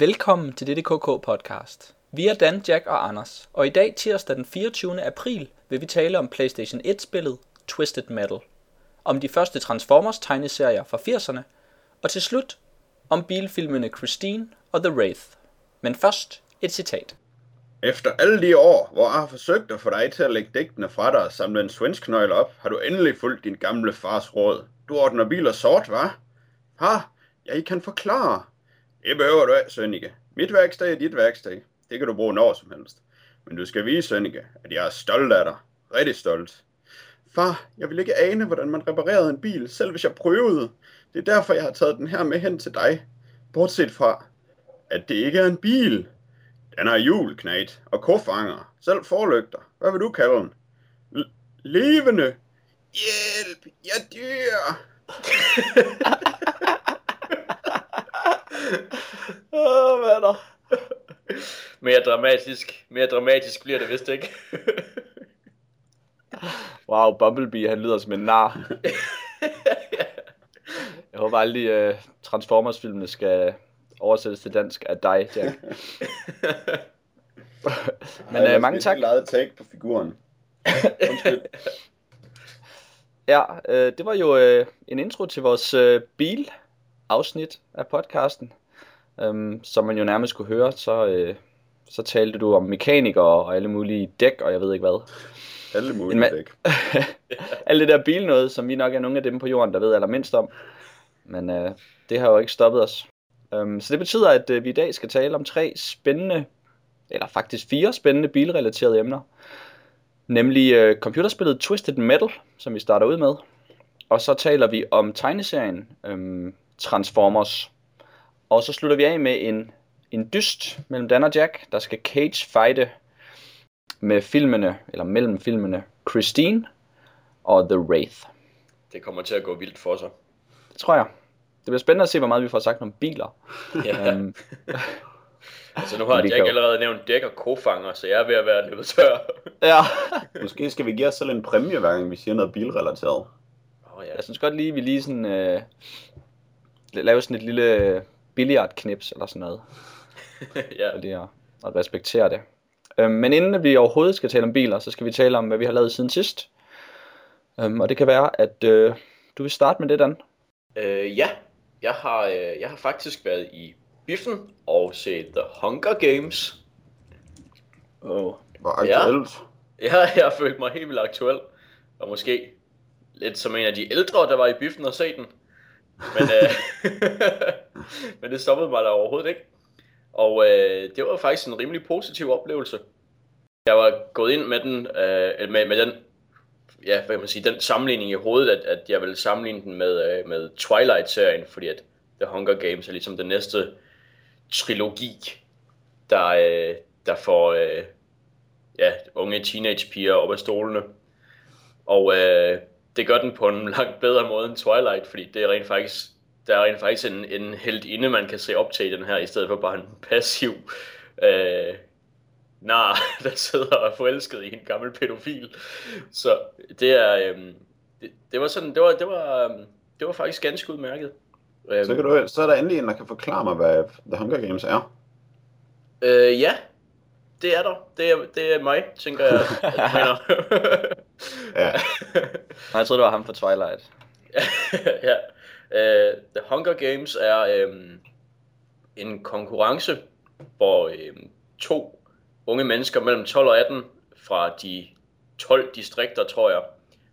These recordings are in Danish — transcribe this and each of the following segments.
Velkommen til dette KK podcast. Vi er Dan, Jack og Anders, og i dag tirsdag den 24. april vil vi tale om PlayStation 1-spillet Twisted Metal, om de første Transformers tegneserier fra 80'erne, og til slut om bilfilmene Christine og The Wraith. Men først et citat. Efter alle de år, hvor jeg har forsøgt at få dig til at lægge digtene fra dig og samle en svensk op, har du endelig fulgt din gamle fars råd. Du ordner biler sort, hva'? Ha, jeg kan forklare. Det behøver du ikke, Sønneke. Mit værksted er dit værksted. Det kan du bruge når som helst. Men du skal vise, Sønneke, at jeg er stolt af dig. Rigtig stolt. Far, jeg vil ikke ane, hvordan man reparerede en bil, selv hvis jeg prøvede. Det er derfor, jeg har taget den her med hen til dig. Bortset fra, at det ikke er en bil. Den har hjul, knæt, og kofanger, selv forlygter. Hvad vil du kalde den? L- levende. Hjælp, jeg dør. Åh, oh, venner. mere dramatisk. Mere dramatisk bliver det vist ikke. wow, Bumblebee, han lyder som en nar. Jeg håber aldrig, uh, Transformers-filmene skal oversættes til dansk af dig, Jack. Men Ej, uh, mange tak. Jeg har take på figuren. ja, uh, det var jo uh, en intro til vores uh, bil-afsnit af podcasten. Um, som man jo nærmest kunne høre, så, uh, så talte du om mekanikere og alle mulige dæk, og jeg ved ikke hvad. Alle mulige dæk. alle det der bil noget, som vi nok er nogle af dem på jorden, der ved allermindst om. Men uh, det har jo ikke stoppet os. Um, så det betyder, at uh, vi i dag skal tale om tre spændende, eller faktisk fire spændende bilrelaterede emner. Nemlig uh, computerspillet Twisted Metal, som vi starter ud med. Og så taler vi om tegneserien um, Transformers. Og så slutter vi af med en, en dyst mellem Dan og Jack, der skal cage fighte med filmene, eller mellem filmene Christine og The Wraith. Det kommer til at gå vildt for sig. Det tror jeg. Det bliver spændende at se, hvor meget vi får sagt om biler. Ja. Um, altså nu har Jack kan... allerede nævnt dæk og kofanger, så jeg er ved at være løbet tør. ja. Måske skal vi give os selv en præmie, hver gang vi siger noget bilrelateret. Oh, ja. Jeg synes godt lige, vi lige sådan, øh, lave sådan et lille billiardknips eller sådan noget. ja. Fordi at, at respektere det. Øhm, men inden vi overhovedet skal tale om biler, så skal vi tale om, hvad vi har lavet siden sidst. Øhm, og det kan være, at øh, du vil starte med det, Dan. Øh, ja, jeg har, øh, jeg har faktisk været i biffen og set The Hunger Games. Oh. Hvor aktuelt. Ja, ja, jeg har følt mig helt vildt aktuel. Og måske lidt som en af de ældre, der var i biffen og se den. Men, øh, men det stoppede mig da overhovedet ikke. Og øh, det var faktisk en rimelig positiv oplevelse. Jeg var gået ind med den, øh, med, med den, ja, hvad kan man sige, den sammenligning i hovedet, at, at jeg ville sammenligne den med, øh, med Twilight-serien, fordi at The Hunger Games er ligesom den næste trilogi, der, øh, der får øh, ja, unge teenagepiger op af stolene. Og øh, det gør den på en langt bedre måde end Twilight, fordi det er rent faktisk der er rent faktisk en, en held inde, man kan se op til i den her, i stedet for bare en passiv øh, nar, der sidder og er forelsket i en gammel pædofil. Så det er, øh, det, det, var sådan, det var, det var, øh, det var faktisk ganske udmærket. Så, kan du, så er der endelig en, der kan forklare mig, hvad The Hunger Games er. Øh, ja, det er der. Det er, det er mig, tænker jeg, ja. jeg troede, det var ham fra Twilight. ja. Uh, The Hunger Games er um, en konkurrence, hvor um, to unge mennesker mellem 12 og 18 fra de 12 distrikter, tror jeg,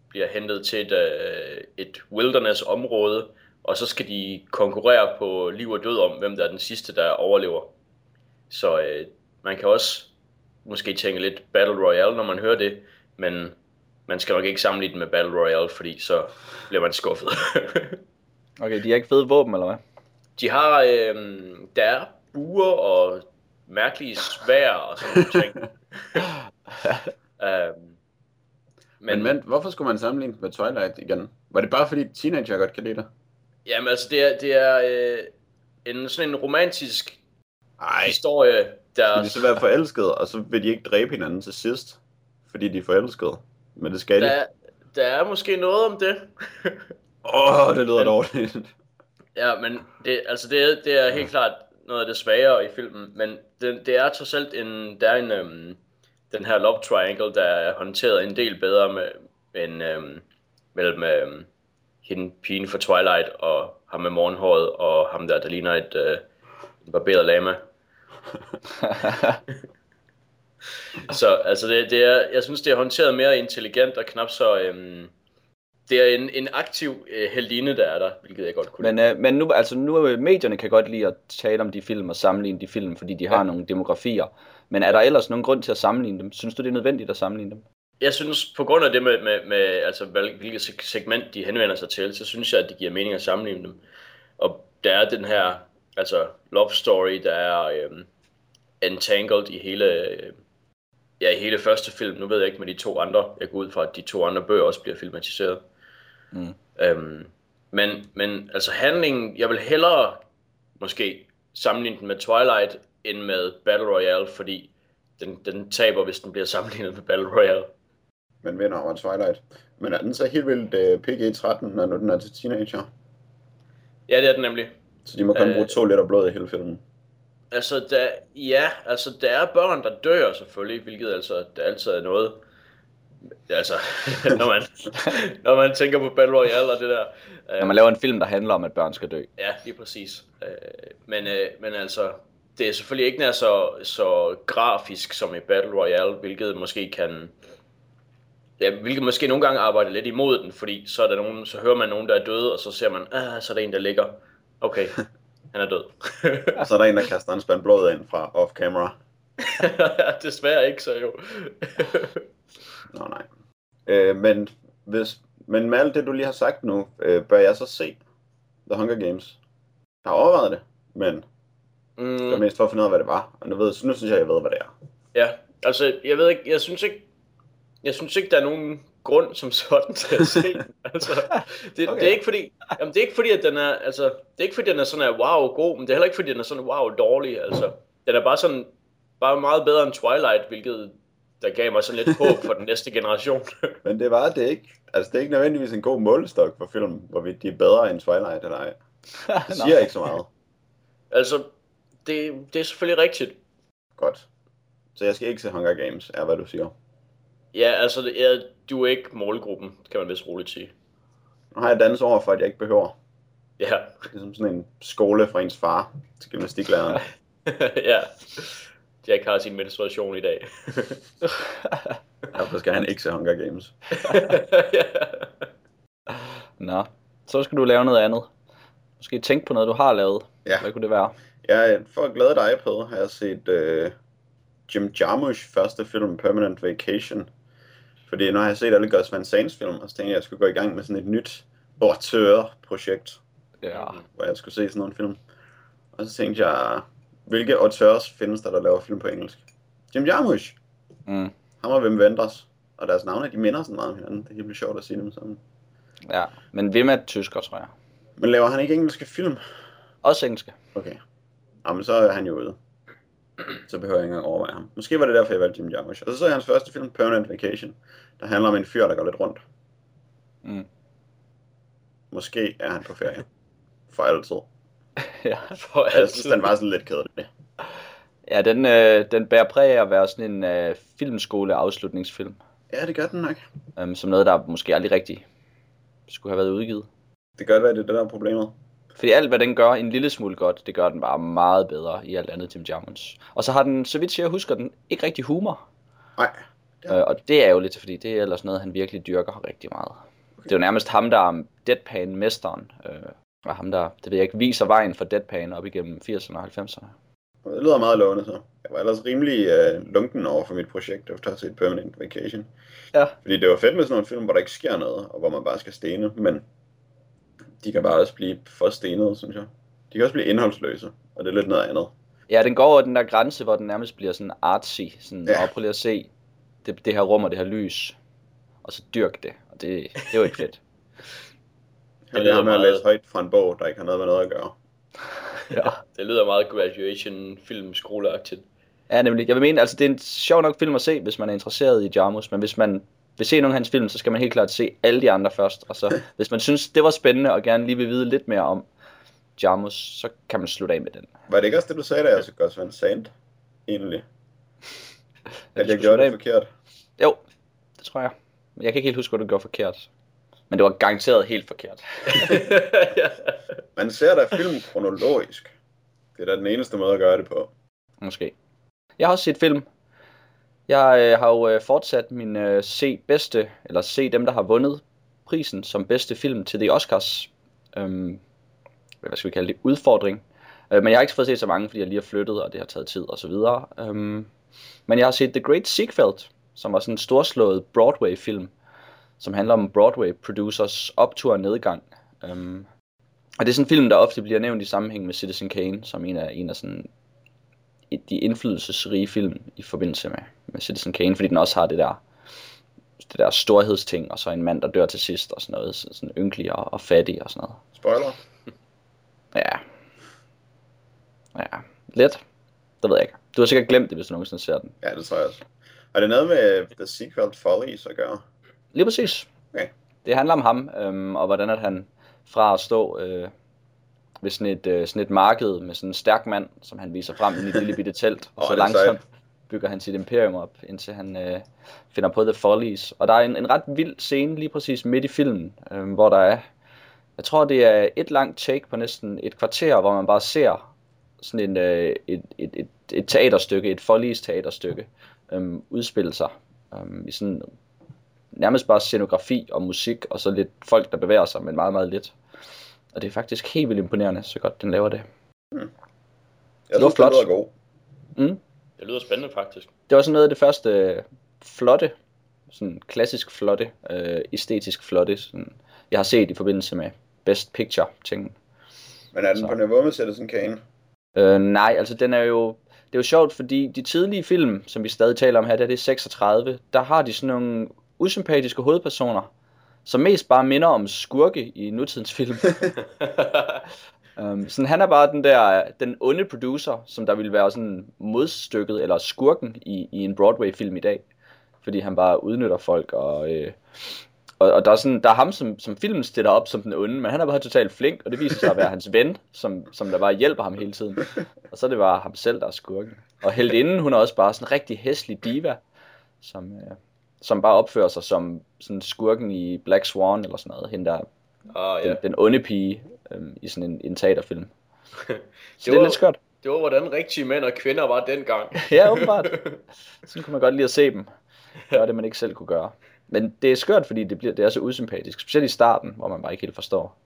bliver hentet til et, uh, et wilderness område, og så skal de konkurrere på liv og død om, hvem der er den sidste, der overlever. Så uh, man kan også måske tænke lidt Battle Royale, når man hører det, men man skal nok ikke sammenligne det med Battle Royale, fordi så bliver man skuffet. Okay, de har ikke fede våben, eller hvad? De har, øh, der er buer og mærkelige svær og sådan nogle ting. øhm, men, men, men, hvorfor skulle man sammenligne med Twilight igen? Var det bare fordi teenager godt kan lide det? Jamen altså, det er, det er øh, en sådan en romantisk Ej. historie, der... De så være forelskede, og så vil de ikke dræbe hinanden til sidst, fordi de er forelskede? Men det skal der, de. Der er måske noget om det. Åh, oh, det lyder men, dårligt. Ja, men det, altså det, det er helt klart noget af det svagere i filmen, men det, det er trods alt en, der er en, øhm, den her love triangle, der er håndteret en del bedre med, end, øhm, mellem øhm, hende pigen for Twilight og ham med morgenhåret og ham der, der ligner et øh, en barberet lama. så altså det, det er, jeg synes det er håndteret mere intelligent og knap så øhm, det er en, en aktiv øh, heldine, der er der, hvilket jeg godt kunne Men, øh, men nu, altså nu øh, medierne kan godt lide at tale om de film og sammenligne de film, fordi de har ja. nogle demografier. Men er der ellers nogen grund til at sammenligne dem? Synes du, det er nødvendigt at sammenligne dem? Jeg synes, på grund af det med, med, med altså, hvilket segment de henvender sig til, så synes jeg, at det giver mening at sammenligne dem. Og der er den her altså, love story, der er øhm, entangled i hele, øh, ja, i hele første film. Nu ved jeg ikke med de to andre. Jeg går ud fra, at de to andre bøger også bliver filmatiseret. Mm. Øhm, men, men altså handlingen, jeg vil hellere måske sammenligne den med Twilight end med Battle Royale, fordi den, den taber, hvis den bliver sammenlignet med Battle Royale. Men vinder over Twilight. Men er den så helt vildt uh, øh, PG-13, når den er til teenager? Ja, det er den nemlig. Så de må kun uh, bruge to liter blod i hele filmen? Altså, der, ja, altså der er børn, der dør selvfølgelig, hvilket altså der altid er noget altså, når man, når man tænker på Battle Royale og det der. Øh, når man laver en film, der handler om, at børn skal dø. Ja, lige præcis. Øh, men, øh, men altså, det er selvfølgelig ikke nær så, så grafisk som i Battle Royale, hvilket måske kan... Ja, hvilket måske nogle gange arbejder lidt imod den, fordi så, er der nogen, så hører man nogen, der er døde, og så ser man, ah, så er der en, der ligger. Okay, han er død. og så er der en, der kaster en spand blod ind fra off-camera. Desværre ikke, så jo. Nå nej. Øh, men, hvis, men med alt det, du lige har sagt nu, øh, bør jeg så se The Hunger Games? Jeg har overvejet det, men mm. det var mest for at finde ud af, hvad det var. Og nu, ved, nu synes jeg, jeg ved, hvad det er. Ja, altså, jeg ved ikke, jeg synes ikke, jeg synes ikke, der er nogen grund som sådan til at se den. Altså, det, okay. det, er ikke fordi, jamen, det er ikke fordi, at den er, altså, det er ikke fordi, den er sådan er wow god, men det er heller ikke fordi, den er sådan wow dårlig. Altså, den er bare sådan, bare meget bedre end Twilight, hvilket der gav mig sådan lidt håb for den næste generation. Men det var det ikke. Altså, det er ikke nødvendigvis en god målestok for film, hvorvidt de er bedre end Twilight eller ej. Det siger ikke så meget. Altså, det, det er selvfølgelig rigtigt. Godt. Så jeg skal ikke se Hunger Games, er hvad du siger. Ja, altså, jeg, du er ikke målgruppen, kan man vist roligt sige. Nu har jeg danset over for, at jeg ikke behøver. Ja. Det er som sådan en skole fra ens far til gymnastiklæreren. ja. Jack har sin menstruation i dag. Derfor skal han ikke se Hunger Games. Nå, så skal du lave noget andet. Måske tænke på noget, du har lavet. Ja. Hvad kunne det være? Ja, for at glæde dig på, har jeg set uh, Jim Jarmusch første film, Permanent Vacation. Fordi nu har jeg set alle Gus Van Sands film, og så tænkte jeg, at jeg skulle gå i gang med sådan et nyt auteur-projekt. Ja. Hvor jeg skulle se sådan nogle film. Og så tænkte jeg, hvilke auteurs findes der, der laver film på engelsk? Jim Jarmusch. Mm. Ham og Wim Wenders. Og deres navne, de minder sådan meget om hinanden. Det er helt sjovt at sige dem sammen. Ja, men Wim er tysker, tror jeg. Men laver han ikke engelske film? Også engelske. Okay. Jamen, så er han jo ude. Så behøver jeg ikke engang overveje ham. Måske var det derfor, jeg valgte Jim Jarmusch. Og så så jeg hans første film, Permanent Vacation. Der handler om en fyr, der går lidt rundt. Mm. Måske er han på ferie. For altid. ja, for altid. Jeg synes, den var sådan lidt kedelig. Ja, den, øh, den bærer præg af at være sådan en øh, filmskole-afslutningsfilm. Ja, det gør den nok. Um, som noget, der måske aldrig rigtig skulle have været udgivet. Det gør det, det er det, der er problemet. Fordi alt, hvad den gør en lille smule godt, det gør den bare meget bedre i alt andet Tim Jarmusch. Og så har den, så vidt jeg husker, den ikke rigtig humor. Nej. Øh, og det er jo lidt, fordi det er ellers noget, han virkelig dyrker rigtig meget. Okay. Det er jo nærmest ham, der er deadpan-mesteren. Øh, og ham, der, det ved jeg ikke, viser vejen for deadpan op igennem 80'erne og 90'erne. Det lyder meget lovende så. Jeg var ellers rimelig uh, lunken over for mit projekt, efter at have set Permanent Vacation. Ja. Fordi det var fedt med sådan nogle film, hvor der ikke sker noget, og hvor man bare skal stene, men de kan bare også blive for stenede, synes jeg. De kan også blive indholdsløse, og det er lidt noget andet. Ja, den går over den der grænse, hvor den nærmest bliver sådan artsy. Sådan, ja. prøv lige at se det, det her rum og det her lys, og så dyrk det. Og det, det er jo ikke fedt. Jeg det er med at læse højt fra en bog, der ikke har noget med noget at gøre. ja. det lyder meget graduation film skoleagtigt. Ja, nemlig. Jeg vil mene, altså det er en sjov nok film at se, hvis man er interesseret i Jarmus, men hvis man vil se nogle af hans film, så skal man helt klart se alle de andre først. Og så, hvis man synes, det var spændende og gerne lige vil vide lidt mere om, Jarmus, så kan man slutte af med den. Var det ikke også det, du sagde, da jeg så godt Van Sand? Egentlig. At jeg skulle gjorde det af- forkert. Jo, det tror jeg. Men jeg kan ikke helt huske, hvad du gjorde forkert. Men det var garanteret helt forkert. ja. Man ser da film kronologisk. Det er da den eneste måde at gøre det på. Måske. Jeg har også set film. Jeg øh, har jo øh, fortsat min øh, se bedste, eller se dem, der har vundet prisen som bedste film til The Oscars. Øhm, hvad skal vi kalde det? Udfordring. Øh, men jeg har ikke fået set så mange, fordi jeg lige har flyttet, og det har taget tid og så videre. Øhm, men jeg har set The Great Sequel, som var sådan en storslået Broadway-film, som handler om Broadway-producers optur og nedgang. Øhm, og det er sådan en film, der ofte bliver nævnt i sammenhæng med Citizen Kane, som en af, en af sådan de indflydelsesrige film i forbindelse med, med Citizen Kane, fordi den også har det der det der storhedsting, og så en mand, der dør til sidst, og sådan noget, så- sådan ynkelig og, og fattig og sådan noget. Spoiler. Ja. Ja, lidt. Det ved jeg ikke. Du har sikkert glemt det, hvis du nogensinde ser den. Ja, det tror jeg også. Har det noget med The Sequel Follies at gøre? Lige præcis. Okay. Det handler om ham, øhm, og hvordan at han fra at stå øh, ved sådan et, øh, sådan et marked med sådan en stærk mand, som han viser frem i et lille bitte telt, og så er langsomt sejt. Bygger han sit imperium op, indtil han øh, finder på The Follies. Og der er en, en ret vild scene lige præcis midt i filmen, øh, hvor der er, jeg tror det er et langt take på næsten et kvarter, hvor man bare ser sådan en, øh, et, et, et, et teaterstykke, et Follies teaterstykke, øh, udspille sig øh, i sådan nærmest bare scenografi og musik, og så lidt folk, der bevæger sig, men meget, meget lidt. Og det er faktisk helt vildt imponerende, så godt den laver det. Jeg var synes, flot. det lyder god. Mm. Det lyder spændende, faktisk. Det var sådan noget af det første øh, flotte, sådan klassisk flotte, øh, æstetisk flotte, sådan, jeg har set i forbindelse med Best Picture ting. Men er den Så. på niveau med Citizen Kane? Øh, nej, altså den er jo, det er jo sjovt, fordi de tidlige film, som vi stadig taler om her, det er det er 36, der har de sådan nogle usympatiske hovedpersoner, som mest bare minder om skurke i nutidens film. Um, sådan, han er bare den der, den onde producer, som der ville være sådan modstykket, eller skurken i, i en Broadway-film i dag. Fordi han bare udnytter folk, og, øh, og, og der, er sådan, der er ham, som, som filmen stiller op som den onde, men han er bare totalt flink, og det viser sig at være hans ven, som, som der bare hjælper ham hele tiden. Og så er det bare ham selv, der er skurken. Og heldinden, hun er også bare sådan en rigtig hæslig diva, som, øh, som bare opfører sig som sådan skurken i Black Swan, eller sådan noget, hende der ah, ja. den, den onde pige øhm, i sådan en, en teaterfilm. Så det, Det er var- lidt skørt. Det var, hvordan rigtige mænd og kvinder var dengang. Ja, åbenbart. Sådan kunne man godt lide at se dem. Det var det, man ikke selv kunne gøre. Men det er skørt, fordi det, bliver, det er så usympatisk. Specielt i starten, hvor man bare ikke helt forstår.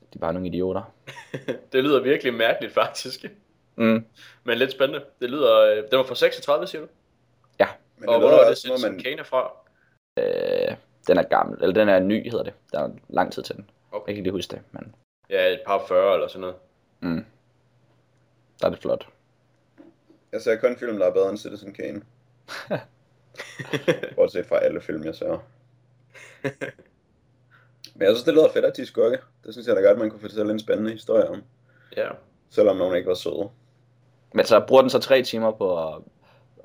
De er bare nogle idioter. det lyder virkelig mærkeligt, faktisk. Mm. Men lidt spændende. Det lyder... Øh, den var fra 36, siger du? Men Og hvornår er det Citizen man... Kane er fra? Øh, den er gammel, eller den er ny, hedder det. Der er lang tid til den. Okay. Jeg kan ikke lige huske det, men Ja, et par 40 eller sådan noget. mm. der er det flot. Jeg ser kun film, der er bedre end Citizen Kane. Bortset fra alle film, jeg ser. Men jeg synes, det lyder fedt, at de er skurke. Det synes jeg da godt, man kunne fortælle en spændende historie om. Ja. Selvom nogen ikke var søde. Men så bruger den så tre timer på at,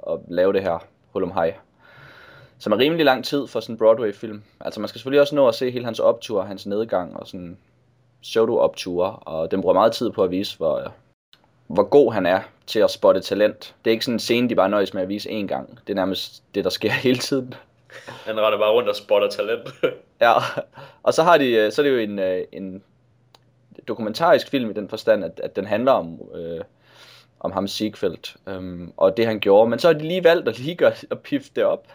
at lave det her Hulum High. Som er rimelig lang tid for sådan en Broadway-film. Altså man skal selvfølgelig også nå at se hele hans optur, hans nedgang og sådan pseudo-opture. Og den bruger meget tid på at vise, hvor, hvor god han er til at spotte talent. Det er ikke sådan en scene, de bare nøjes med at vise én gang. Det er nærmest det, der sker hele tiden. Han render bare rundt og spotter talent. Ja, og så har de, øh, så er det jo en, øh, en dokumentarisk film i den forstand, at, at den handler om, øh, om ham Siegfeld, øhm, og det han gjorde. Men så har de lige valgt at lige gøre, at pifte det op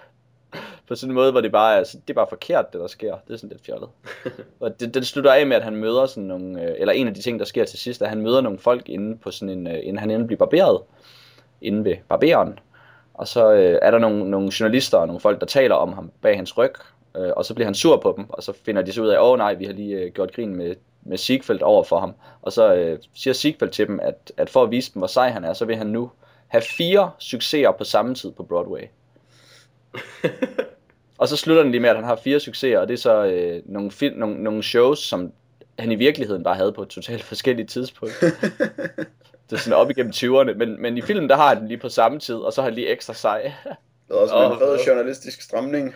på sådan en måde, hvor det bare er, altså, det er bare forkert, det der sker. Det er sådan lidt fjollet. og det, det slutter af med, at han møder sådan nogle, øh, eller en af de ting, der sker til sidst, er, at han møder nogle folk inde på sådan en, øh, inden han endelig bliver barberet, inde ved barberen. Og så øh, er der nogle, nogle journalister og nogle folk, der taler om ham bag hans ryg, øh, og så bliver han sur på dem, og så finder de så ud af, åh oh, nej, vi har lige øh, gjort grin med, med Siegfeld over for ham. Og så øh, siger Siegfeld til dem, at, at for at vise dem, hvor sej han er, så vil han nu have fire succeser på samme tid på Broadway. og så slutter den lige med, at han har fire succeser, og det er så øh, nogle, film, nogle, nogle shows, som han i virkeligheden bare havde på et totalt forskelligt tidspunkt. Det er sådan op igennem 20'erne, men, men i filmen der har han den lige på samme tid, og så er han lige ekstra sej. Det er også Åh, en fed journalistisk stramning.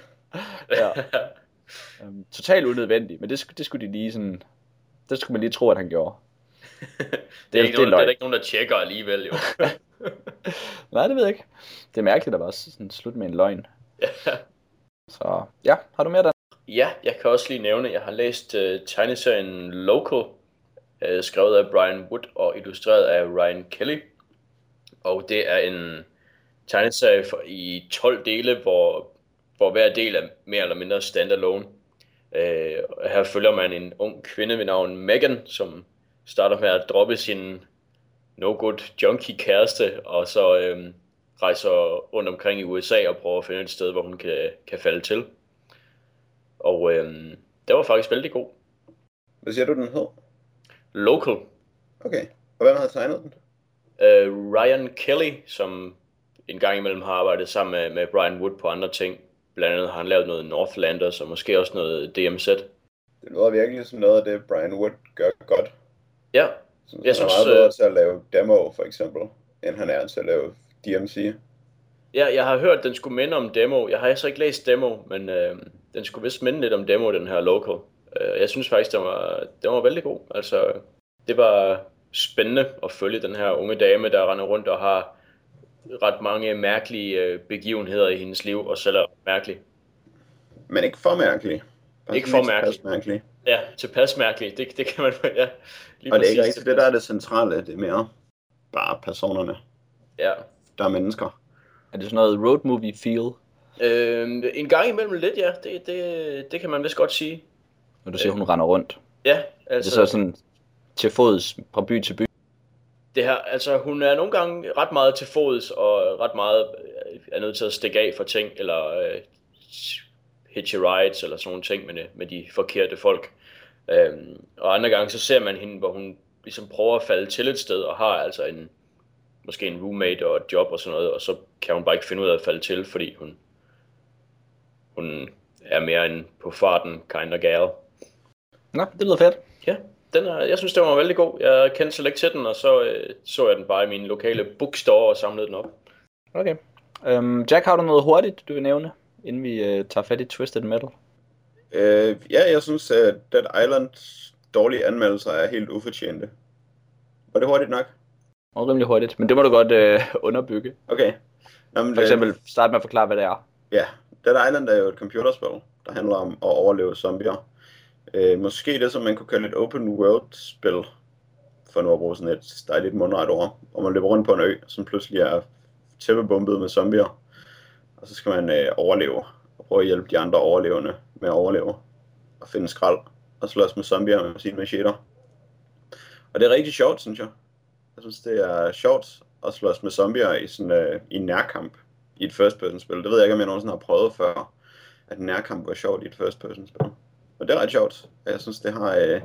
ja. um, totalt unødvendigt, men det, det skulle de lige sådan, det skulle man lige tro, at han gjorde. det, er ikke det er nogen, det er løgn. der ikke nogen, der tjekker alligevel, jo. Nej, det ved jeg ikke. Det er mærkeligt at bare sådan slutte med en løgn. Så ja, har du mere der? Ja, jeg kan også lige nævne, at jeg har læst uh, tegneserien Local, uh, øh, skrevet af Brian Wood og illustreret af Ryan Kelly. Og det er en tegneserie for, i 12 dele, hvor, hvor hver del er mere eller mindre standalone. Uh, her følger man en ung kvinde ved navn Megan, som starter med at droppe sin no-good junkie kæreste, og så Uh, rejser rundt omkring i USA og prøver at finde et sted, hvor hun kan, kan falde til. Og øhm, det var faktisk vældig god. Hvad siger du, den hed? Local. Okay. Og hvem har tegnet den? Øh, Ryan Kelly, som en gang imellem har arbejdet sammen med, med Brian Wood på andre ting. Blandt andet har han lavet noget Northlanders og måske også noget DMZ. Det lyder virkelig som noget af det, Brian Wood gør godt. Ja, Som Jeg synes, synes, er meget bedre øh, til at lave demo, for eksempel, end han er til at lave DMC. ja, jeg har hørt, at den skulle minde om demo. Jeg har altså ikke læst demo, men øh, den skulle vist minde lidt om demo, den her Local. Øh, jeg synes faktisk, den var, den var vældig god. Altså, det var spændende at følge den her unge dame, der render rundt og har ret mange mærkelige øh, begivenheder i hendes liv, og selv er mærkelig. Men ikke for mærkelig. Bare Ikke for mærkelig. mærkelig. Ja, tilpas mærkelig. Det, det kan man, ja. Lige Og det er ikke rigtigt det, der er det centrale. Det er mere bare personerne. Ja. Der er mennesker. Er det sådan noget road movie feel, Øh, en gang imellem lidt, ja. Det, det, det kan man vist godt sige. når du siger, hun render rundt? Ja, Altså... Det er så sådan til fods fra by til by. Det her, altså hun er nogle gange ret meget til fods, og ret meget øh, er nødt til at stikke af for ting, eller øh, hitche rides, eller sådan nogle ting med, med de forkerte folk. Øhm, og andre gange, så ser man hende, hvor hun ligesom prøver at falde til et sted, og har altså en, måske en roommate og et job og sådan noget, og så kan hun bare ikke finde ud af at falde til, fordi hun, hun er mere en på farten kind of gal. Nå, det lyder fedt. Ja, den er, jeg synes, den var vældig god. Jeg kendte slet ikke til den, og så øh, så jeg den bare i min lokale bookstore og samlede den op. Okay. Øhm, Jack, har du noget hurtigt, du vil nævne, inden vi øh, tager fat i Twisted Metal? Øh, ja, jeg synes, at Dead Islands dårlige anmeldelser er helt ufortjente. Var det hurtigt nok? Og rimelig hurtigt, men det må du godt øh, underbygge. Okay. Nå, men, For eksempel start med at forklare, hvad det er. Ja, Dead Island er jo et computerspil, der handler om at overleve zombier. Øh, måske det, som man kunne kalde et open world spil, for nu at bruge sådan et dejligt mundret ord, hvor man løber rundt på en ø, som pludselig er tæppebumpet med zombier. Og så skal man øh, overleve, og prøve at hjælpe de andre overlevende med at overleve, og finde skrald, og slås med zombier med sine macheter. Og det er rigtig sjovt, synes jeg. Jeg synes, det er sjovt at slås med zombier i, sådan, øh, i en nærkamp i et first person spil. Det ved jeg ikke, om jeg nogensinde har prøvet før, at nærkamp var sjovt i et first person spil. Og det er ret sjovt. Jeg synes, det har, øh,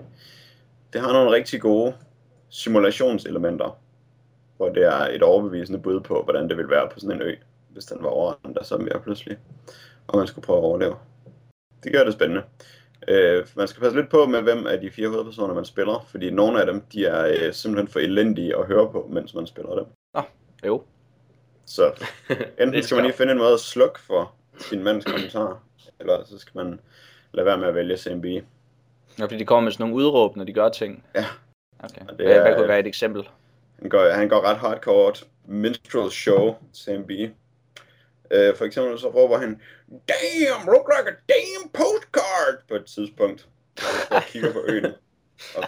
det har nogle rigtig gode simulationselementer, hvor det er et overbevisende bud på, hvordan det ville være på sådan en ø, hvis den var overrendt af zombier pludselig, og man skulle prøve at overleve. Det gør det spændende. Øh, man skal passe lidt på med, hvem af de fire hovedpersoner, man spiller, fordi nogle af dem, de er øh, simpelthen for elendige at høre på, mens man spiller dem. Jo. Så enten skal man lige finde en måde at slukke for sin mands kommentarer, eller så skal man lade være med at vælge CMB. Ja, fordi de kommer med sådan nogle udråb, når de gør ting. Ja. Okay. Og det hvad, hvad er- kunne være et eksempel? Han går, han går ret hardcore minstrel show, CMB. Øh, for eksempel så råber han, Damn, look like a damn postcard, på et tidspunkt. Og kigger på øen. Og,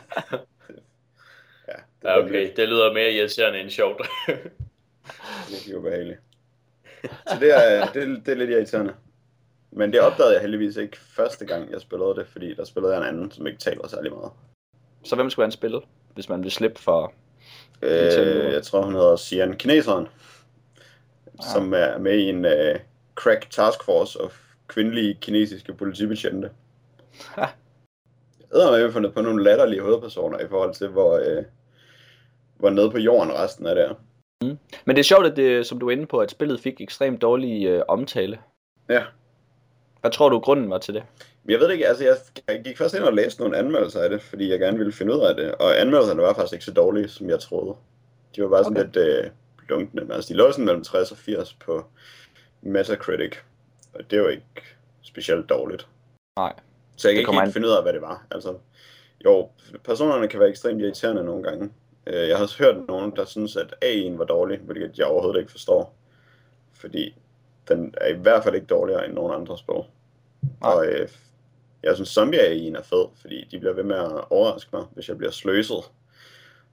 ja, det er okay. Det lyder mere irriterende end sjovt. virkelig ubehageligt. Så det er, det, er- det er lidt irriterende. Men det opdagede jeg heldigvis ikke første gang, jeg spillede det, fordi der spillede jeg en anden, som ikke taler særlig meget. Så hvem skulle han spille, hvis man vil slippe for... Øh, jeg tror, hun hedder Sian Kineseren, som er med i en uh, crack task force of kvindelige kinesiske politibetjente. Jeg har fundet på nogle latterlige hovedpersoner i forhold til, hvor, uh, hvor nede på jorden resten er der. Men det er sjovt, at det, som du er inde på, at spillet fik ekstremt dårlig øh, omtale. Ja. Hvad tror du, grunden var til det? Jeg ved det ikke, altså jeg, jeg gik først ind og læste nogle anmeldelser af det, fordi jeg gerne ville finde ud af det. Og anmeldelserne var faktisk ikke så dårlige, som jeg troede. De var bare sådan Okay. lidt øh, lunkne. Men Altså, de lå sådan mellem 60 og 80 på Metacritic. Og det var ikke specielt dårligt. Nej. Så jeg kan ikke helt an- finde ud af, hvad det var. Altså, Jo, personerne kan være ekstremt irriterende nogle gange. Øh, Jeg har også hørt nogen, der synes, at AI'en var dårlig, hvilket jeg overhovedet ikke forstår. Fordi den er i hvert fald ikke dårligere end nogen andre sprog. Nej. Og øh, jeg synes, zombie AI'en er fed, fordi de bliver ved med at overraske mig, hvis jeg bliver sløset.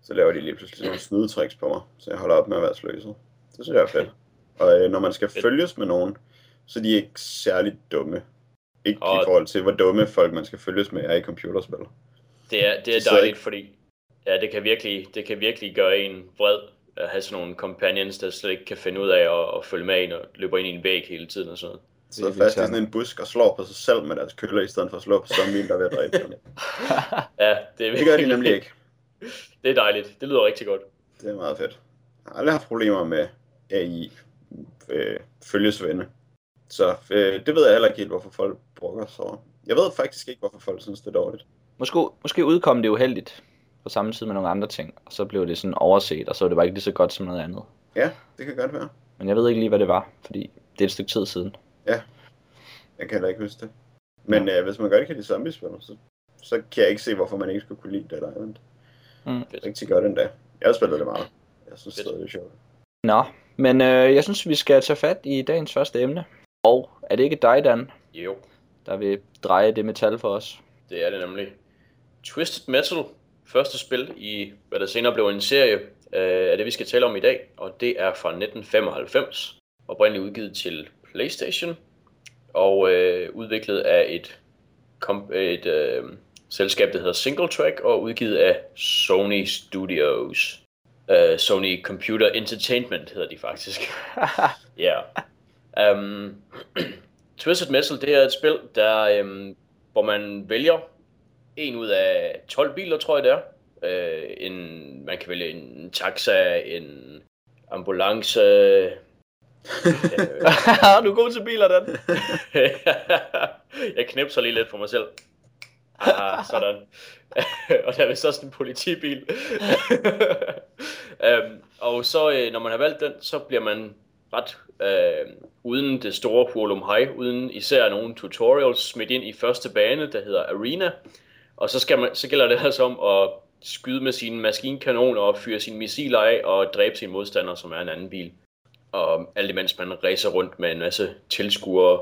Så laver de lige pludselig sådan nogle snydetricks på mig, så jeg holder op med at være sløset. Det synes jeg er fedt. Og øh, når man skal Fedt. følges med nogen, så er de ikke særlig dumme. Ikke Og- i forhold til, hvor dumme folk man skal følges med er i computerspil. Det er, det er Så dejligt, ikke- fordi ja, det, kan virkelig, det kan virkelig gøre en vred at have sådan nogle companions, der slet ikke kan finde ud af at, at følge med en og løber ind i en væg hele tiden og sådan noget. er fast i sådan en busk og slår på sig selv med deres køller, i stedet for at slå på zombien, der er ved at dræbe dem. Ja, det, er Det gør de nemlig ikke. Det er dejligt. Det lyder rigtig godt. Det er meget fedt. Jeg har aldrig haft problemer med AI øh, følgesvende. Så øh, det ved jeg heller ikke helt, hvorfor folk bruger sig over. Jeg ved faktisk ikke, hvorfor folk synes, det er dårligt. Måske, måske udkom det uheldigt på samme tid med nogle andre ting, og så blev det sådan overset, og så var det bare ikke lige så godt som noget andet. Ja, det kan godt være. Men jeg ved ikke lige, hvad det var, fordi det er et stykke tid siden. Jeg kan heller ikke huske det. Men øh, hvis man godt kan lide zombiespil, så, så kan jeg ikke se, hvorfor man ikke skulle kunne lide Dead Island. Mm. Det er rigtig godt endda. Jeg har spillet det meget. Jeg synes det er sjovt. Nå, men øh, jeg synes, vi skal tage fat i dagens første emne. Og er det ikke dig, Dan, Jo, der vil dreje det metal for os? det er det nemlig. Twisted Metal, første spil i, hvad der senere blev en serie, øh, er det vi skal tale om i dag, og det er fra 1995, oprindeligt udgivet til PlayStation, og øh, udviklet af et, kom, et øh, selskab, der hedder Single Track, og udgivet af Sony Studios. Uh, Sony Computer Entertainment hedder de faktisk. Ja. Um, Twisted Metal, det er et spil, der, um, hvor man vælger en ud af 12 biler, tror jeg det er. Uh, en, man kan vælge en taxa, en ambulance. du er god til biler, Dan. jeg knipser lige lidt for mig selv. Ah, sådan. og der er vist også en politibil. um, og så, øh, når man har valgt den, så bliver man ret øh, uden det store hurlum hej, uden især nogle tutorials smidt ind i første bane, der hedder Arena. Og så, skal man, så gælder det altså om at skyde med sine maskinkanoner og fyre sine missiler af og dræbe sin modstander, som er en anden bil. Og alt imens man racer rundt med en masse tilskuere.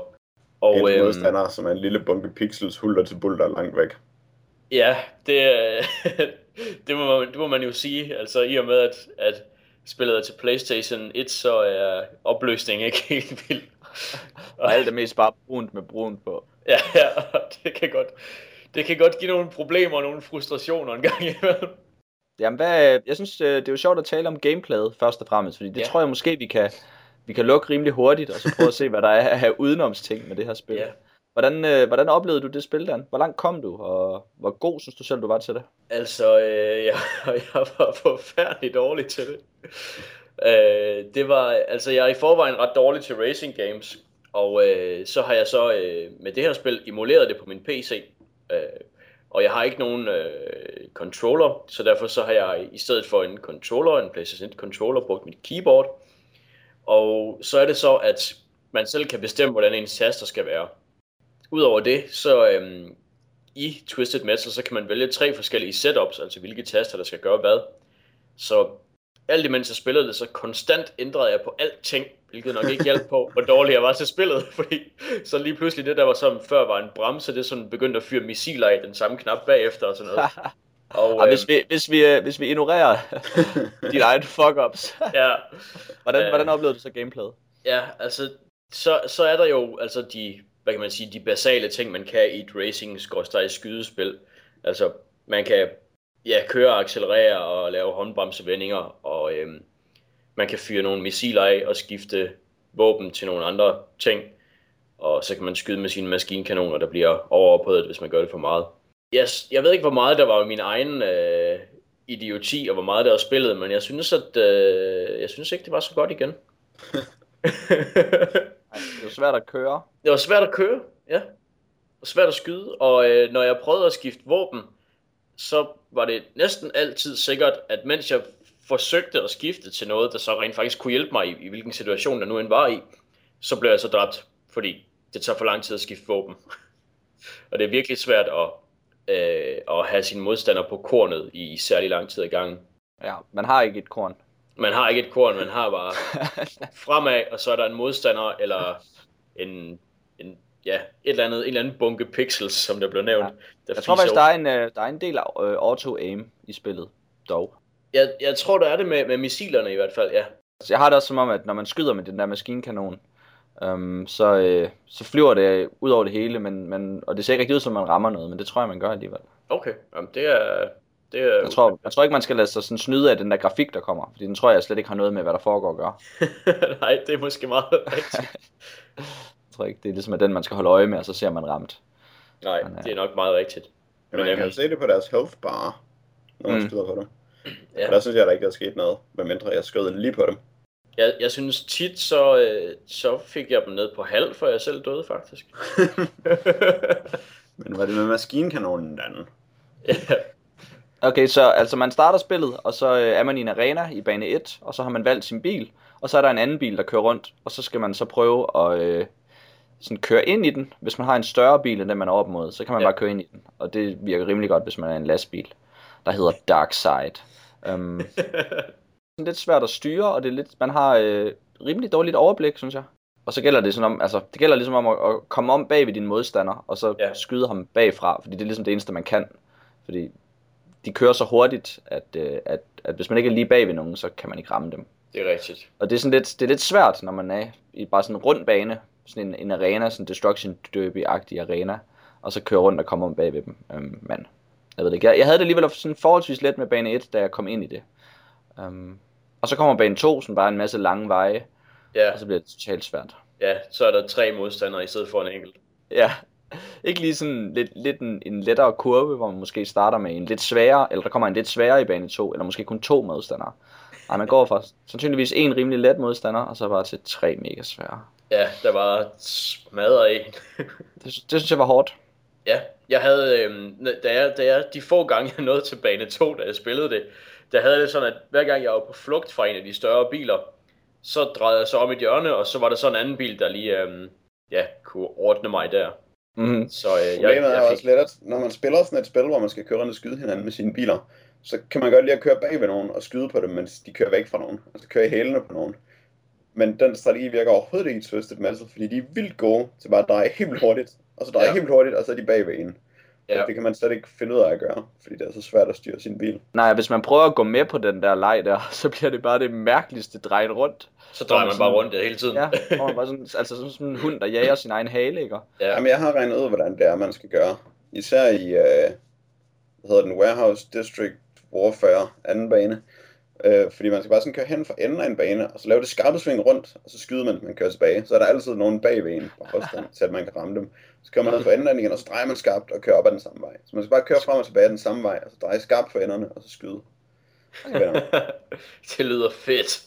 Og, en øhm, modstander, som er en lille bunke pixels, hulter til bulter langt væk. Ja, det, det, må man, det må man jo sige. Altså i og med, at, at spillet er til PlayStation 1, så er opløsningen ikke helt vild. Og alt er mest bare brunt med brunt på. Ja, ja, det kan godt, det kan godt give nogle problemer og nogle frustrationer en gang imellem. Jamen, hvad, jeg synes, øh, det er jo sjovt at tale om gameplayet først og fremmest, fordi det ja. tror jeg måske, vi kan, vi kan lukke rimelig hurtigt, og så prøve at se, hvad der er af udenomsting med det her spil. Ja. Hvordan, øh, hvordan oplevede du det spil, Dan? Hvor langt kom du, og hvor god synes du selv, du var til det? Altså, øh, jeg, jeg var forfærdelig dårlig til det. Øh, det var, altså jeg er i forvejen ret dårlig til racing games, og øh, så har jeg så øh, med det her spil emuleret det på min PC. Øh, og jeg har ikke nogen øh, controller, så derfor så har jeg i stedet for en controller, en PlayStation 1 controller, brugt mit keyboard. Og så er det så, at man selv kan bestemme, hvordan ens taster skal være. Udover det, så øhm, i Twisted Metal, så kan man vælge tre forskellige setups, altså hvilke taster, der skal gøre hvad. Så alt imens jeg spillede det, så konstant ændrede jeg på alting, hvilket nok ikke hjalp på, hvor dårlig jeg var til spillet, fordi så lige pludselig det, der var som før var en bremse, det sådan begyndte at fyre missiler i den samme knap bagefter og sådan noget. Og, Og hvis, vi, hvis, vi, øh, hvis vi ignorerer dine egne fuck-ups, ja, hvordan, Øh. hvordan oplevede du så gameplayet? Ja, altså, så, så er der jo altså de, hvad kan man sige, de basale ting, man kan i et racing skydespil. Altså, man kan ja, køre, accelerere og lave håndbremsevendinger, og øhm, man kan fyre nogle missiler af og skifte våben til nogle andre ting. Og så kan man skyde med sine maskinkanoner, der bliver overophedet, hvis man gør det for meget. Yes, jeg ved ikke, hvor meget der var min egen øh, idioti, og hvor meget der var spillet, men jeg synes, at øh, jeg synes ikke, det var så godt igen. Ej, det er jo svært at køre. Det var svært at køre, ja. Og svært at skyde, og øh, når jeg prøvede at skifte våben, så var det næsten altid sikkert, at mens jeg forsøgte at skifte til noget, der så rent faktisk kunne hjælpe mig i, i hvilken situation der nu end var i, så blev jeg så dræbt, fordi det tager for lang tid at skifte våben. og det er virkelig svært at øh, at have sin modstander på kornet i særlig lang tid ad gangen. Ja, man har ikke et korn. Man har ikke et korn, man har bare fremad, og så er der en modstander, eller en, en ja, et eller andet, en eller anden bunke pixels, som der blev nævnt. Ja. Der Jeg tror faktisk, der er en, øh, der er en del af øh, auto-aim i spillet, dog. Jeg, jeg tror, der er det med, med missilerne i hvert fald, ja. Jeg har det også som om, at når man skyder med den der maskinkanon, øhm, så, øh, så flyver det ud over det hele, men, men, og det ser ikke rigtig ud som, man rammer noget, men det tror jeg, man gør alligevel. Okay, Jamen, det er... Det er Jeg tror, jeg tror ikke, man skal lade sig sådan snyde af den der grafik, der kommer, fordi den tror jeg slet ikke har noget med, hvad der foregår at gøre. Nej, det er måske meget rigtigt. Jeg tror ikke, det er ligesom at den, man skal holde øje med, og så ser man ramt. Nej, Men, øh, det er nok meget rigtigt. Men man kan øhm, se det på deres health bar, når man Mm. skyder på dem. Ja. Ja. Og der synes jeg, der ikke er sket noget, medmindre jeg skød lige på dem. Jeg, jeg synes tit, så, øh, så fik jeg dem ned på halv, før jeg selv døde, faktisk. Men var det med maskinkanonen den? ja, Okay, så altså man starter spillet, og så øh, er man i en arena i bane 1, og så har man valgt sin bil, og så er der en anden bil, der kører rundt, og så skal man så prøve at øh, sådan køre ind i den. Hvis man har en større bil end den, man er op mod, så kan man Ja. bare køre ind i den, og det virker rimelig godt, hvis man er en lastbil, der hedder Dark Side. Um, sådan lidt svært at styre, og det er lidt, man har øh, rimelig dårligt overblik, synes jeg. Og så gælder det sådan om, altså, det gælder ligesom om at, at komme om bag ved din modstander, og så Ja. skyde ham bagfra, fordi det er ligesom det eneste, man kan. Fordi de kører så hurtigt, at, øh, at, at hvis man ikke er lige bag ved nogen, så kan man ikke ramme dem. det er rigtigt. Og det er sådan lidt, det er lidt svært, når man er i bare sådan en rund bane, sådan en, en arena, sådan en Destruction Derby-agtig arena, og så køre rundt og komme om bag ved dem. Øhm, men jeg ved det ikke. Jeg, jeg havde det alligevel sådan forholdsvis let med bane 1, da jeg kom ind i det. Um, og så kommer bane 2, sådan bare en masse lange veje, Ja, og så bliver det totalt svært. ja, så er der tre modstandere i stedet for en enkelt. Ja, ikke lige sådan lidt, lidt en, en lettere kurve, hvor man måske starter med en lidt sværere, eller der kommer en lidt sværere i bane 2, eller måske kun to modstandere. Nej, man går fra sandsynligvis en rimelig let modstander, og så bare til tre mega svære. Ja, der var smadret en. Det, det synes jeg var hårdt. Ja, jeg havde, øhm, da, jeg, da jeg, de få gange jeg nåede til bane 2, da jeg spillede det, der havde jeg det sådan, at hver gang jeg var på flugt fra en af de større biler, så drejede jeg så om et hjørne, og så var der så en anden bil, der lige øhm, ja, kunne ordne mig der. Mm-hmm. Så øh, jeg, Problemet er jeg også lidt, at når man spiller sådan et spil, hvor man skal køre rundt og skyde hinanden med sine biler, så kan man godt lide at køre bag ved nogen og skyde på dem, mens de kører væk fra nogen. Altså køre i hælene på nogen. Men den strategi virker overhovedet ikke i Twisted Metal, fordi de er vildt gode til bare at dreje helt hurtigt, og så dreje ja. helt hurtigt, og så er de bag ved en. Ja. Det kan man slet ikke finde ud af at gøre, fordi det er så svært at styre sin bil. Nej, hvis man prøver at gå med på den der leg der, så bliver det bare det mærkeligste drejen rundt. så drejer man bare rundt det hele tiden. Ja, hvor man bare sådan, altså sådan, sådan en hund, der jager sin egen hale, ikke? ja. Jamen, jeg har regnet ud, hvordan det er, man skal gøre. Især i, øh, hvad hedder den, Warehouse District Warfare, anden bane. Øh, fordi man skal bare sådan køre hen fra enden af en bane, og så lave det skarpe sving rundt, og så skyder man, man kører tilbage. Så er der altid nogen bag ved en på afstand, til at man kan ramme dem. Så kører man ned fra enden af den igen, og så drejer man skarpt og kører op ad den samme vej. Så man skal bare køre frem og tilbage den samme vej, og så dreje skarpt for enderne, og så skyde. Så det lyder fedt.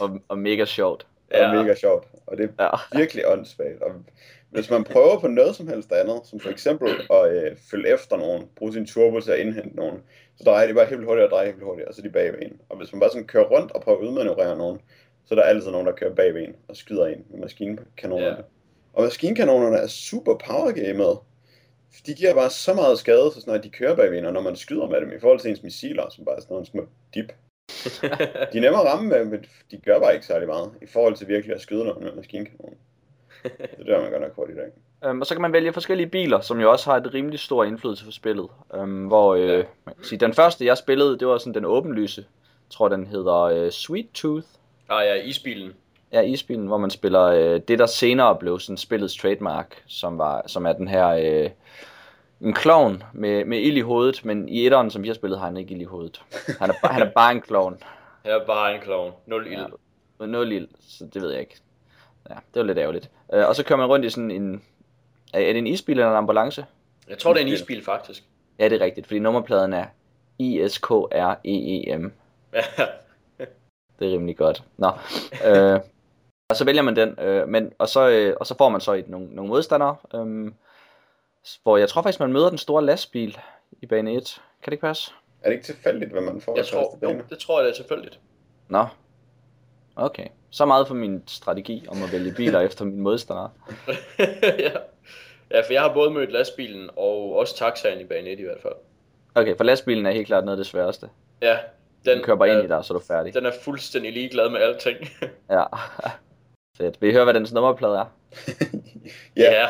Og, og mega sjovt. Det er mega sjovt, og det er Ja. virkelig åndssvagt. Og hvis man prøver på noget som helst andet, som for eksempel at øh, følge efter nogen, bruge sin turbo til at indhente nogen, så drejer de bare helt hurtigt og drejer helt hurtigt, og så er de bag ved en. Og hvis man bare sådan kører rundt og prøver at udmanøvrere nogen, så er der altid nogen, der kører bag ved en og skyder en med maskinkanonerne. Ja. Og maskinkanonerne er super powergamet. De giver bare så meget skade, så snart de kører bag ved en, og når man skyder med dem, i forhold til ens missiler, som bare er sådan nogle små dip. De er nemmere at ramme med, men de gør bare ikke særlig meget, i forhold til virkelig at skyde nogen med maskinkanoner. Det der man godt nok hurtigt af. Um, og så kan man vælge forskellige biler, som jo også har et rimelig stor indflydelse på spillet. Um, hvor øh, Ja. man kan sige, den første, jeg spillede, det var sådan den åbenlyse. Jeg tror, den hedder øh, Sweet Tooth. ah ja, isbilen. Ja, isbilen, hvor man spiller øh, det, der senere blev sådan spillets trademark, som, var, som er den her øh, en klovn med, med ild i hovedet, men i etteren, som vi har spillet, har han ikke ild i hovedet. Han er, han er bare en klovn. Jeg er bare en clown. Nul ild. Ja. Med nul ild, så det ved jeg ikke. Ja, det var lidt ærgerligt. Øh, og så kører man rundt i sådan en... Er, det en isbil eller en ambulance? Jeg tror, det er en isbil, faktisk. Ja, det er rigtigt, fordi nummerpladen er ISKREEM. Ja. Det er rimelig godt. Nå. Øh, og så vælger man den, øh, men, og, så, øh, og så får man så et, nogle, nogle modstandere, øh, hvor jeg tror faktisk, man møder den store lastbil i bane 1. Kan det ikke passe? Er det ikke tilfældigt, hvad man får Jeg i tror, jo, det tror jeg, det er tilfældigt. Nå. Okay. Så meget for min strategi om at vælge biler efter mine modstandere. ja. Ja, for jeg har både mødt lastbilen og også taxaen i bane 1 i hvert fald. Okay, for lastbilen er helt klart noget af det sværeste. Ja, Den kører bare ind er, i dig, så er du færdig. Den er fuldstændig ligeglad med alting. Ja. Fedt. Vil I høre, hvad dens nummerplade er? Ja.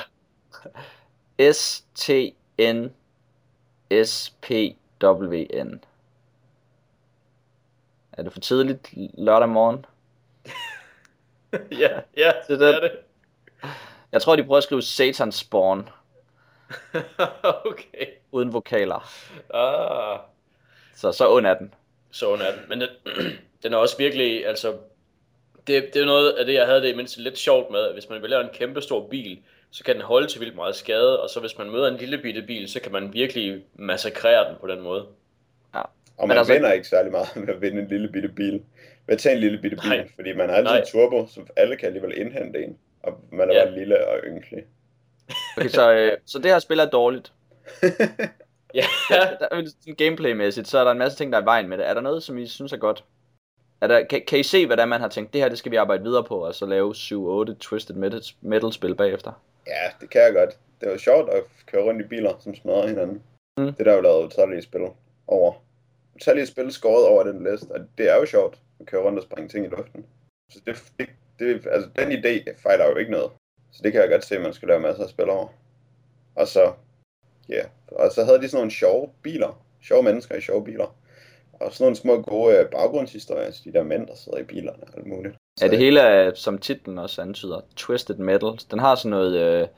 S T N S P W N. Er det for tidligt lørdag morgen? ja, ja, Det er det er det. Jeg tror, de prøver at skrive Satan Spawn okay. uden vokaler. Ah, Så så ond er den. så under den. Men den, den er også virkelig, altså, det, det er noget af det, jeg havde det mindst lidt sjovt med, at hvis man vælger en kæmpe stor bil, så kan den holde til vildt meget skade, og så hvis man møder en lille bitte bil, så kan man virkelig massakrere den på den måde. Og Men man altså- altså... vinder ikke særlig meget med at vinde en lille bitte bil. At tage en lille bitte bil, Nej. fordi man har altid Nej. en turbo, så alle kan alligevel indhente en. Og man er Ja. bare lille og ynkelig. Okay, så, øh, så det her spil er dårligt. Ja, Der, er jo sådan gameplaymæssigt, så er der en masse ting, der er i vejen med det. Er der noget, som I synes er godt? Er der, kan, kan I se, hvad det er, man har tænkt, det her det skal vi arbejde videre på, og så lave 7-8 Twisted Metal, metal spil bagefter? Ja, det kan jeg godt. Det var sjovt at køre rundt i biler, som smadrer hinanden. Mm. Det er der er jo lavet utallige spil over. Utallige spil skåret over den liste, og det er jo sjovt at køre rundt og springe ting i luften. Så det, det, det altså den idé fejler jo ikke noget. Så det kan jeg godt se, at man skal lave masser af spil over. Og så, ja, og så havde de sådan nogle sjove biler. Sjove mennesker i sjove biler. Og sådan nogle små gode øh, baggrundshistorier, altså de der mænd, der sidder i bilerne og alt muligt. Ja, det hele er, som titlen også antyder, Twisted Metal. Den har sådan noget øh,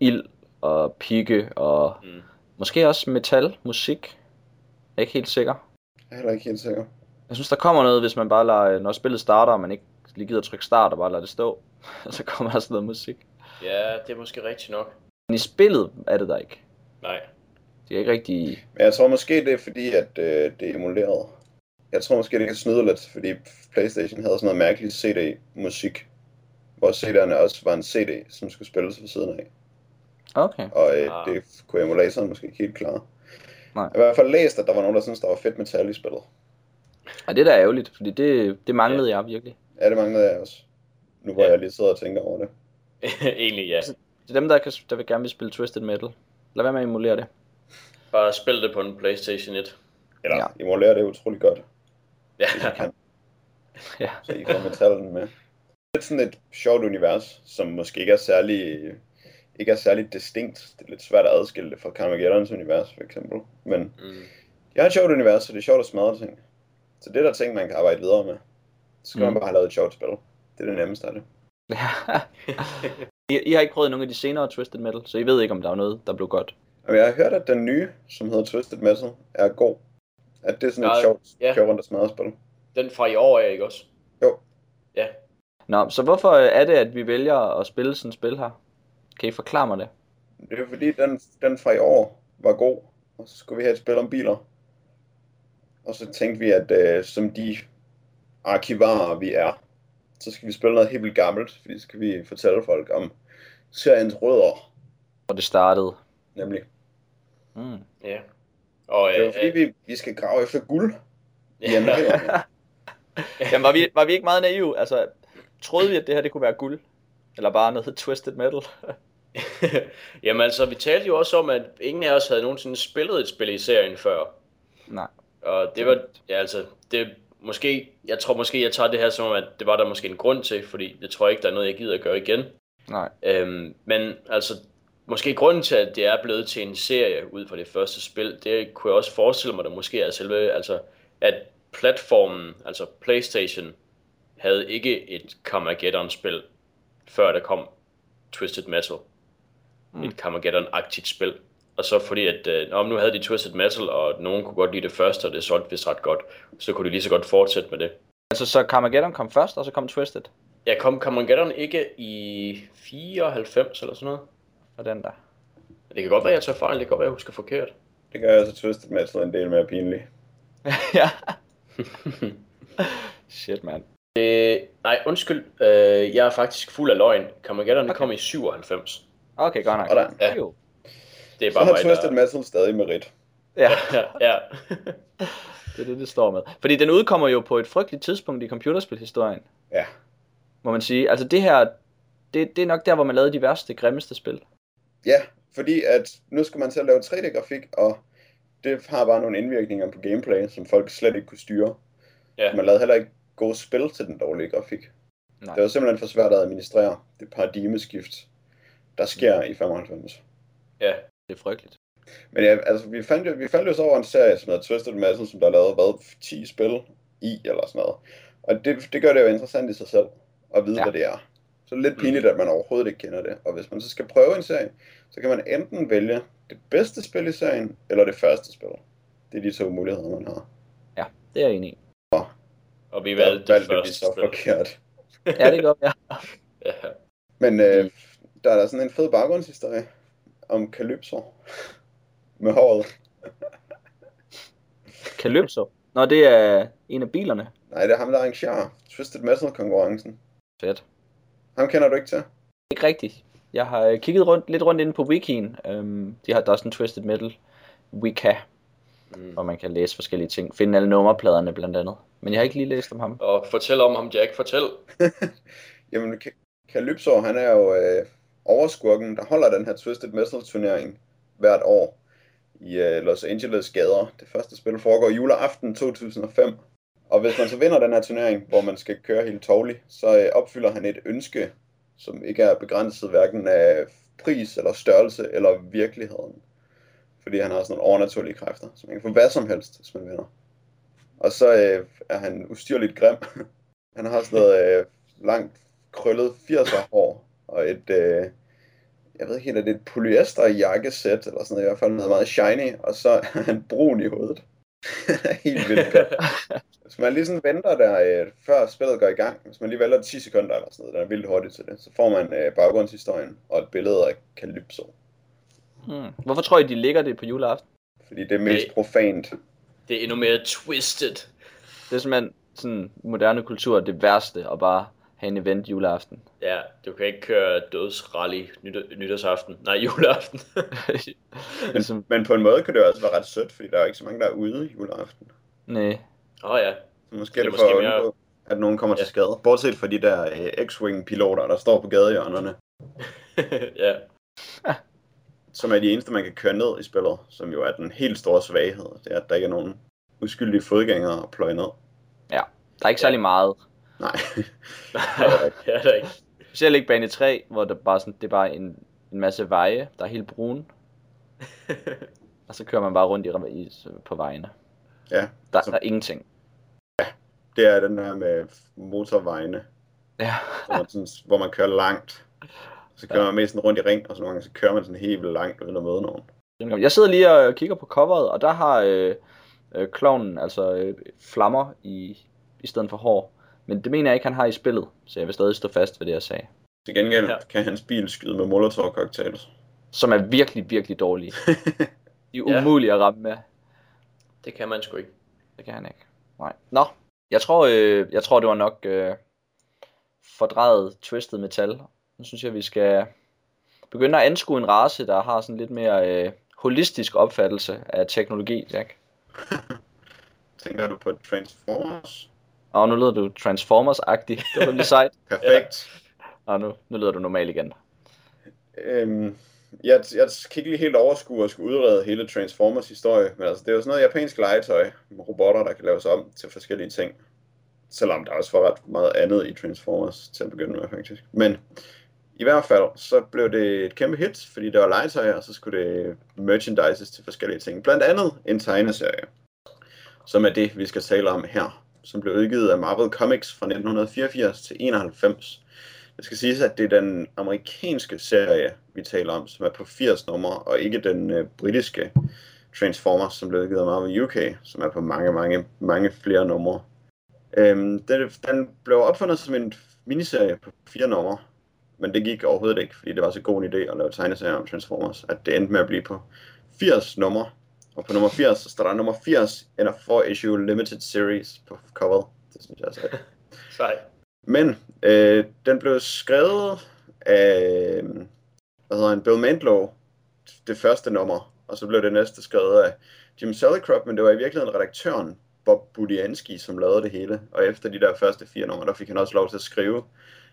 ild og pigge og Mm. måske også metal, musik. Jeg er ikke helt sikker. Jeg er heller ikke helt sikker. Jeg synes, der kommer noget, hvis man bare lader, når spillet starter, og man ikke lige gider trykke start og bare lader det stå. så kommer der sådan noget musik. ja, det er måske rigtigt nok. Men i spillet er det der ikke. Nej. Det er ikke rigtig... Men jeg tror måske, det er fordi, at øh, det er emuleret. Jeg tror måske, det kan snyde lidt, fordi Playstation havde sådan noget mærkeligt CD-musik, hvor CD'erne også var en CD, som skulle spilles ved siden af. Okay. Og øh, Ah. det kunne emulatoren måske ikke helt klare. Nej. Jeg har i hvert fald læst, at der var nogen, der syntes, der var fedt metal i spillet. Og det er da ærgerligt, fordi det, det manglede jeg virkelig. Ja, det manglede jeg også. Nu hvor Ja. jeg lige sidder og tænker over det. Egentlig ja. Til dem, der, kan, der vil gerne vil spille Twisted Metal, lad være med at emulere det. Bare spil det på en Playstation 1. Eller Ja. ja. emulere det er utrolig godt, Ja, hvis I kan. Ja. Så I får metallen med. Det er sådan et sjovt univers, som måske ikke er særlig, ikke er særlig distinkt. Det er lidt svært at adskille det fra Carmageddons univers, for eksempel. Men mm. jeg har et sjovt univers, så det er sjovt at smadre ting. Så det er der ting, man kan arbejde videre med. Så skal mm. Man bare have lavet et sjovt spil. Det er det nemmeste af det. I, I har ikke prøvet nogle af de senere Twisted Metal, så I ved ikke, om der er noget, der blev godt. Og jeg har hørt, at den nye, som hedder Twisted Metal, er god. At det er sådan et Ja, sjovt ja. køre rundt og smadre spil. Den fra i år er ikke også? Jo. Ja. Nå, så hvorfor er det, at vi vælger at spille sådan et spil her? Kan I forklare mig det? Det er fordi, den, den fra i år var god, og så skulle vi have et spil om biler. Og så tænkte vi, at øh, som de arkivarer vi er, så skal vi spille noget helt vildt gammelt, fordi så skal vi fortælle folk om seriens rødder, Hvor det startede. nemlig. Mm. Ja. Og Det er jo øh, fordi, øh, vi, vi skal grave efter guld i ja. anmelderne. Jamen, var vi, var vi ikke meget naive? Altså, troede vi, at det her det kunne være guld? Eller bare noget Twisted Metal? Jamen altså, vi talte jo også om, at ingen af os havde nogensinde spillet et spil i serien før. Nej. Og det var, ja altså, det måske, jeg tror måske, jeg tager det her som om, at det var der måske en grund til, fordi det tror jeg ikke, der er noget, jeg gider at gøre igen. Nej. Øhm, men altså, måske grunden til, at det er blevet til en serie ud fra det første spil, det kunne jeg også forestille mig, der måske er selve, altså, at platformen, altså Playstation, havde ikke et Carmageddon-spil, før der kom Twisted Metal. Mm. Et Carmageddon-agtigt spil. Og så fordi, at øh, nå, men nu havde de Twisted Metal, og nogen kunne godt lide det første, og det solgte vist ret godt, så kunne de lige så godt fortsætte med det. Altså, så Carmageddon kom først, og så kom Twisted? Ja, kom Carmageddon ikke i 94 eller sådan noget? Og den der. Det kan godt være, jeg tager fejl, det kan godt være, jeg husker forkert. Det gør altså Twisted Metal en del mere pinlig. ja. Shit, mand. Øh, nej, undskyld. Øh, jeg er faktisk fuld af løgn. Carmageddon. Okay. kom i 97. Okay, godt nok. Sådan. Ja. Jo. Det er Så bare har mig, Twisted der... Metal stadig merit. Ja, Ja, ja. det er det, det står med. Fordi den udkommer jo på et frygteligt tidspunkt i computerspilhistorien, Ja. må man sige. Altså det her, det, det er nok der, hvor man lavede de værste, grimmeste spil. Ja, fordi at nu skal man til at lave 3D-grafik, og det har bare nogle indvirkninger på gameplay, som folk slet ikke kunne styre. Ja. Man lavede heller ikke gode spil til den dårlige grafik. Nej. Det var simpelthen for svært at administrere det paradigmeskift, der sker i 95. Ja. Det er frygteligt. Men ja, altså, vi fandt jo, vi faldt jo så over en serie, som hedder Twisted Metal, som der er lavet, hvad, 10 spil i, eller sådan noget. Og det, det gør det jo interessant i sig selv, at vide, Ja. ja. hvad det er. Så det er lidt pinligt, at man overhovedet ikke kender det. Og hvis man så skal prøve en serie, så kan man enten vælge det bedste spil i serien, eller det første spil. Det er de to muligheder, man har. Det er jeg enig i. Og vi Der valgte det valgte vi første så spil. forkert. Ja, det går, ja. Ja. Men øh, der er der sådan en fed baggrundshistorie om Calypso. Med håret. Calypso. Nå, det er en af bilerne. Nej, det er ham, der arrangerer Twisted Metal-konkurrencen. Fedt. Ham kender du ikke til? Ikke rigtigt. Jeg har øh, kigget rundt, lidt rundt inde på wikien. Um, de har, der er sådan en Twisted Metal Wika, Mm. hvor man kan læse forskellige ting. Finde alle nummerpladerne blandt andet. Men jeg har ikke lige læst om ham. Og fortæl om ham, Jack. Fortæl. Jamen, Ca- Calypso, han er jo øh, overskurken, der holder den her Twisted Metal turnering hvert år i øh, Los Angeles gader. Det første spil foregår juleaften 2005. Og hvis man så vinder den her turnering, hvor man skal køre helt tovligt, så øh, opfylder han et ønske, som ikke er begrænset hverken af pris eller størrelse eller virkeligheden. Fordi han har sådan nogle overnaturlige kræfter, så man kan få hvad som helst, hvis man vinder. Og så øh, er han ustyrligt grim. han har sådan noget øh, langt krøllet 80'er hår, og et, øh, jeg ved ikke helt, er det et polyester jakkesæt, eller sådan noget, i hvert fald noget meget shiny, og så er han brun i hovedet. helt vildt godt. Hvis man lige sådan venter der, øh, før spillet går i gang, hvis man lige vælger 10 sekunder eller sådan noget, den er vildt hurtigt til det, så får man øh, baggrundshistorien og et billede af Calypso. Hmm. Hvorfor tror I, de ligger det på juleaften? Fordi det er mest Det- profant. Det er endnu mere twisted. Det er simpelthen sådan moderne kultur det værste at bare have en event juleaften. Ja, du kan ikke køre dødsrally nytår, nytårsaften. Nej, juleaften. ligesom, Men på en måde kan det jo også være ret sødt, fordi der er ikke så mange, der er ude juleaften. nej. Åh oh, ja. Så måske Det er det for at undgå, at nogen kommer til Ja. skade. Bortset fra de der øh, X-Wing-piloter, der står på gadehjørnerne, ja. som er de eneste, man kan køre ned i spillet, som jo er den helt store svaghed. Det er, at der ikke er nogen uskyldige fodgængere at pløje ned. Der er ikke særlig meget. Nej. Nej, det er der ikke. Specielt ikke bane 3, hvor det bare sådan, det er bare en, en masse veje, der er helt brune. Og så kører man bare rundt i, i, på vejene. ja, Der, Så- der er ingenting. det er den der med motorvejene, Ja. hvor man, sådan, hvor man kører langt. Så kører man mest sådan rundt i ring, og så nogle gange så kører man sådan helt vildt langt uden at møde nogen. Jeg sidder lige og kigger på coveret, og der har øh, øh, klovnen altså øh, flammer i, i stedet for hår. Men det mener jeg ikke, han har i spillet, så jeg vil stadig stå fast ved det, jeg sagde. Til gengæld Ja. ja. kan hans bil skyde med molotov cocktails. Som er virkelig, virkelig dårlige. De er Ja. umulige at ramme med. Det kan man sgu ikke. Det kan han ikke. Nej. Nå, jeg tror, øh, jeg tror det var nok øh, fordrejet twisted metal. Nu synes jeg, vi skal begynde at anskue en race, der har sådan lidt mere øh, holistisk opfattelse af teknologi, Jack. Tænker du på Transformers? Og nu lyder du Transformers-agtig. Det var lidt sejt. Perfekt. Og nu, nu lyder du normal igen. Øhm, jeg, jeg kan ikke lige helt overskue at skulle udrede hele Transformers historie, men altså, det er jo sådan noget japansk legetøj med robotter, der kan laves om til forskellige ting. Selvom der også var ret meget andet i Transformers til at begynde med, faktisk. Men i hvert fald, så blev det et kæmpe hit, fordi det var legetøj, og så skulle det merchandises til forskellige ting. Blandt andet en tegneserie, som er det, vi skal tale om her, som blev udgivet af Marvel Comics fra 1984 til 91. Det skal siges, at det er den amerikanske serie, vi taler om, som er på 80 numre, og ikke den øh, britiske Transformers, som blev udgivet af Marvel UK, som er på mange, mange, mange flere numre. Øhm, den, den blev opfundet som en miniserie på fire numre, men det gik overhovedet ikke, fordi det var så god en idé at lave tegneserier om Transformers, at det endte med at blive på 80 numre. Og på nummer 80, så står der nummer 80 in a 4-issue limited series på coveret. Det synes jeg er sejt. Sej. Men øh, den blev skrevet af hvad hedder han, Bill Mantlo, det første nummer, og så blev det næste skrevet af Jim Salicrup, men det var i virkeligheden redaktøren Bob Budiansky, som lavede det hele. Og efter de der første fire numre, der fik han også lov til at skrive,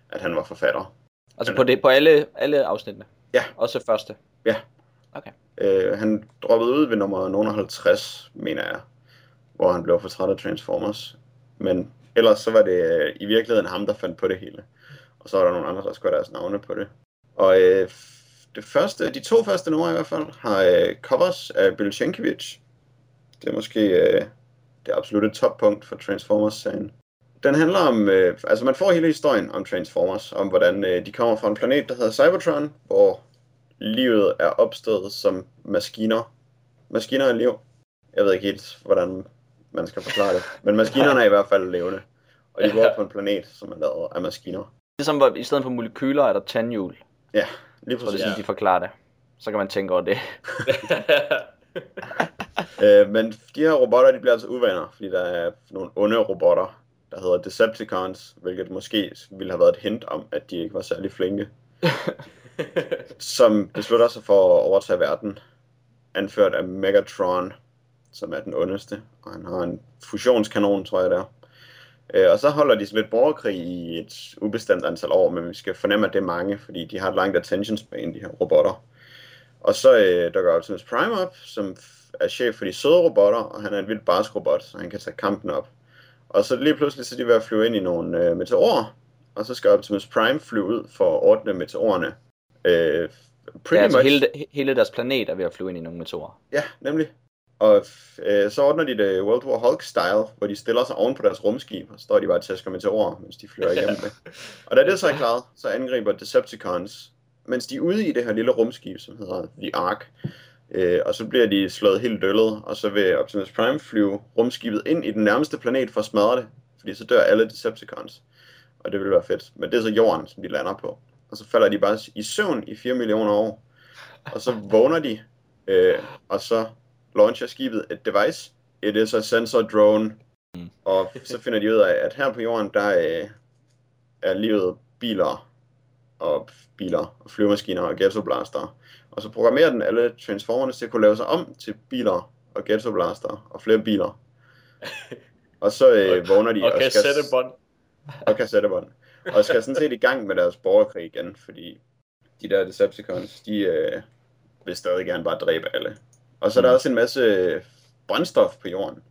at han var forfatter. Altså på, det, på alle, alle afsnittene. Ja. Også første. Okay. Øh, han droppede ud ved nummer 50, mener jeg, hvor han blev for træt af Transformers. Men ellers så var det øh, i virkeligheden ham, der fandt på det hele. Og så var der nogle andre, der skulle have deres navne på det. Og øh, det første, de to første numre i hvert fald, har øh, covers af Bill Sienkiewicz. Det er måske øh, det absolutte toppunkt for Transformers-serien. Den handler om, øh, altså man får hele historien om Transformers, om hvordan øh, de kommer fra en planet, der hedder Cybertron, hvor livet er opstået som maskiner. Maskiner er liv. Jeg ved ikke helt, hvordan man skal forklare det. Men maskinerne er i hvert fald levende. Og de bor på en planet, som er lavet af maskiner. Ligesom hvor i stedet for molekyler er der tandhjul. Ja, lige Så det er præcis. sådan, de forklarer det. Så kan man tænke over det. Øh, men de her robotter, de bliver altså uvenner, fordi der er nogle onde robotter, der hedder Decepticons, hvilket måske ville have været et hint om, at de ikke var særlig flinke, som beslutter sig for at overtage verden, anført af Megatron, som er den ondeste, og han har en fusionskanon, tror jeg der. Øh, og så holder de sådan lidt borgerkrig i et ubestemt antal år, men vi skal fornemme, at det er mange, fordi de har et langt attention span, de her robotter. Og så øh, dukker Optimus Prime op, som er chef for de søde robotter, og han er en vild barsk robot, så han kan tage kampen op. Og så lige pludselig så er de ved at flyve ind i nogle øh, meteorer, og så skal Optimus Prime flyve ud for at ordne meteorerne. Øh, pretty Ja, altså much. hele, hele deres planet er ved at flyve ind i nogle meteorer. Ja, nemlig. Og øh, så ordner de det World War Hulk-style, hvor de stiller sig oven på deres rumskib, og så står de bare og tæsker meteorer, mens de flyver igennem det. Og da det så er klaret, så angriber Decepticons, mens de er ude i det her lille rumskib, som hedder The Ark. Øh, og så bliver de slået helt døllet, og så vil Optimus Prime flyve rumskibet ind i den nærmeste planet for at smadre det, fordi så dør alle Decepticons. Og det vil være fedt. Men det er så jorden, som de lander på. Og så falder de bare i søvn i 4 millioner år. Og så vågner de, øh, og så launcher skibet et device. It is a sensor drone. Mm. Og så finder de ud af, at her på jorden, der øh, er livet biler og biler og flyvemaskiner og ghetto blaster. Og så programmerer den alle transformerne til at kunne lave sig om til biler og ghetto blaster og flere biler. Og så øh, vågner de og skal kassettebånd. og kassettebånd. Og skal sådan set i gang med deres borgerkrig igen, fordi de der Decepticons, de øh, vil stadig gerne bare dræbe alle. Og så er der Mm. også en masse brændstof på jorden,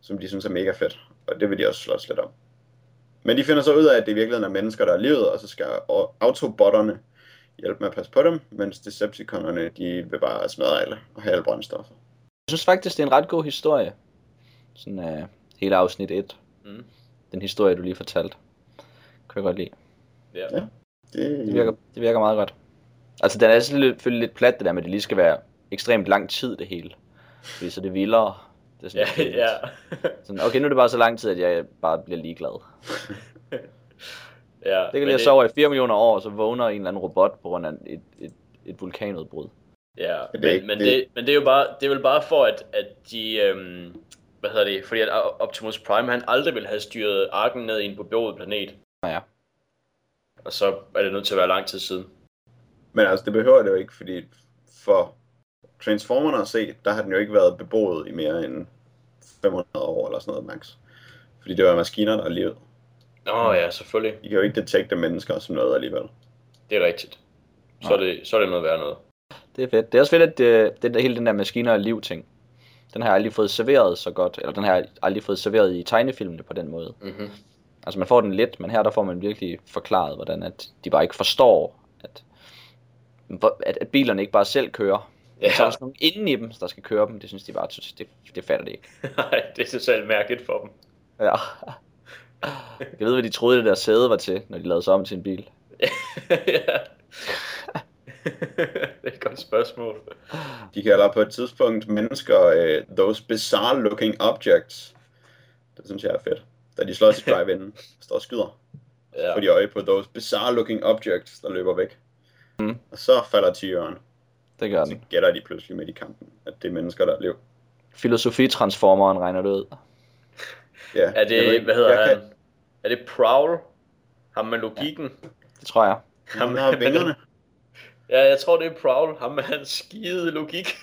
som de synes er mega fedt, og det vil de også slås lidt om. Men de finder så ud af, at det i virkeligheden er mennesker, der er livet, og så skal autobotterne hjælpe med at passe på dem, mens Decepticonerne, de vil bare smadre alle og have alle brændstoffer. Jeg synes faktisk, det er en ret god historie. Sådan uh, hele afsnit 1. Mm. Den historie, du lige fortalte. Kan jeg godt lide. Ja. Ja. Det, Det virker, det virker meget godt. Altså, den er selvfølgelig lidt plat, det der med, at det lige skal være ekstremt lang tid, det hele. Fordi så er det vildere. Det er Ja, sådan, ja. Sådan, okay, nu er det bare så lang tid, at jeg bare bliver ligeglad. ja. Det kan lige sove i 4 millioner år, og så vågner en eller anden robot på grund af et, et, et vulkanudbrud. Ja, Det er men, ikke- men, det- det, men det er jo bare, det er vel bare for, at, at de, øhm, hvad hedder det, fordi at Optimus Prime, han aldrig ville have styret arken ned i en beboet planet. Ja. Og så er det nødt til at være lang tid siden. Men altså, det behøver det jo ikke, fordi for Transformerne at se, der har den jo ikke været beboet i mere end 500 år eller sådan noget max. Fordi det var maskiner, der er livet. Nå ja, selvfølgelig. De kan jo ikke detekte mennesker som noget alligevel. Det er rigtigt. Så er det, så er det noget værd noget. Det er fedt. Det er også fedt, at det, det der, hele den der maskiner og liv ting, den har jeg aldrig fået serveret så godt, eller den har jeg aldrig fået serveret i tegnefilmene på den måde. Mm-hmm. Altså man får den lidt, men her der får man virkelig forklaret, hvordan at de bare ikke forstår, at, at, at bilerne ikke bare selv kører. Ja. Så er der sådan nogle inden i dem, der skal køre dem. Det synes de bare, det, det fatter de ikke. Nej, det er totalt mærkeligt for dem. Ja. Jeg ved, hvad de troede, det der sæde var til, når de lavede sig om til en bil. ja. det er et godt spørgsmål. De kalder på et tidspunkt mennesker uh, those bizarre looking objects. Det synes jeg er fedt. Da de slår til drive-in, står og skyder. Ja. Får de øje på those bizarre looking objects, der løber væk. Mm. Og så falder tigeren. Det gør Så den. gætter de pludselig midt i kampen, at det er mennesker, der er liv. Filosofitransformeren regner det ud. Ja, Er det, hvad hedder jeg han? Er det Prowl? Ham med logikken? Det tror jeg. Kan, han har vingerne. Ja, jeg tror det er Prowl. Ham med hans skide logik.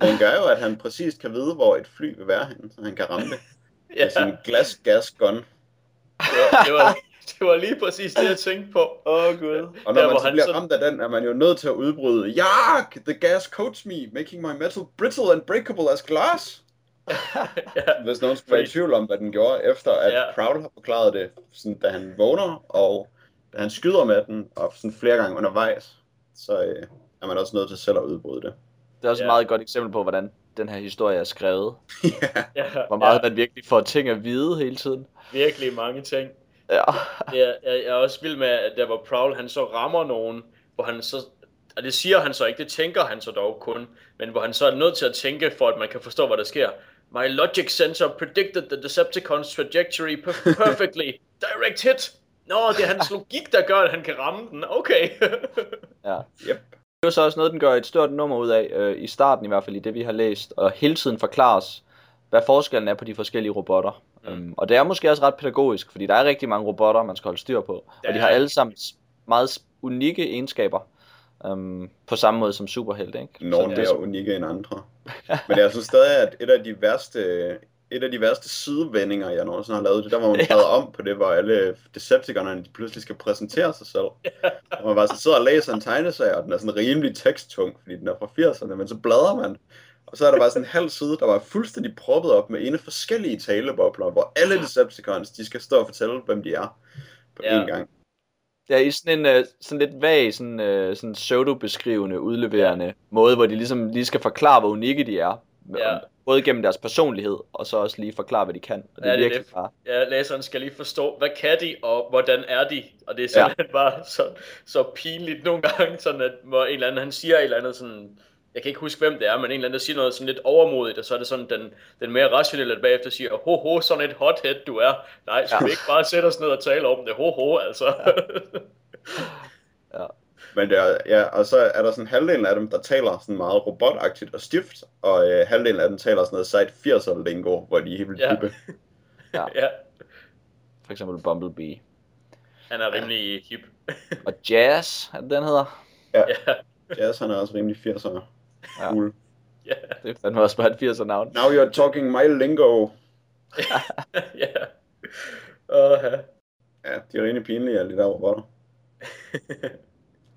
Den gør jo, at han præcis kan vide, hvor et fly vil være henne, så han kan ramme det. ja, Med sin glas gas gun. det var, det var Det var lige præcis det, jeg tænkte på. Åh, oh, gud. Og når Der, man så bliver sådan- ramt af den, er man jo nødt til at udbryde, Jak! The gas coats me, making my metal brittle and breakable as glass. ja. Hvis nogen skulle være i tvivl om, hvad den gjorde, efter at Ja. Prowl har forklaret det, sådan, da han vågner, og da han skyder med den, og sådan flere gange undervejs, så øh, er man også nødt til selv at udbryde det. Det er også Ja. et meget godt eksempel på, hvordan den her historie er skrevet. ja. Hvor meget ja, man virkelig får ting at vide hele tiden. virkelig mange ting. Ja. Er, jeg, jeg er også vild med, at der hvor Prowl han så rammer nogen, hvor han så, og det siger han så ikke, det tænker han så dog kun, men hvor han så er nødt til at tænke, for at man kan forstå, hvad der sker. My logic sensor predicted the Decepticons trajectory per- perfectly. Direct hit! Nå, det er hans logik, der gør, at han kan ramme den. Okay. ja. Yep. Det er jo så også noget, den gør et stort nummer ud af, øh, i starten i hvert fald i det, vi har læst, og hele tiden forklares, hvad forskellen er på de forskellige robotter. Mm. Um, og det er måske også ret pædagogisk, fordi der er rigtig mange robotter, man skal holde styr på, Der og de er- har alle sammen meget unikke egenskaber, um, på samme måde som superhelte, ikke? Nogle det mere unikke end andre. Men jeg synes stadig, at et af de værste, et af de værste sidevendinger, jeg nogensinde har lavet, det der, hvor man Ja. ja. om på det, hvor alle Decepticonerne de pludselig skal præsentere sig selv. Og man bare så sidder og læser en tegneserie, og den er sådan rimelig teksttung, fordi den er fra 80'erne, men så bladrer man, og så er der bare sådan en halv side, der var fuldstændig proppet op med ene forskellige talebobler, hvor alle Decepticons, de skal stå og fortælle, hvem de er på Ja. én gang. Er i sådan en uh, sådan lidt vag, sådan, uh, sådan pseudo-beskrivende, udleverende ja. måde, hvor de ligesom lige skal forklare, hvor unikke de er. Ja. Både gennem deres personlighed, og så også lige forklare, hvad de kan. Og det Ja, er virkelig det. bare... Ja, læseren skal lige forstå, hvad kan de, og hvordan er de? Og det er simpelthen ja. bare så, så pinligt nogle gange, sådan at hvor en eller anden, han siger et eller andet sådan, jeg kan ikke huske, hvem det er, men en eller anden, der siger noget sådan lidt overmodigt, og så er det sådan, den, den mere rationelle, der bagefter siger, ho ho, sådan et hothead du er. Nej, skal Ja. ja. vi ikke bare sætte os ned og tale om det? Ho ho, altså. Ja. Men det er, ja, og så er der sådan halvdelen af dem, der taler sådan meget robotagtigt og stift, og øh, halvdelen af dem taler sådan noget sejt 80'er lingo, hvor de er helt vildt Ja. hippe. ja, For eksempel Bumblebee. han er rimelig hip. Og Jazz, er det den hedder? ja, Jazz, han er også rimelig 80'er. Ja. Cool. ja, Det er fandme også bare et 80'er navn. Now you're talking my lingo. ja. Åh, ja. Ja, de er rimelig pinlige, alle de der robotter.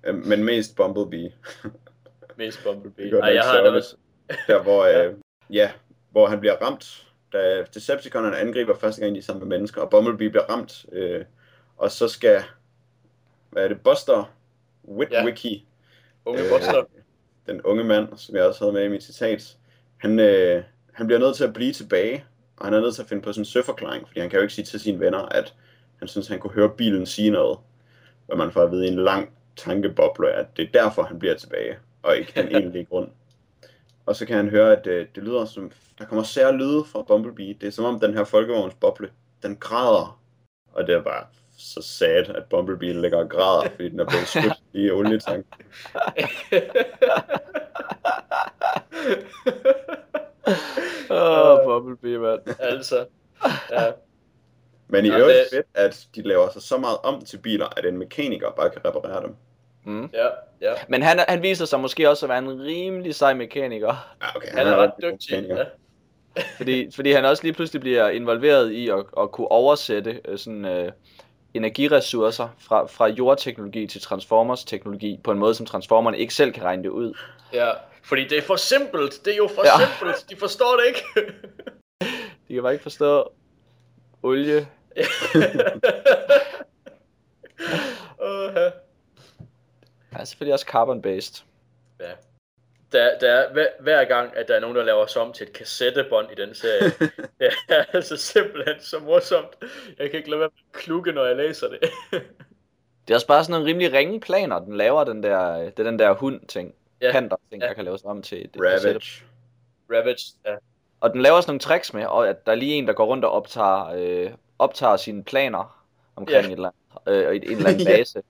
Øh, Men mest Bumblebee. Mest Bumblebee. Det Ej, jeg har det også. Der hvor, Ja. øh, ja, hvor han bliver ramt, da Decepticonerne angriber første gang, de er sammen med mennesker, og Bumblebee bliver ramt, øh, og så skal, hvad er det, Buster Witwicky, Unge Øh, Buster. den unge mand, som jeg også havde med i mit citat, han, øh, han bliver nødt til at blive tilbage, og han er nødt til at finde på sådan en søforklaring, fordi han kan jo ikke sige til sine venner, at han synes, han kunne høre bilen sige noget, hvad man får at vide i en lang tankeboble, at det er derfor, han bliver tilbage, og ikke den egentlige grund. Og så kan han høre, at øh, det lyder som, der kommer sær lyde fra Bumblebee. Det er som om den her folkevognsboble, den græder. Og det er bare så sad, at Bumblebee ligger og græder, fordi den er blevet skudt i olietank. Åh, oh, Bumblebee, mand. altså. Ja. Men i Nå, øvrigt det- fedt, at de laver sig så meget om til biler, at en mekaniker bare kan reparere dem. Mm. Ja, ja. Men han, han viser sig måske også at være en rimelig sej mekaniker. Ja, okay, Han er ret dygtig. mekaniker. Ja. Fordi, fordi han også lige pludselig bliver involveret i at, at kunne oversætte øh, sådan, øh, energiressourcer fra, fra jordteknologi til transformers-teknologi på en måde, som transformerne ikke selv kan regne det ud. ja. Fordi det er for simpelt. Det er jo for Ja. ja. simpelt. De forstår det ikke. De kan bare ikke forstå olie. Åh, ja. Er selvfølgelig også carbon-based. Ja. Der, der er, hver, hver gang, at der er nogen, der laver sig om til et kassettebånd i den serie, det er altså simpelthen så morsomt. Jeg kan ikke lade være med at klukke, når jeg læser det. Det er også bare sådan nogle rimelig ringe planer, den laver, den der, det er den der hund-ting. Ja. Panter-ting, Ja. der kan laves om til et. Ravage. Ravage, ja. Og den laver sådan nogle tricks med, og at der er lige en, der går rundt og optager, øh, optager sine planer omkring Ja. et eller andet, øh, et, en eller anden Ja. base.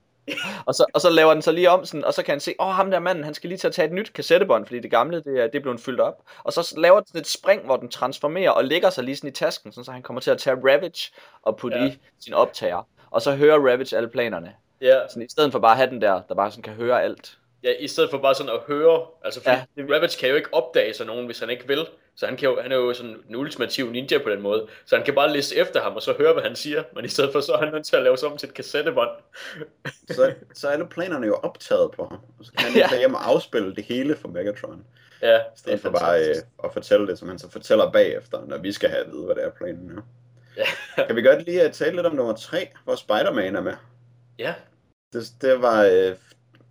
og, så, og så laver den så lige om sådan, og så kan han se, åh, ham der manden, han skal lige til at tage et nyt kassettebånd, fordi det gamle, det er, det er blevet fyldt op. Og så laver den et spring, hvor den transformerer og lægger sig lige sådan i tasken, sådan, så han kommer til at tage Ravage og putte ja. i sin optager. Og så hører Ravage alle planerne. Ja, Sådan, I stedet for bare at have den der, der bare sådan kan høre alt. Ja, i stedet for bare sådan at høre, altså fordi Ja, ja, Ravage kan jo ikke opdage sig nogen, hvis han ikke vil. Så han, kan jo, han er jo sådan en ultimativ ninja på den måde. Så han kan bare liste efter ham, og så høre, hvad han siger. Men i stedet for, så er han nødt til at lave sig om til et kassettebånd. Så, så er alle planerne jo optaget på ham. Og så kan han lige tage hjem og afspille det hele for Megatron. Ja, I stedet for bare øh, at fortælle det, som han så fortæller bagefter, når vi skal have at vide, hvad det er planen er. Ja. Kan vi godt lige at tale lidt om nummer 3, hvor Spider-Man er med? ja. Det, det var... Øh,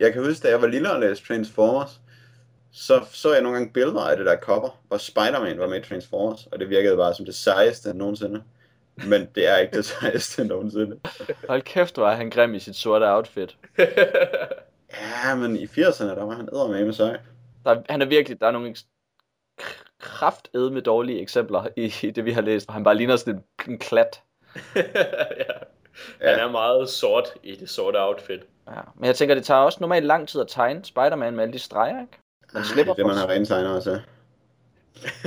jeg kan huske, da jeg var lille og læste Transformers, så så jeg nogle gange billeder af det der cover, hvor Spider-Man var med i Transformers, og det virkede bare som det sejeste nogensinde. Men det er ikke det sejeste nogensinde. Hold kæft, var han grim i sit sorte outfit. Ja, men i 80'erne, der var han eddermame sej. Der, er- han er virkelig, der er nogle kraftede med dårlige eksempler i, i det, vi har læst, hvor han bare ligner sådan en, en klat. ja. Ja. Han er meget sort i det sorte outfit. Ja. Men jeg tænker, det tager også normalt lang tid at tegne Spider-Man med alle de streger, ikke? Man slipper det, er det, man har rene tegnere til.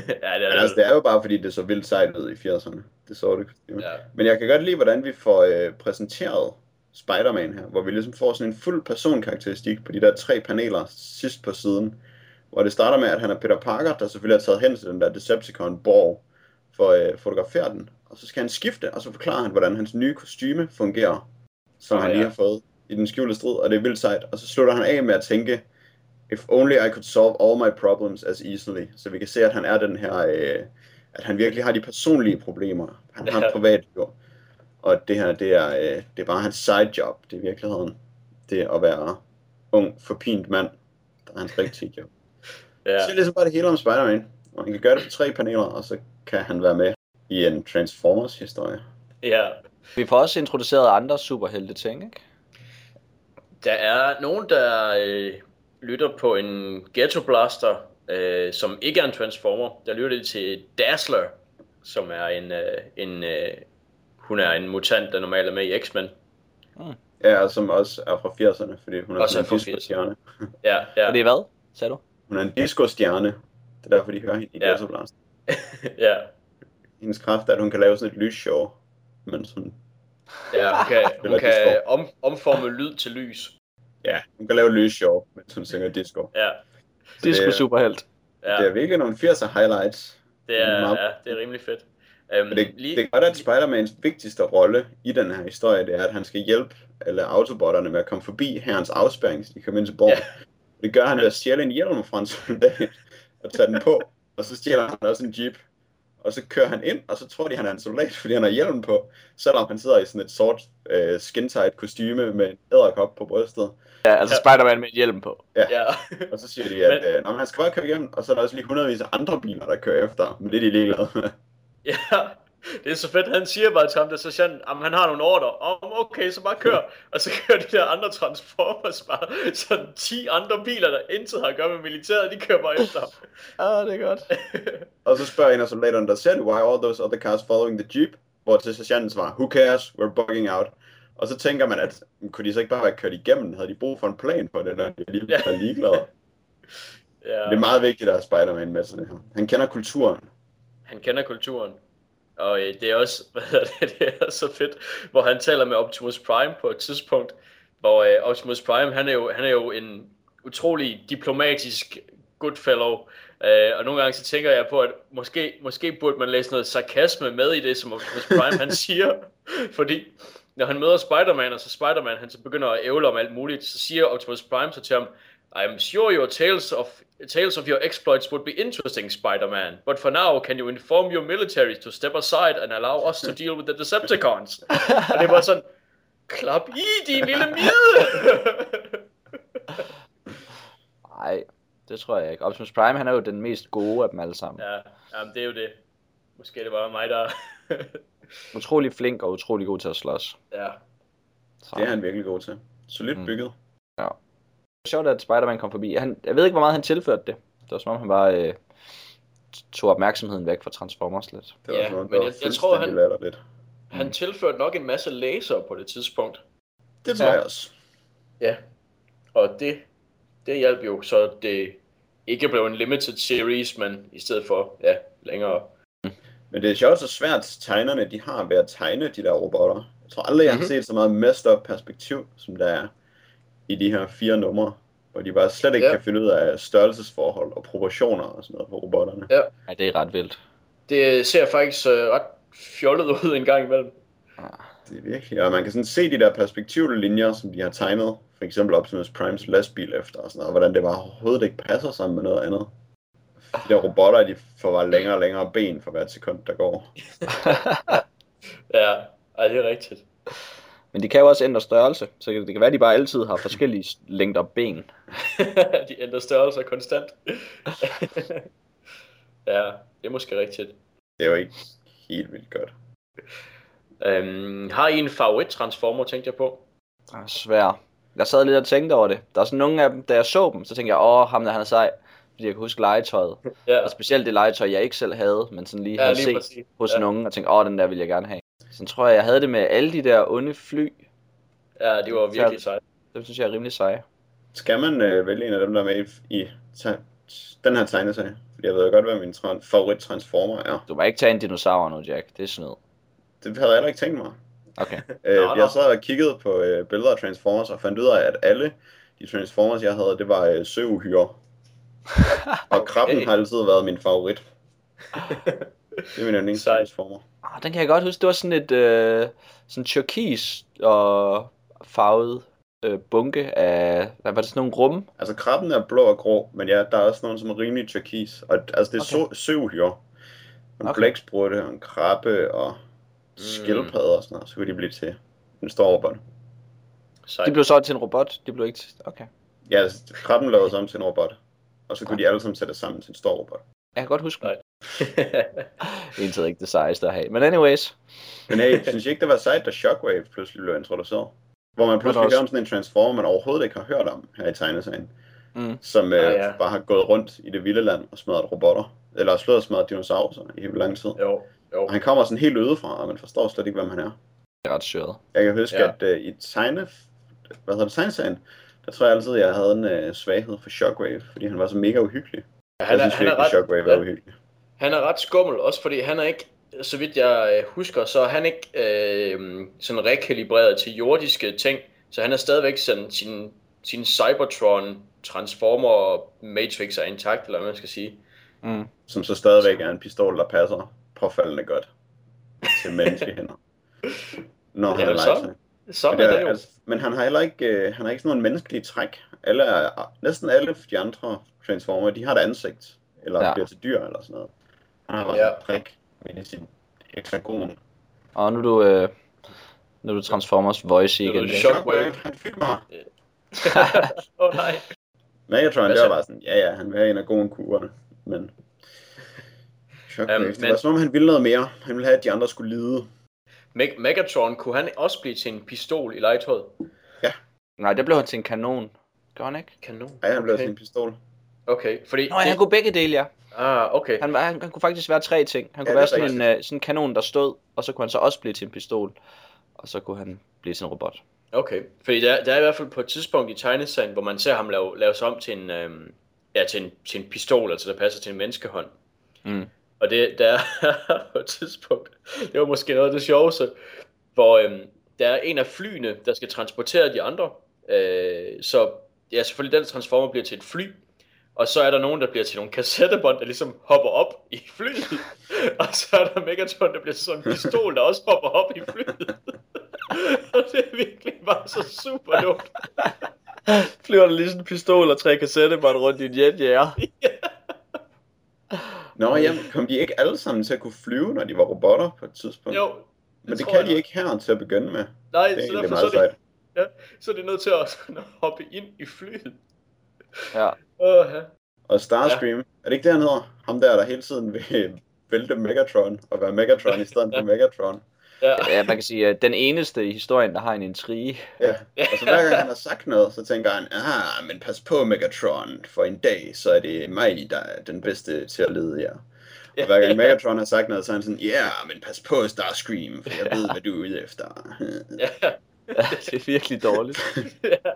ja, det er Men det. altså, det er jo bare fordi, det så vildt sejt ud i 80'erne. Det så det. Ja. Men jeg kan godt lide, hvordan vi får øh, præsenteret Spider-Man her, hvor vi ligesom får sådan en fuld personkarakteristik på de der tre paneler sidst på siden. Hvor det starter med, at han er Peter Parker, der selvfølgelig er taget hen til den der Decepticon-borg for at øh, fotografere den. Og så skal han skifte, og så forklarer han, hvordan hans nye kostyme fungerer, som Åh, han lige ja. har fået i den skjulte strid, og det er vildt sejt. Og så slutter han af med at tænke, if only I could solve all my problems as easily. Så vi kan se, at han er den her, øh, at han virkelig har de personlige problemer. Han har et privatliv. Og det her, det er, øh, det er bare hans side job. Det er i virkeligheden det at være ung, forpint mand. Der er hans rigtige job. Ja. Ja. Så det er ligesom bare det hele om Spider-Man. Og han kan gøre det på tre paneler, og så kan han være med i en Transformers-historie. ja. Vi får også introduceret andre superhelte ting, ikke? Der er nogen, der øh, lytter på en Ghetto Blaster, øh, som ikke er en Transformer. Der lytter de til Dazzler, som er en, øh, en øh, hun er en mutant, der normalt er med i X-Men. Ja, og som også er fra 80'erne, fordi hun er Også sådan er fra en disco-stjerne. Ja, ja, Og det er hvad, sagde du? Hun er en disco-stjerne. Det er derfor, de hører hende i Ja. Ghetto Blast. ja, Hendes kraft er, at hun kan lave sådan et lysshow. Men sådan, ja, hun kan, hun kan disco. om, omforme lyd til lys. ja, hun kan lave lysshow, mens hun synger disco. Ja, Det er superhelt. ja, Det er virkelig nogle 80'er highlights. det er, meget- ja, det er rimelig fedt. Um, det, det er godt, at Spider-Mans vigtigste rolle i den her historie, det er, at han skal hjælpe alle autobotterne med at komme forbi herrens afspærring, så de kommer ind til borgen. Ja. Det gør han ved at stjæle en hjelm fra en soldat og tage den på, og så stjæler han også en jeep. Og så kører han ind, og så tror de, han er en soldat, fordi han har hjelm på, selvom han sidder i sådan et sort uh, skin-tight kostyme med en æderkop på brystet. Ja, altså Ja. Spider-Man med hjelm på. Ja, Og så siger de, at Men- øh, "Nå, men han skal bare køre igennem, og så er der også lige hundredvis af andre biler, der kører efter, men det er de ligeglade med. ja, det er så fedt. Han siger bare til ham, der sergeant, at han har nogle ordre. Om okay, så bare kør. Og så kører de der andre Transformers bare. Sådan 10 andre biler, der intet har at gøre med militæret, de kører bare efter ham. Ah, det er godt. Og så spørger en af soldaterne, der det, why all those other cars following the jeep? Hvor til sergeanten svarer, who cares, we're bugging out. Og så tænker man, at "Men kunne de så ikke bare være kørt igennem? Havde de brug for en plan for det, når de alligevel Ja. er ligeglade? Ja, Det er meget vigtigt, at have Spider-Man med det her. Han kender kulturen. han kender kulturen. Og øh, det er også, hvad hedder det, det er så fedt, hvor han taler med Optimus Prime på et tidspunkt, hvor øh, Optimus Prime, han er, jo, han er jo en utrolig diplomatisk good fellow, øh, og nogle gange så tænker jeg på, at måske, måske burde man læse noget sarkasme med i det, som Optimus Prime han siger, fordi når han møder Spider-Man, og så Spider-Man han så begynder at ævle om alt muligt, så siger Optimus Prime så til ham, I'm sure your tales of tales of your exploits would be interesting, Spider-Man. But for now, can you inform your military to step aside and allow us to deal with the Decepticons? og det var sådan, klap i, din lille mide! Nej, det tror jeg ikke. Optimus Prime, han er jo den mest gode af dem alle sammen. ja, jamen, det er jo det. Måske det var mig, der... Utrolig flink og utrolig god til at slås. ja. Så. Det er han virkelig god til. Solidt Mm. bygget. Sjovt, at Spider-Man kom forbi. Han, jeg ved ikke, hvor meget han tilførte det. Det var som om, han bare øh, tog opmærksomheden væk fra Transformers lidt. Det var Ja, men var jeg- jeg tror, han- latterligt. Han tilførte nok en masse laser på det tidspunkt. Det tror Ja. jeg også. Ja. Og det, det hjalp jo, så det ikke blev en limited series, men i stedet for, ja, længere. Men det er sjovt, så svært tegnerne de har ved at tegne de der robotter. Jeg tror aldrig, jeg har Mhm. set så meget messed up perspektiv, som der er i de her fire numre. hvor de bare slet ikke Ja. kan finde ud af størrelsesforhold og proportioner og sådan noget på robotterne. Ja. Ja, det er ret vildt. Det ser faktisk øh, ret fjollet ud en gang imellem. Det er virkelig, og man kan sådan se de der perspektivlinjer, som de har tegnet, for eksempel Optimus Primes lastbil efter, og sådan noget, hvordan det bare overhovedet ikke passer sammen med noget andet. De der robotter, de får bare længere og længere ben for hvert sekund, der går. Ja, ej, det er rigtigt. Men de kan jo også ændre størrelse, så det kan være, at de bare altid har forskellige længder ben. de ændrer størrelser konstant. ja, det er måske rigtigt. Det er jo ikke helt vildt godt. Øhm, har I en favorit Transformer, tænkte jeg på? Det er svært. Jeg sad lidt og tænkte over det. Der er sådan nogle af dem, da jeg så dem, så tænkte jeg, åh, ham der han er sej. Fordi jeg kan huske legetøjet. Ja, Og specielt det legetøj, jeg ikke selv havde, men sådan lige ja havde lige set præcis. hos ja. nogen, og tænkte, åh, den der vil jeg gerne have. Så tror jeg, jeg havde det med alle de der onde fly. Ja, det var virkelig sejt. Dem synes jeg er rimelig seje. Skal man øh, vælge en af dem, der er med i, i den her tegneserie? Fordi jeg ved jo godt, hvad min tran- favorit Transformer er. Du må ikke tage en dinosaur nu, Jack. Det er snyd. Det havde jeg heller ikke tænkt mig. Okay. Øh, Nå, jeg sad og kiggede på øh, billeder af Transformers og fandt ud af, at alle de Transformers, jeg havde, det var øh, søuhyre. Og krabben har altid været min favorit. Det er min yndlings Sejt. Transformer. Ah, den kan jeg godt huske. Det var sådan et øh, sådan turkis og farvet øh, bunke af, hvad var det sådan nogle rum? Altså krabben er blå og grå, men ja, der er også nogen, som er rimelig turkis. Og altså det er Okay. okay. søuhyre. En Okay. okay. blæksprutte og en krabbe og skildpadder og sådan noget, så kunne de blive til en stor robot. Sejt. De blev så til en robot. De blev ikke til... Okay. Ja, altså, krabben lavede sig om til en robot. Og så kunne de alle sammen sætte sammen til en stor robot. Jeg kan godt huske Nej. det. Egentlig ikke det sejeste at have. Men anyways. Men hey, synes I ikke, det var sejt, da Shockwave pludselig blev introduceret? Hvor man pludselig også. hører om sådan en Transformer, man overhovedet ikke har hørt om her i tegneserien. Mm. Som øh, Ah, ja. bare har gået rundt i det vilde land og smadret robotter. Eller slået og smadret dinosaurer i helt lang tid. jo, jo. Og han kommer sådan helt udefra, og man forstår slet ikke, hvem han er. Det er ret søret. Jeg kan huske, Ja. at øh, i tegne... Hvad hedder det, tegneserien? Der tror jeg altid, jeg havde en øh, svaghed for Shockwave, fordi han var så mega uhyggelig. Ja, Han, jeg synes virkelig, ret... Shockwave er uhyggelig. Han er ret skummel, også fordi han er ikke, så vidt jeg øh, husker, så er han ikke øh, sådan rekalibreret til jordiske ting. Så han er stadigvæk sådan, sin, sin Cybertron Transformer Matrix er intakt, eller hvad man skal sige. Mm. Som så stadigvæk er en pistol, der passer påfaldende godt til menneskehænder. Når han Ja, er så. Sådan Men, er det det er, jo. altså, men han har heller ikke, øh, han har ikke sådan nogle menneskelige træk. Alle næsten alle de andre Transformer, de har et ansigt. Eller ja. bliver til dyr eller sådan noget. Han har Ja. ja. et prik med sin hexagon. Og nu er du, øh, nu er du Transformers voice er igen. du Jack. Shockwave. Han fik mig. Åh oh, nej. Megatron, det var bare sådan, ja ja, han have en af gode kurerne. Men Shockwave, um, det men- var som om han ville noget mere. Han ville have, at de andre skulle lide. Meg- Megatron, kunne han også blive til en pistol i legetøjet? Nej, der blev han til en kanon. Gør han ikke? Kanon. Ej, han blev okay. til en pistol. Okay, fordi... Nå, ja, han kunne begge dele, ja. Ah, okay. Han, han, han kunne faktisk være tre ting. Han Ja, kunne det være sådan en, uh, sådan en kanon, der stod, og så kunne han så også blive til en pistol. Og så kunne han blive til en robot. Okay, fordi der, der er i hvert fald på et tidspunkt i tegneserien, hvor man ser ham lave, lave sig om til en, øhm, ja, til, en, til en pistol, altså der passer til en menneskehånd. Mm. Og det der er på et tidspunkt, det var måske noget af det sjoveste, hvor øhm, der er en af flyene, der skal transportere de andre. Øh, så ja, selvfølgelig den transformer bliver til et fly, og så er der nogen, der bliver til nogle kassettebånd, der ligesom hopper op i flyet. Og så er der Megatron, der bliver til sådan en pistol, der også hopper op i flyet. og det er virkelig bare så super dumt. Flyver der lige sådan en pistol og tre kassettebånd rundt i en jet, ja. Nå, jamen, kom de ikke alle sammen til at kunne flyve, når de var robotter på et tidspunkt? Jo, Men det kan jeg de ikke her til at begynde med. Nej, Det er så derfor meget så er, det, sejt. ja, så er det nødt til at hoppe ind i flyet. ja. Ja. Og Starscream, ja. er det ikke det, han hedder? Ham der, der hele tiden vil vælte Megatron og være Megatron i stedet for Megatron. Ja. Ja, man kan sige, at den eneste i historien, der har en intrige. Ja. Og så hver gang han har sagt noget, så tænker han, ah, men pas på Megatron, for en dag, så er det mig, der er den bedste til at lede jer. Og hver gang Megatron har sagt noget, så er han sådan, ja, yeah, men pas på Starscream, for jeg ved, hvad du er ude efter. ja. det er virkelig dårligt. ja.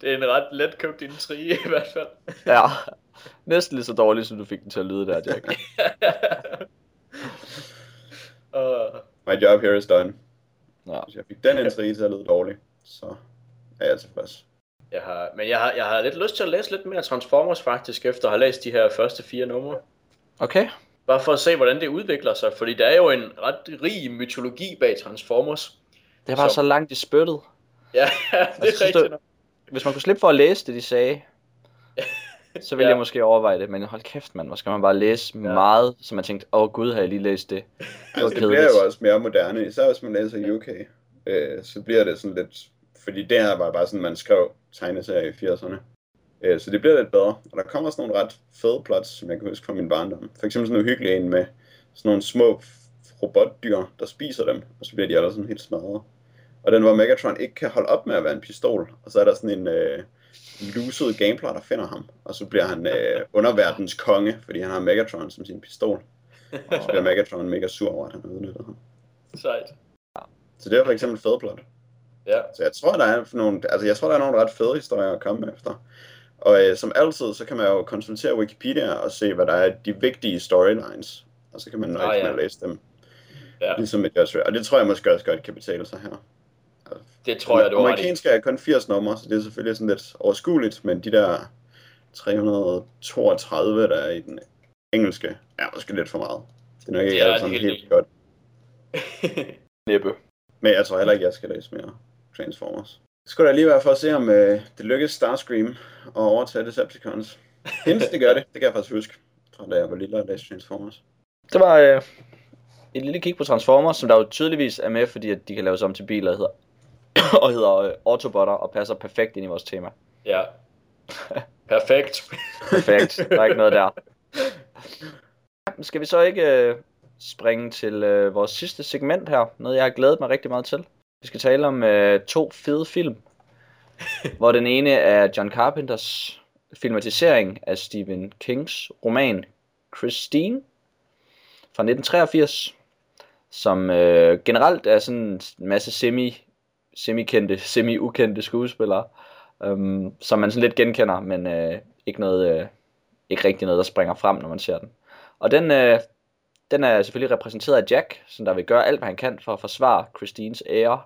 Det er en ret let købt intrige i hvert fald. Ja. Næsten lige så dårligt, som du fik den til at lyde der, Jack. uh, My job here is done. Ja. Hvis jeg fik den intrige til at lyde dårligt, så er jeg tilfreds. Jeg har, men jeg har, jeg har lidt lyst til at læse lidt mere Transformers faktisk, efter at have læst de her første fire numre. Okay. Bare for at se, hvordan det udvikler sig, fordi der er jo en ret rig mytologi bag Transformers. Det var så, Så- langt i spyttet. Ja, det er synes, rigtigt. Hvis man kunne slippe for at læse det, de sagde, så ville Ja. jeg måske overveje det. Men hold kæft, mand, hvor skal man bare læse Ja. meget, så man tænkte, åh gud, har jeg lige læst det. Det Altså, det bliver jo også mere moderne, især hvis man læser UK. Øh, så bliver det sådan lidt... Fordi det her var bare sådan, man skrev tegneserier i 80'erne. Øh, så det bliver lidt bedre. Og der kommer også nogle ret fede plots, som jeg kan huske fra min barndom. For eksempel sådan en uhyggelig en med sådan nogle små robotdyr, der spiser dem. Og så bliver de alle sådan helt smadret. Og den, hvor Megatron ikke kan holde op med at være en pistol. Og så er der sådan en øh, luset gameplay, der finder ham. Og så bliver han øh, underverdens konge, fordi han har Megatron som sin pistol. Og så bliver Megatron mega sur over, at han har udnyttet ham. Sejt. Så det er for eksempel fed plot. Ja. Så jeg tror, der er nogle, altså jeg tror, der er nogle ret fede historier at komme efter. Og øh, som altid, så kan man jo konsultere Wikipedia og se, hvad der er de vigtige storylines. Og så kan man nøjes ah, ja. med at læse dem. Ja. Ligesom et Joshua. Og det tror jeg måske også godt kan betale sig her. Det tror jeg, du har. Amerikanske er kun 80 numre, så det er selvfølgelig sådan lidt overskueligt, men de der 332, der er i den engelske, er måske lidt for meget. Det er nok ikke er sådan helt helt vildt. godt. Næppe. Men jeg tror heller ikke, jeg skal læse mere Transformers. Det skulle da lige være for at se, om øh, det lykkes Starscream at overtage Decepticons. Hint, det gør det. Det kan jeg faktisk huske, fra da jeg var lille og læste Transformers. Det var øh, et lille kig på Transformers, som der jo tydeligvis er med, fordi at de kan laves om til biler og hedder, og hedder øh, Autobotter og passer perfekt ind i vores tema. Ja. Perfekt. Perfekt. Der er ikke noget der. Skal vi så ikke øh, springe til øh, vores sidste segment her? Noget, jeg har glædet mig rigtig meget til. Vi skal tale om øh, to fede film. hvor den ene er John Carpenters filmatisering af Stephen Kings roman Christine fra 1983. Som øh, generelt er sådan en masse semi, semi-kendte, semi-ukendte skuespillere. Um, som man sådan lidt genkender, men øh, ikke noget, øh, ikke rigtig noget, der springer frem, når man ser den. Og den, øh, den er selvfølgelig repræsenteret af Jack, som der vil gøre alt, hvad han kan for at forsvare Christines ære,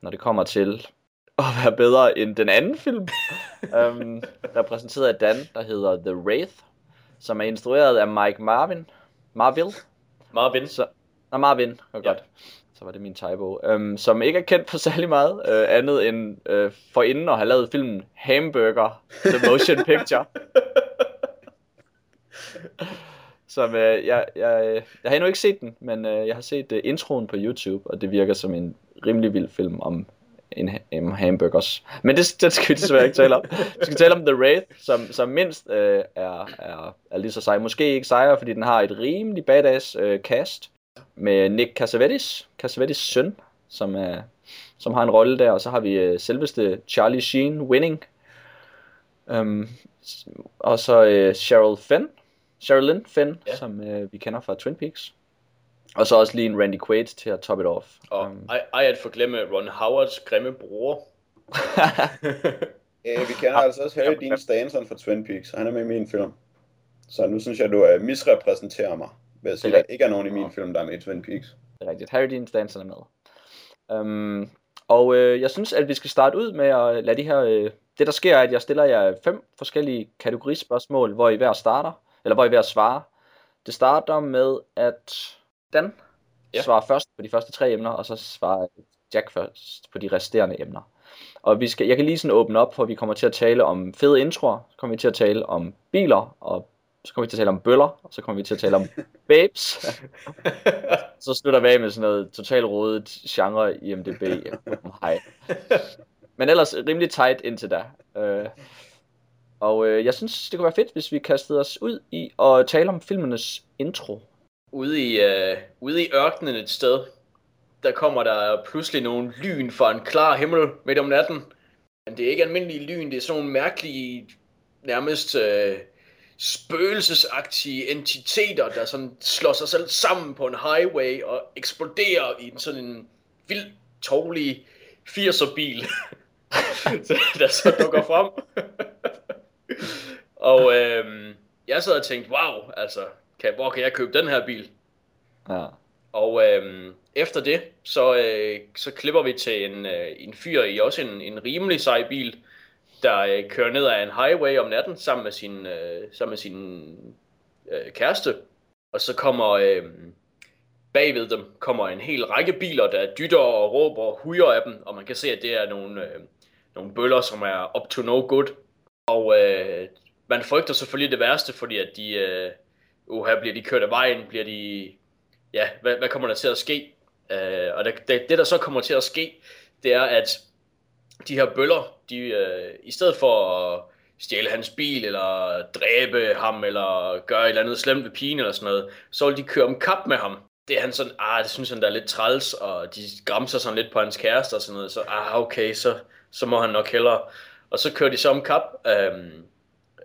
når det kommer til at være bedre end den anden film. um, repræsenteret af Dan, der hedder The Wraith, som er instrueret af Mike Marvin. Marville. Marvin. Så, Nå, Marvin, var Ja. godt. Så var det min typo. Um, som ikke er kendt for særlig meget, uh, andet end uh, for inden at have lavet filmen Hamburger, The Motion Picture. som uh, jeg, jeg, jeg har endnu ikke set den, men uh, jeg har set uh, introen på YouTube, og det virker som en rimelig vild film om en, en hamburgers. Men det, det skal vi desværre ikke tale om. Vi skal tale om The Wraith, som, som mindst uh, er, er, er lige så sej. Måske ikke sejere, fordi den har et rimelig badass uh, cast med Nick Cassavetes, Cassavetes søn, som, er, som har en rolle der, og så har vi øh, selveste Charlie Sheen, Winning, um, og så øh, Cheryl Fenn, Sherilyn Fenn, Ja. ja. som øh, vi kender fra Twin Peaks, og så også lige en Randy Quaid til at top it off. Og Um, ej, ej at forglemme Ron Howards grimme bror. Øh, vi kender altså også Harry Dean Stanton fra Twin Peaks, og han er med i min film. Så nu synes jeg, du uh, misrepræsenterer mig ved at sige, Det er at der ikke er nogen i min film, der er med i Twin Peaks. Det er rigtigt. Harry Dean Stanton er med. Um, og øh, jeg synes, at vi skal starte ud med at lade de her... Øh, det der sker er, at jeg stiller jer fem forskellige kategorispørgsmål, hvor I hver starter, eller hvor I hver svarer. Det starter med, at Dan ja. svarer først på de første tre emner, og så svarer Jack først på de resterende emner. Og vi skal, jeg kan lige sådan åbne op, for vi kommer til at tale om fede introer, så kommer vi til at tale om biler, og så kommer vi til at tale om bøller, og så kommer vi til at tale om babes. Så slutter vi af med sådan noget totalt rodet genre i MDB. Hej. Men ellers rimelig tight indtil da. Øh, og øh, jeg synes, det kunne være fedt, hvis vi kastede os ud i at tale om filmenes intro. Ude i, øh, ude i ørkenen et sted, der kommer der pludselig nogle lyn fra en klar himmel midt om natten. Men det er ikke almindelige lyn, det er sådan nogle mærkelige, nærmest øh, spøgelsesagtige entiteter, der sådan slår sig selv sammen på en highway og eksploderer i en sådan en vild, tovlig 80'er bil, der så dukker frem. og øhm, jeg sad og tænkte, wow, altså, kan, hvor kan jeg købe den her bil? Ja. Og øhm, efter det, så, øh, så klipper vi til en, øh, en fyr i også en, en rimelig sej bil, der øh, kører ned ad en highway om natten sammen med sin, øh, sammen med sin øh, kæreste. Og så kommer øh, bagved dem kommer en hel række biler, der dytter og råber og hujer af dem. Og man kan se, at det er nogle, øh, nogle bøller, som er up to no good. Og øh, man frygter selvfølgelig det værste, fordi at de, øh, uh, her bliver de kørt af vejen, bliver de, ja, hvad, hvad kommer der til at ske? Øh, og det, det, det, der så kommer til at ske, det er, at de her bøller, de, øh, i stedet for at stjæle hans bil, eller dræbe ham, eller gøre et eller andet slemt ved pigen, eller sådan noget, så vil de køre om kap med ham. Det er han sådan, ah, det synes han, der er lidt træls, og de græmser sådan lidt på hans kæreste og sådan noget, så ah, okay, så, så må han nok hellere. Og så kører de så om kap, øh,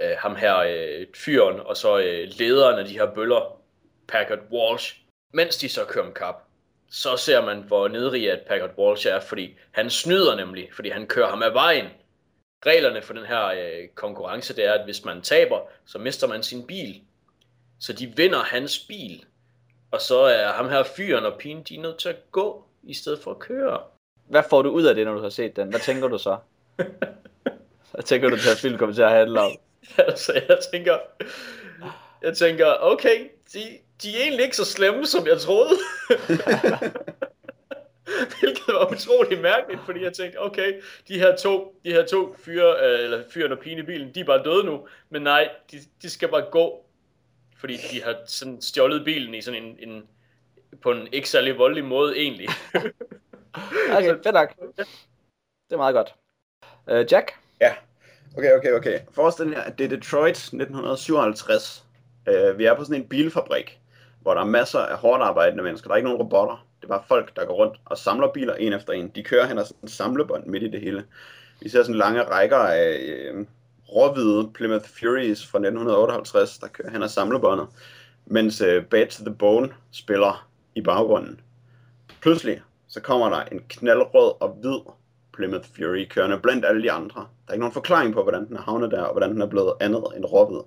øh, ham her øh, fyren, og så øh, lederen af de her bøller, Packard Walsh, mens de så kører om kap så ser man, hvor nedrig at Packard Walsh er, fordi han snyder nemlig, fordi han kører ham af vejen. Reglerne for den her øh, konkurrence, det er, at hvis man taber, så mister man sin bil. Så de vinder hans bil, og så er ham her fyren og pigen, de er nødt til at gå, i stedet for at køre. Hvad får du ud af det, når du har set den? Hvad tænker du så? Hvad tænker du til, at filmen kommer til at handle om? altså, jeg tænker, jeg tænker, okay, de, de er egentlig ikke så slemme, som jeg troede. Hvilket var utrolig mærkeligt, fordi jeg tænkte, okay, de her to, de her to fyre, øh, eller fyren og pigen i bilen, de er bare døde nu. Men nej, de, de skal bare gå. Fordi de har sådan stjålet bilen i sådan en, en på en ikke særlig voldelig måde egentlig. okay, fedt nok. Det er meget godt. Uh, Jack? Ja, okay, okay, okay. Forestil jer, at det er Detroit 1957. Uh, vi er på sådan en bilfabrik hvor der er masser af hårdt arbejdende mennesker. Der er ikke nogen robotter. Det er bare folk, der går rundt og samler biler en efter en. De kører hen og sådan en samlebånd midt i det hele. Vi ser sådan lange rækker af øh, råhvide Plymouth Furies fra 1958, der kører hen og samlebåndet, mens øh, Bad to the Bone spiller i baggrunden. Pludselig så kommer der en knaldrød og hvid Plymouth Fury kørende blandt alle de andre. Der er ikke nogen forklaring på, hvordan den er havnet der, og hvordan den er blevet andet end råhvid.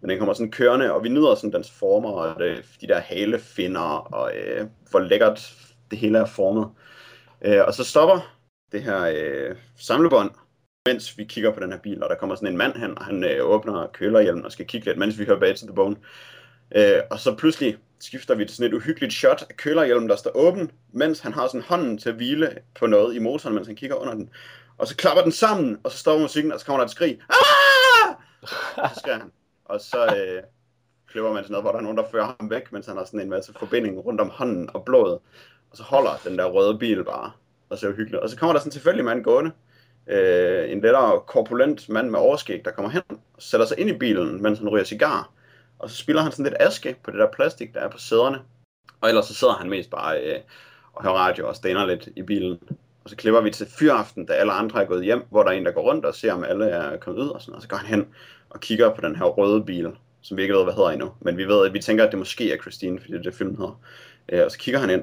Men den kommer sådan kørende, og vi nyder sådan dens former, og det, de der halefinder, og øh, hvor lækkert det hele er formet. Øh, og så stopper det her øh, samlebånd, mens vi kigger på den her bil, og der kommer sådan en mand hen, og han øh, åbner kølerhjelmen og skal kigge lidt, mens vi hører Bad to the Bone. Øh, og så pludselig skifter vi til sådan et uhyggeligt shot af kølerhjelmen, der står åben, mens han har sådan hånden til at hvile på noget i motoren, mens han kigger under den. Og så klapper den sammen, og så stopper musikken, og så kommer der et skrig. Ah! Så skriger han. Og så øh, klipper man sådan noget, hvor der er nogen, der fører ham væk, mens han har sådan en masse forbinding rundt om hånden og blodet. Og så holder den der røde bil bare, og ser hyggeligt. Og så kommer der sådan en tilfældig mand gående. Øh, en lettere korpulent mand med overskæg, der kommer hen og sætter sig ind i bilen, mens han ryger cigar. Og så spiller han sådan lidt aske på det der plastik, der er på sæderne. Og ellers så sidder han mest bare øh, og hører radio og stener lidt i bilen. Og så klipper vi til fyraften, da alle andre er gået hjem, hvor der er en, der går rundt og ser, om alle er kommet ud og sådan Og så går han hen og kigger på den her røde bil, som vi ikke ved, hvad hedder endnu. Men vi ved, at vi tænker, at det måske er Christine, fordi det er det, filmen hedder. Øh, og så kigger han ind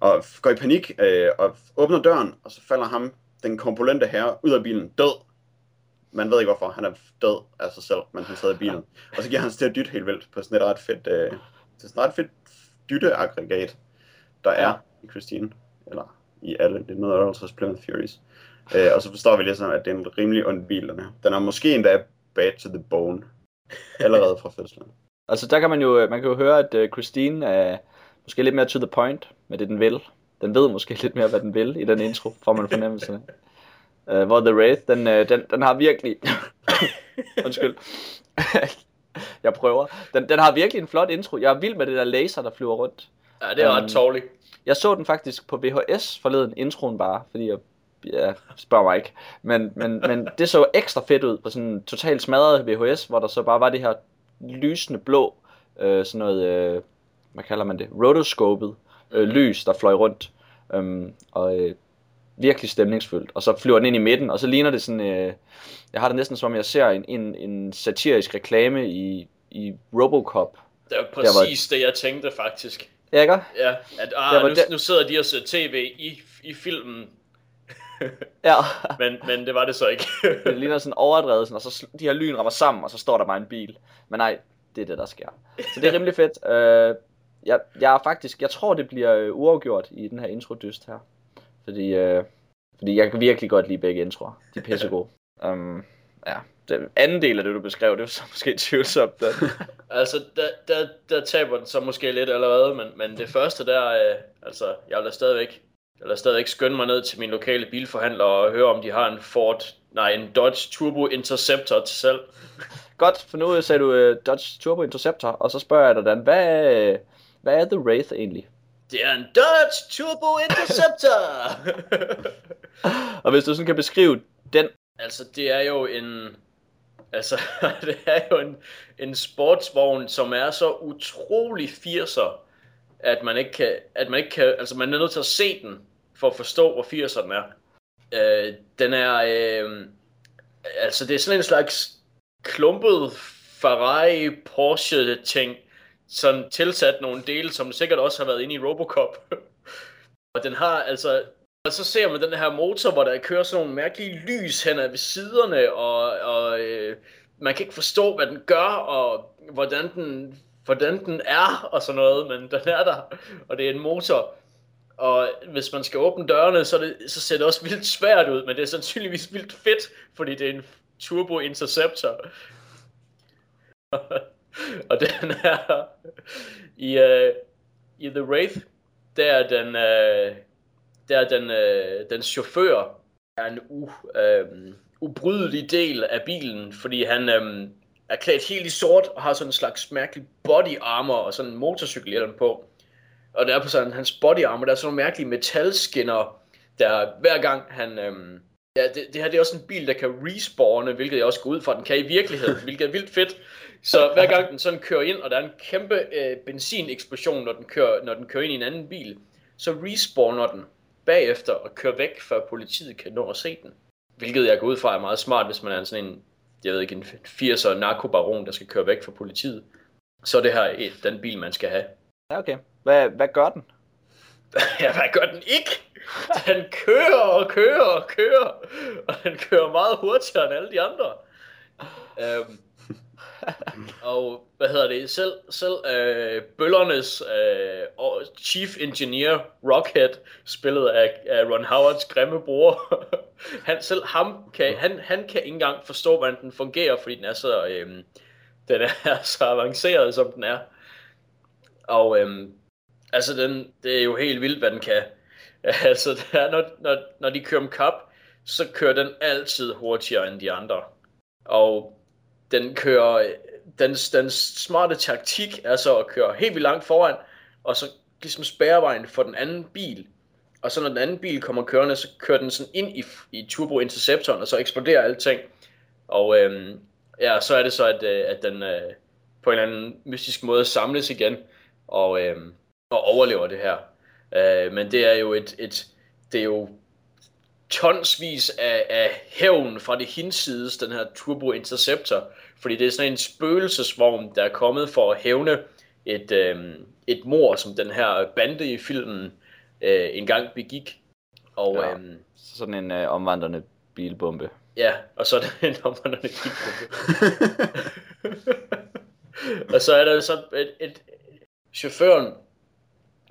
og går i panik øh, og åbner døren, og så falder ham, den komponente herre, ud af bilen, død. Man ved ikke hvorfor, han er død af sig selv, men han sad i bilen. Og så giver han sig til at dytte helt vildt på sådan et ret fedt, øh, det sådan et ret fedt dytteaggregat, der er i Christine, eller i alle 1958 Plymouth Furies. Øh, og så forstår vi ligesom, at det er en rimelig ond bil, den her. Den er måske endda bad to the bone. Allerede fra fødslen. altså der kan man jo, man kan jo høre, at uh, Christine er måske lidt mere to the point med det, den vil. Den ved måske lidt mere, hvad den vil i den intro, får man fornemmelse af. Uh, hvor The Wraith, den, uh, den, den har virkelig... Undskyld. jeg prøver. Den, den har virkelig en flot intro. Jeg er vild med det der laser, der flyver rundt. Ja, det er ret um, tårligt. Jeg så den faktisk på VHS forleden, introen bare, fordi jeg ja, spørg mig ikke. Men, men, men det så ekstra fedt ud på sådan en totalt smadret VHS, hvor der så bare var det her lysende blå, øh, sådan noget, øh, hvad kalder man det, rotoscopet øh, lys, der fløj rundt. Øhm, og øh, virkelig stemningsfuldt. Og så flyver den ind i midten, og så ligner det sådan, øh, jeg har det næsten som, jeg ser en, en, en satirisk reklame i, i Robocop. Det er præcis var... det, jeg tænkte faktisk. Ja, ikke? Ja, at ah, nu, nu sidder de og ser tv i, i filmen, ja. men, men det var det så ikke. det ligner sådan overdrevet, sådan, og så de her lyn rammer sammen, og så står der bare en bil. Men nej, det er det, der sker. Så det er rimelig fedt. Uh, jeg, jeg er faktisk, jeg tror, det bliver øh, uafgjort i den her intro-dyst her. Fordi, uh, fordi jeg kan virkelig godt lide begge introer. De er pissegode. um, ja, den anden del af det, du beskrev, det var så måske tvivlsomt. Den. altså, der, der, der taber den så måske lidt allerede, men, men det første der, øh, altså, jeg vil da stadigvæk, da stadigvæk skynde mig ned til min lokale bilforhandler og høre, om de har en Ford, nej, en Dodge Turbo Interceptor til salg. Godt, for nu sagde du uh, Dodge Turbo Interceptor, og så spørger jeg dig, Dan, hvad, hvad er The Wraith egentlig? Det er en Dodge Turbo Interceptor! og hvis du sådan kan beskrive den. Altså, det er jo en... Altså, det er jo en, en sportsvogn, som er så utrolig 80'er, at man ikke kan, at man ikke kan, altså man er nødt til at se den, for at forstå, hvor 80'erne er. Øh, den er, øh, altså det er sådan en slags klumpet Ferrari Porsche ting, sådan tilsat nogle dele, som sikkert også har været inde i Robocop. og den har altså, og så ser man den her motor, hvor der kører sådan nogle mærkelige lys hen ved siderne, og, og øh, man kan ikke forstå, hvad den gør, og hvordan den, hvordan den er, og sådan noget, men den er der, og det er en motor. Og hvis man skal åbne dørene, så, det, så ser det også vildt svært ud, men det er sandsynligvis vildt fedt, fordi det er en Turbo Interceptor. og den er i, uh, i The Wraith, der er den, uh, der er den, uh, den chauffør er en u, uh, ubrydelig del af bilen, fordi han um, er klædt helt i sort og har sådan en slags mærkelig body armor og sådan en motorcykelhjelm på. Og der er på sådan hans body armor, der er sådan nogle mærkelige metalskinner, der hver gang han, Øhm, Ja, det, det her det er også en bil, der kan respawne, hvilket jeg også går ud fra, den kan i virkeligheden, hvilket er vildt fedt. Så hver gang den sådan kører ind, og der er en kæmpe øh, benzineksplosion, når den, kører, når den kører ind i en anden bil, så respawner den bagefter og kører væk, før politiet kan nå at se den. Hvilket jeg går ud fra er meget smart, hvis man er sådan en, jeg ved ikke, en 80'er narkobaron, der skal køre væk fra politiet. Så er det her øh, den bil, man skal have. Ja, okay. Hvad, hvad gør den? ja, hvad gør den ikke? Den kører og kører og kører, og den kører meget hurtigere end alle de andre. Øhm, og hvad hedder det, selv, selv øh, bøllernes øh, chief engineer, Rockhead, spillet af, af Ron Howards grimme bror, han, selv ham kan, han, han kan ikke engang forstå, hvordan den fungerer, fordi den er så, øh, den er så avanceret, som den er. Og øh, altså, den, det er jo helt vildt, hvad den kan. Altså, det er, når, når, når de kører om kap, så kører den altid hurtigere end de andre. Og den kører, den, den smarte taktik er så at køre helt vildt langt foran, og så ligesom spærre vejen for den anden bil. Og så når den anden bil kommer kørende, så kører den sådan ind i, i Turbo Interceptoren, og så eksploderer alting. Og øhm, ja, så er det så, at, øh, at den øh, på en eller anden mystisk måde samles igen, og, øhm, og overlever det her. Øh, men det er jo et, et det er jo tonsvis af, af hævn fra det hinsides, den her Turbo Interceptor, fordi det er sådan en spøgelsesvogn, der er kommet for at hævne et, øh, et mor, som den her bande i filmen øh, engang begik. Og, ja, øh, sådan en øh, omvandrende bilbombe. Ja, og så er der en omvandrende bilbombe. og så er der så et, et chaufføren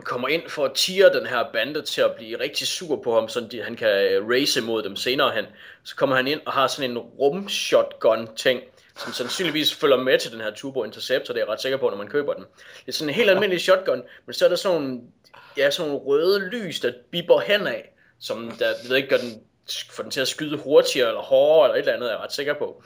kommer ind for at tire den her bande til at blive rigtig sur på ham, så han kan øh, race mod dem senere hen. Så kommer han ind og har sådan en rumshotgun ting, som sandsynligvis følger med til den her Turbo Interceptor, det er jeg ret sikker på, når man køber den. Det er sådan en helt almindelig shotgun, men så er der sådan nogle, ja, sådan nogle røde lys, der bipper hen af, som der, jeg ved ikke, gør den, får den til at skyde hurtigere eller hårdere eller et eller andet, er jeg ret sikker på.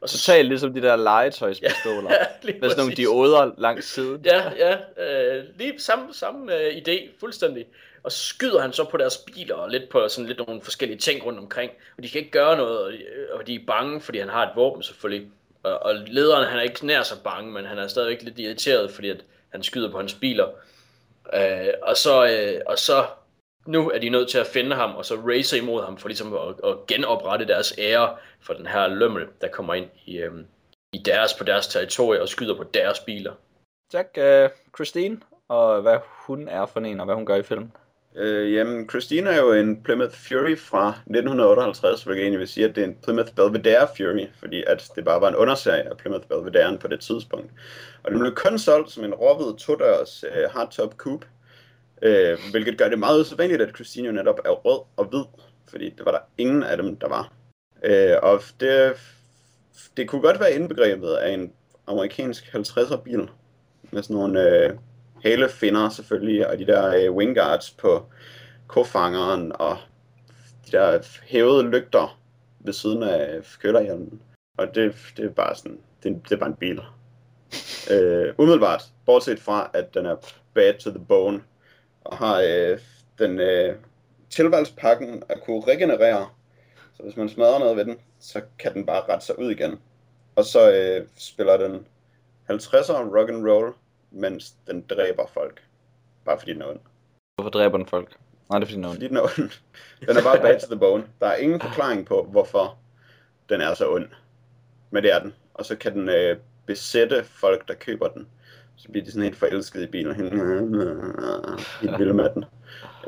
Og så Totalt ligesom de der legetøjspistoler. Ja, med sådan nogle dioder langs siden. Ja, ja. Øh, lige samme, samme øh, idé, fuldstændig. Og så skyder han så på deres biler og lidt på sådan lidt nogle forskellige ting rundt omkring. Og de kan ikke gøre noget, og de er bange, fordi han har et våben selvfølgelig. Og, og lederen, han er ikke nær så bange, men han er stadigvæk lidt irriteret, fordi at han skyder på hans biler. Øh, og, så, øh, og så nu er de nødt til at finde ham, og så race imod ham, for ligesom at, at genoprette deres ære for den her lømmel, der kommer ind i, øhm, i deres, på deres territorie og skyder på deres biler. Tak, uh, Christine, og hvad hun er for en, og hvad hun gør i filmen. Øh, jamen, Christine er jo en Plymouth Fury fra 1958, hvor jeg egentlig vil sige, at det er en Plymouth Belvedere Fury, fordi at det bare var en underserie af Plymouth Belvedere på det tidspunkt. Og den blev kun solgt som en råhvid to-dørs uh, hardtop coupe, Øh, hvilket gør det meget usædvanligt, at Christine netop er rød og hvid, fordi det var der ingen af dem, der var. Øh, og det det kunne godt være indbegrebet af en amerikansk 50'er bil. Med sådan nogle øh, halefinder selvfølgelig, og de der øh, wingguards på kofangeren, og de der hævede lygter ved siden af kølerhjelmen. Og det, det er bare sådan, det, det er bare en bil. øh, umiddelbart, bortset fra, at den er bad to the bone, og har øh, den øh, tilvalgspakken at kunne regenerere. Så hvis man smadrer noget ved den, så kan den bare rette sig ud igen. Og så øh, spiller den 50'er rock and roll, mens den dræber folk. Bare fordi den er ond. Hvorfor dræber den folk? Nej, det er fordi den er ond. Fordi den er ond. Den er bare bad to the bone. Der er ingen forklaring på, hvorfor den er så ond. Men det er den. Og så kan den øh, besætte folk, der køber den. Så bliver de sådan helt forelskede i bilen. Helt vilde med den.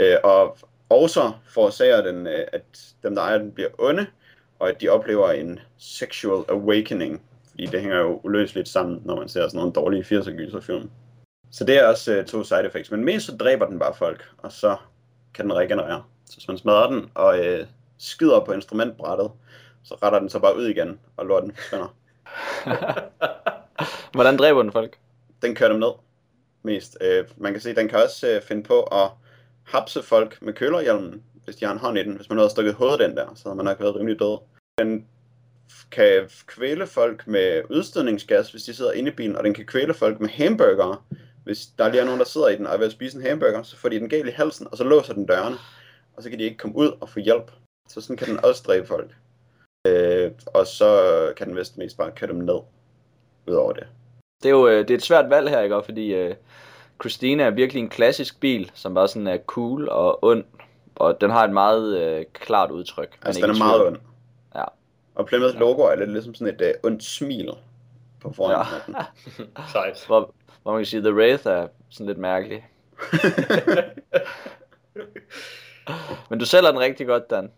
Øh, og også forårsager den, øh, at dem, der ejer den, bliver onde, og at de oplever en sexual awakening. Fordi det hænger jo uløseligt sammen, når man ser sådan nogle dårlige 80'er gyserfilm. Så det er også øh, to side effects. Men mest så dræber den bare folk, og så kan den regenerere. Så hvis man smadrer den og øh, skider på instrumentbrættet, så retter den sig bare ud igen, og lorten forsvinder. Hvordan dræber den folk? Den kører dem ned mest. Øh, man kan se, den kan også øh, finde på at hapse folk med kølerhjelmen, hvis de har en hånd i den. Hvis man havde stukket hovedet den der, så havde man nok været rimelig død. Den kan kvæle folk med udstødningsgas, hvis de sidder inde i bilen, og den kan kvæle folk med hamburgere. Hvis der lige er nogen, der sidder i den og er ved at spise en hamburger, så får de den galt i halsen, og så låser den dørene, og så kan de ikke komme ud og få hjælp. Så sådan kan den også dræbe folk. Øh, og så kan den vist mest bare køre dem ned, udover det. Det er jo øh, det er et svært valg her, ikke? Fordi øh, Christina er virkelig en klassisk bil, som bare sådan er cool og ond. Og den har et meget øh, klart udtryk. Altså, den er meget ond. Ja. Og Plymouth logo er lidt ligesom sådan et øh, ondt smil på foran Ja. Sejt. Hvor, hvor man kan sige, The Wraith er sådan lidt mærkelig. Men du sælger den rigtig godt, Dan.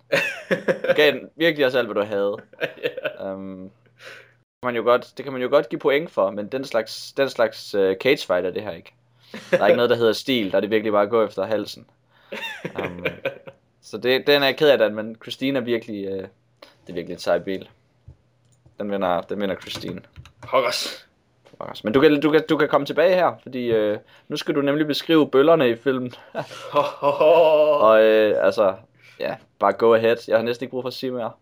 Du gav den virkelig også alt, hvad du havde. Um, man jo godt, det kan man jo godt give point for, men den slags, den slags uh, cage fight er det her ikke. Der er ikke noget, der hedder stil, der er det virkelig bare at gå efter halsen. Um, så det, den er jeg ked af, Dan, men Christine er virkelig, uh, det er virkelig et sej bil. Den vinder, den vinder Christine. Pokkers. Pokkers. Men du kan, du, kan, du kan komme tilbage her, fordi øh, nu skal du nemlig beskrive bøllerne i filmen. Og øh, altså, ja, bare go ahead. Jeg har næsten ikke brug for at sige mere.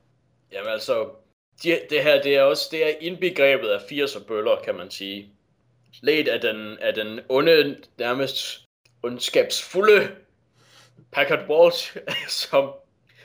Jamen altså, de, det her det er også det er indbegrebet af 80'er bøller, kan man sige. Lidt af den, af den onde, nærmest ondskabsfulde Packard Walsh, som,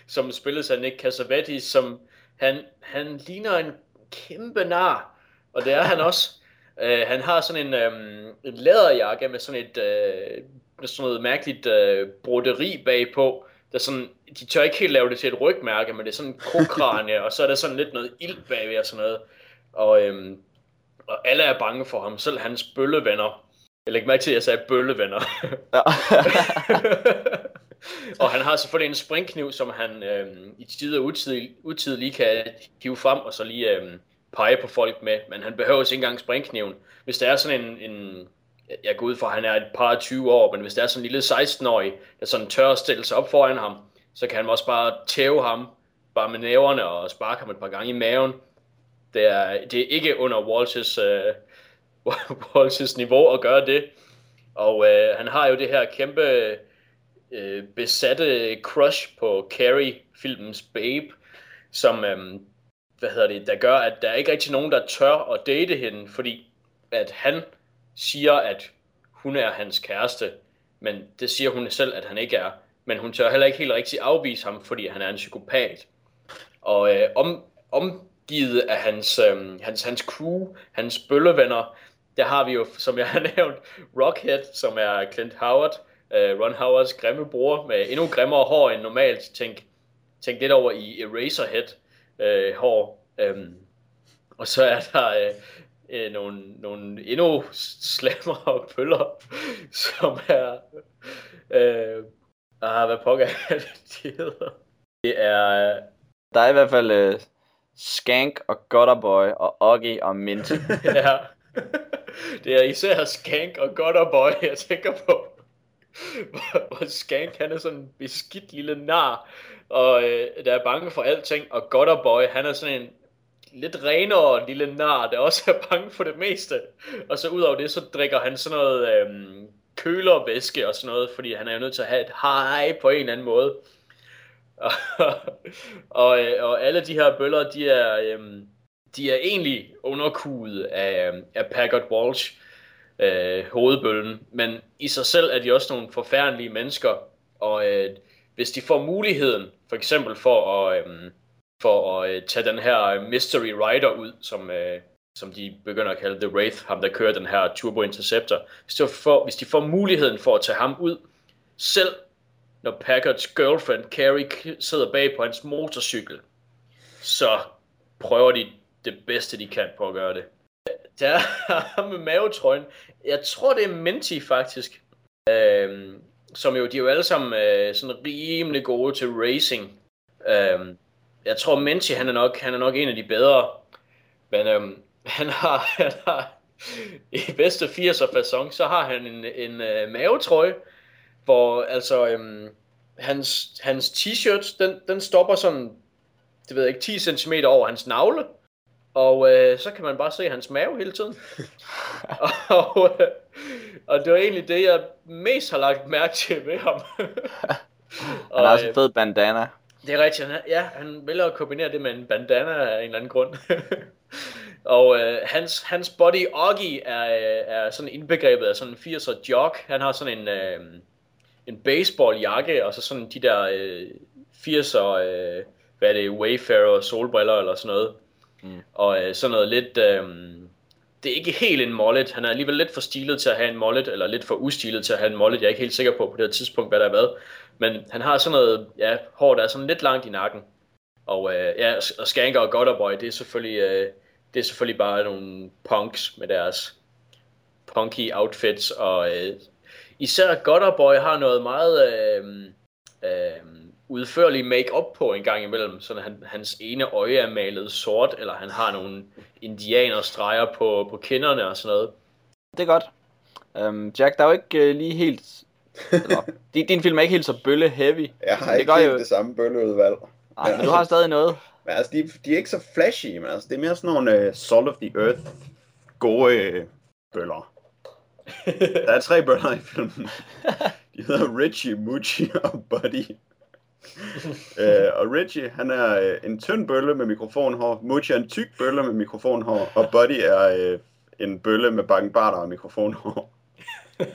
som spilles af Nick Cassavetes, som han, han ligner en kæmpe nar, og det er han også. Uh, han har sådan en, um, en læderjakke med sådan et uh, med sådan noget mærkeligt uh, broderi bagpå. Der er sådan, de tør ikke helt lave det til et rygmærke, men det er sådan en krokranie, og så er der sådan lidt noget ild bagved og sådan noget. Og, øhm, og alle er bange for ham, selv hans bøllevenner. Jeg lægger mærke til, at jeg sagde bøllevenner. Ja. og han har selvfølgelig en springkniv, som han øhm, i tid og utid, utid lige kan hive frem, og så lige øhm, pege på folk med. Men han behøver ikke engang springkniven. Hvis der er sådan en, en jeg går ud fra, at han er et par 20 år, men hvis der er sådan en lille 16-årig, der sådan tør at stille sig op foran ham, så kan han også bare tæve ham, bare med næverne og sparke ham et par gange i maven. Det er, det er ikke under Walsh's, øh, uh, Walsh's niveau at gøre det. Og uh, han har jo det her kæmpe uh, besatte crush på Carrie, filmens Babe, som, um, hvad hedder det, der gør, at der er ikke rigtig nogen, der tør at date hende, fordi at han siger, at hun er hans kæreste, men det siger hun selv, at han ikke er. Men hun tør heller ikke helt rigtig afvise ham, fordi han er en psykopat. Og øh, om, omgivet af hans, øh, hans, hans crew, hans bøllevenner, der har vi jo, som jeg har nævnt, Rockhead, som er Clint Howard, øh, Ron Howards grimme bror, med endnu grimmere hår end normalt. Tænk, tænk lidt over i Eraserhead øh, hår. Øhm, og så er der øh, øh, nogle, nogle endnu slemmere pøller, som er... Øh, ah, hvad pokker er det, de hedder? Det er... Der er i hvert fald øh, Skank og Gutterboy og Oggy og Mint. ja, det er især Skank og Gutterboy, jeg tænker på. Hvor, Skank, han er sådan en beskidt lille nar, og øh, der er bange for alting, og Gutterboy, han er sådan en lidt renere lille nar, der også er bange for det meste. Og så ud over det, så drikker han sådan noget øhm, kølervæske og sådan noget, fordi han er jo nødt til at have et hej på en eller anden måde. og, og, øh, og alle de her bøller, de er, øhm, de er egentlig underkuget af, øhm, af Packard Walsh, øh, hovedbøllen, men i sig selv er de også nogle forfærdelige mennesker, og øh, hvis de får muligheden, for eksempel for at, øh, for at øh, tage den her øh, Mystery Rider ud, som, øh, som de begynder at kalde The Wraith, ham der kører den her Turbo Interceptor, hvis de, får, hvis de får muligheden for at tage ham ud, selv når Packards girlfriend Carrie sidder bag på hans motorcykel, så prøver de det bedste de kan på at gøre det. Der er ham med mavetrøjen. Jeg tror det er Menti faktisk. Øhm, som jo, de er jo alle sammen øh, sådan rimelig gode til racing. Øhm, jeg tror Menti, han er nok, han er nok en af de bedre. Men øhm, han har, han har i bedste 80'er fasong, så har han en, en øh, mavetrøje, hvor altså øhm, hans, hans t-shirt, den, den stopper sådan, det ved jeg ikke, 10 cm over hans navle. Og øh, så kan man bare se hans mave hele tiden. og, øh, og det var egentlig det, jeg mest har lagt mærke til ved ham. og, han har også en øh, fed bandana. Det er rigtigt. Han, ja, han vælger at kombinere det med en bandana af en eller anden grund. og øh, hans, hans body oggy er, er sådan indbegrebet af sådan en 80'er jog. Han har sådan en, øh, en baseballjakke, og så sådan de der øh, 80'er, øh, hvad er det, Wayfarer solbriller eller sådan noget. Mm. Og øh, sådan noget lidt... Øh, det er ikke helt en mollet. Han er alligevel lidt for stilet til at have en mollet, eller lidt for ustilet til at have en mollet. Jeg er ikke helt sikker på på det her tidspunkt, hvad der er hvad. Men han har sådan noget ja, hår, der er sådan lidt langt i nakken. Og øh, ja, og Skanker og Godderboy, det er selvfølgelig, øh, det er selvfølgelig bare nogle punks med deres punky outfits. Og øh, især Godderboy har noget meget øh, øh, udførlig make-up på en gang imellem, så han, hans ene øje er malet sort, eller han har nogle indianerstreger på, på kinderne og sådan noget. Det er godt. Um, Jack, der er jo ikke uh, lige helt... Eller, din, din film er ikke helt så bølle-heavy. Jeg har det ikke helt jo... det samme bølleudvalg. Nej, men du har stadig noget. Men altså, de, de er ikke så flashy, men altså, det er mere sådan nogle uh, Salt of the Earth gode uh, bøller. Der er tre bøller i filmen. De hedder Richie, Mucci og Buddy øh, og Reggie, han er øh, en tynd bølle med mikrofonhår. Mucci er en tyk bølle med mikrofonhår. Og Buddy er øh, en bølle med bakkenbarter og mikrofonhår.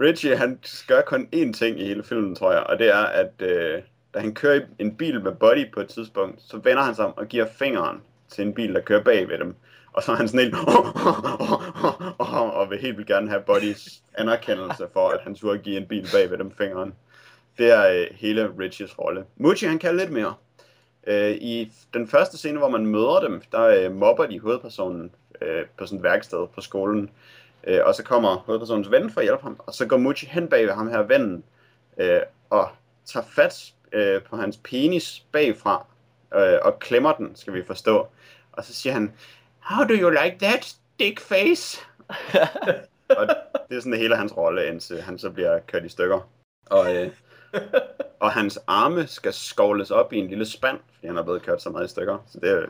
Reggie, han gør kun én ting i hele filmen, tror jeg. Og det er, at øh, da han kører i en bil med Buddy på et tidspunkt, så vender han sig om og giver fingeren til en bil, der kører bag ved dem. Og så er han sådan helt, og vil helt vildt gerne have Buddys anerkendelse for, at han turde give en bil bag ved dem fingeren. Det er øh, hele Richies rolle. Mucci, han kan lidt mere. Øh, I den første scene, hvor man møder dem, der øh, mobber de hovedpersonen øh, på sådan et værksted på skolen. Øh, og så kommer hovedpersonens ven for at hjælpe ham, og så går Mucci hen bag ved ham her vennen, øh, og tager fat øh, på hans penis bagfra, øh, og klemmer den, skal vi forstå. Og så siger han, How do you like that, dick face? og det er sådan det hele hans rolle, indtil han så bliver kørt i stykker. Og øh, og hans arme skal skovles op i en lille spand, fordi han er blevet kørt så meget i stykker. Så det,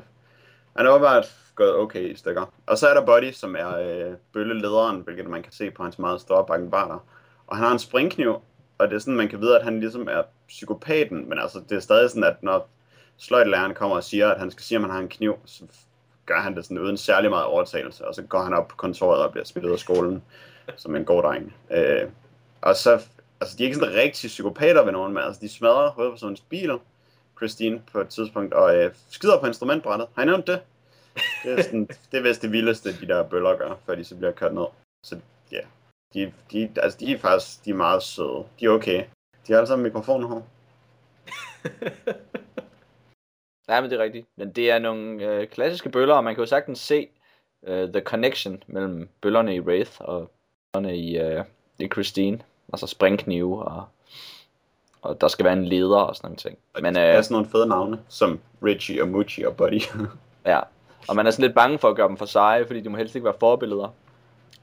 han er åbenbart gået okay i stykker. Og så er der Buddy, som er øh, bøllelederen, hvilket man kan se på hans meget store bakkenbarter. Og han har en springkniv, og det er sådan, man kan vide, at han ligesom er psykopaten, men altså, det er stadig sådan, at når sløjtlæreren kommer og siger, at han skal sige, at man har en kniv, så gør han det sådan uden særlig meget overtagelse, og så går han op på kontoret og bliver spillet af skolen som en god dreng. Øh, og så altså de er ikke sådan rigtig psykopater ved nogen, men altså de smadrer hovedpersonens biler, Christine, på et tidspunkt, og øh, skider på instrumentbrættet. Har I nævnt det? Det er, sådan, det er vist det vildeste, de der bøller gør, før de så bliver kørt ned. Så ja, de, de, altså, de er faktisk de er meget søde. De er okay. De har alle sammen mikrofoner her. Ja, men det er rigtigt. Men det er nogle øh, klassiske bøller, og man kan jo sagtens se øh, the connection mellem bøllerne i Wraith og bøllerne i, øh, i Christine altså springknive, og, og der skal være en leder og sådan nogle ting. Men, der er øh, sådan nogle fede navne, som Richie og Mucci og Buddy. ja, og man er sådan lidt bange for at gøre dem for seje, fordi de må helst ikke være forbilleder.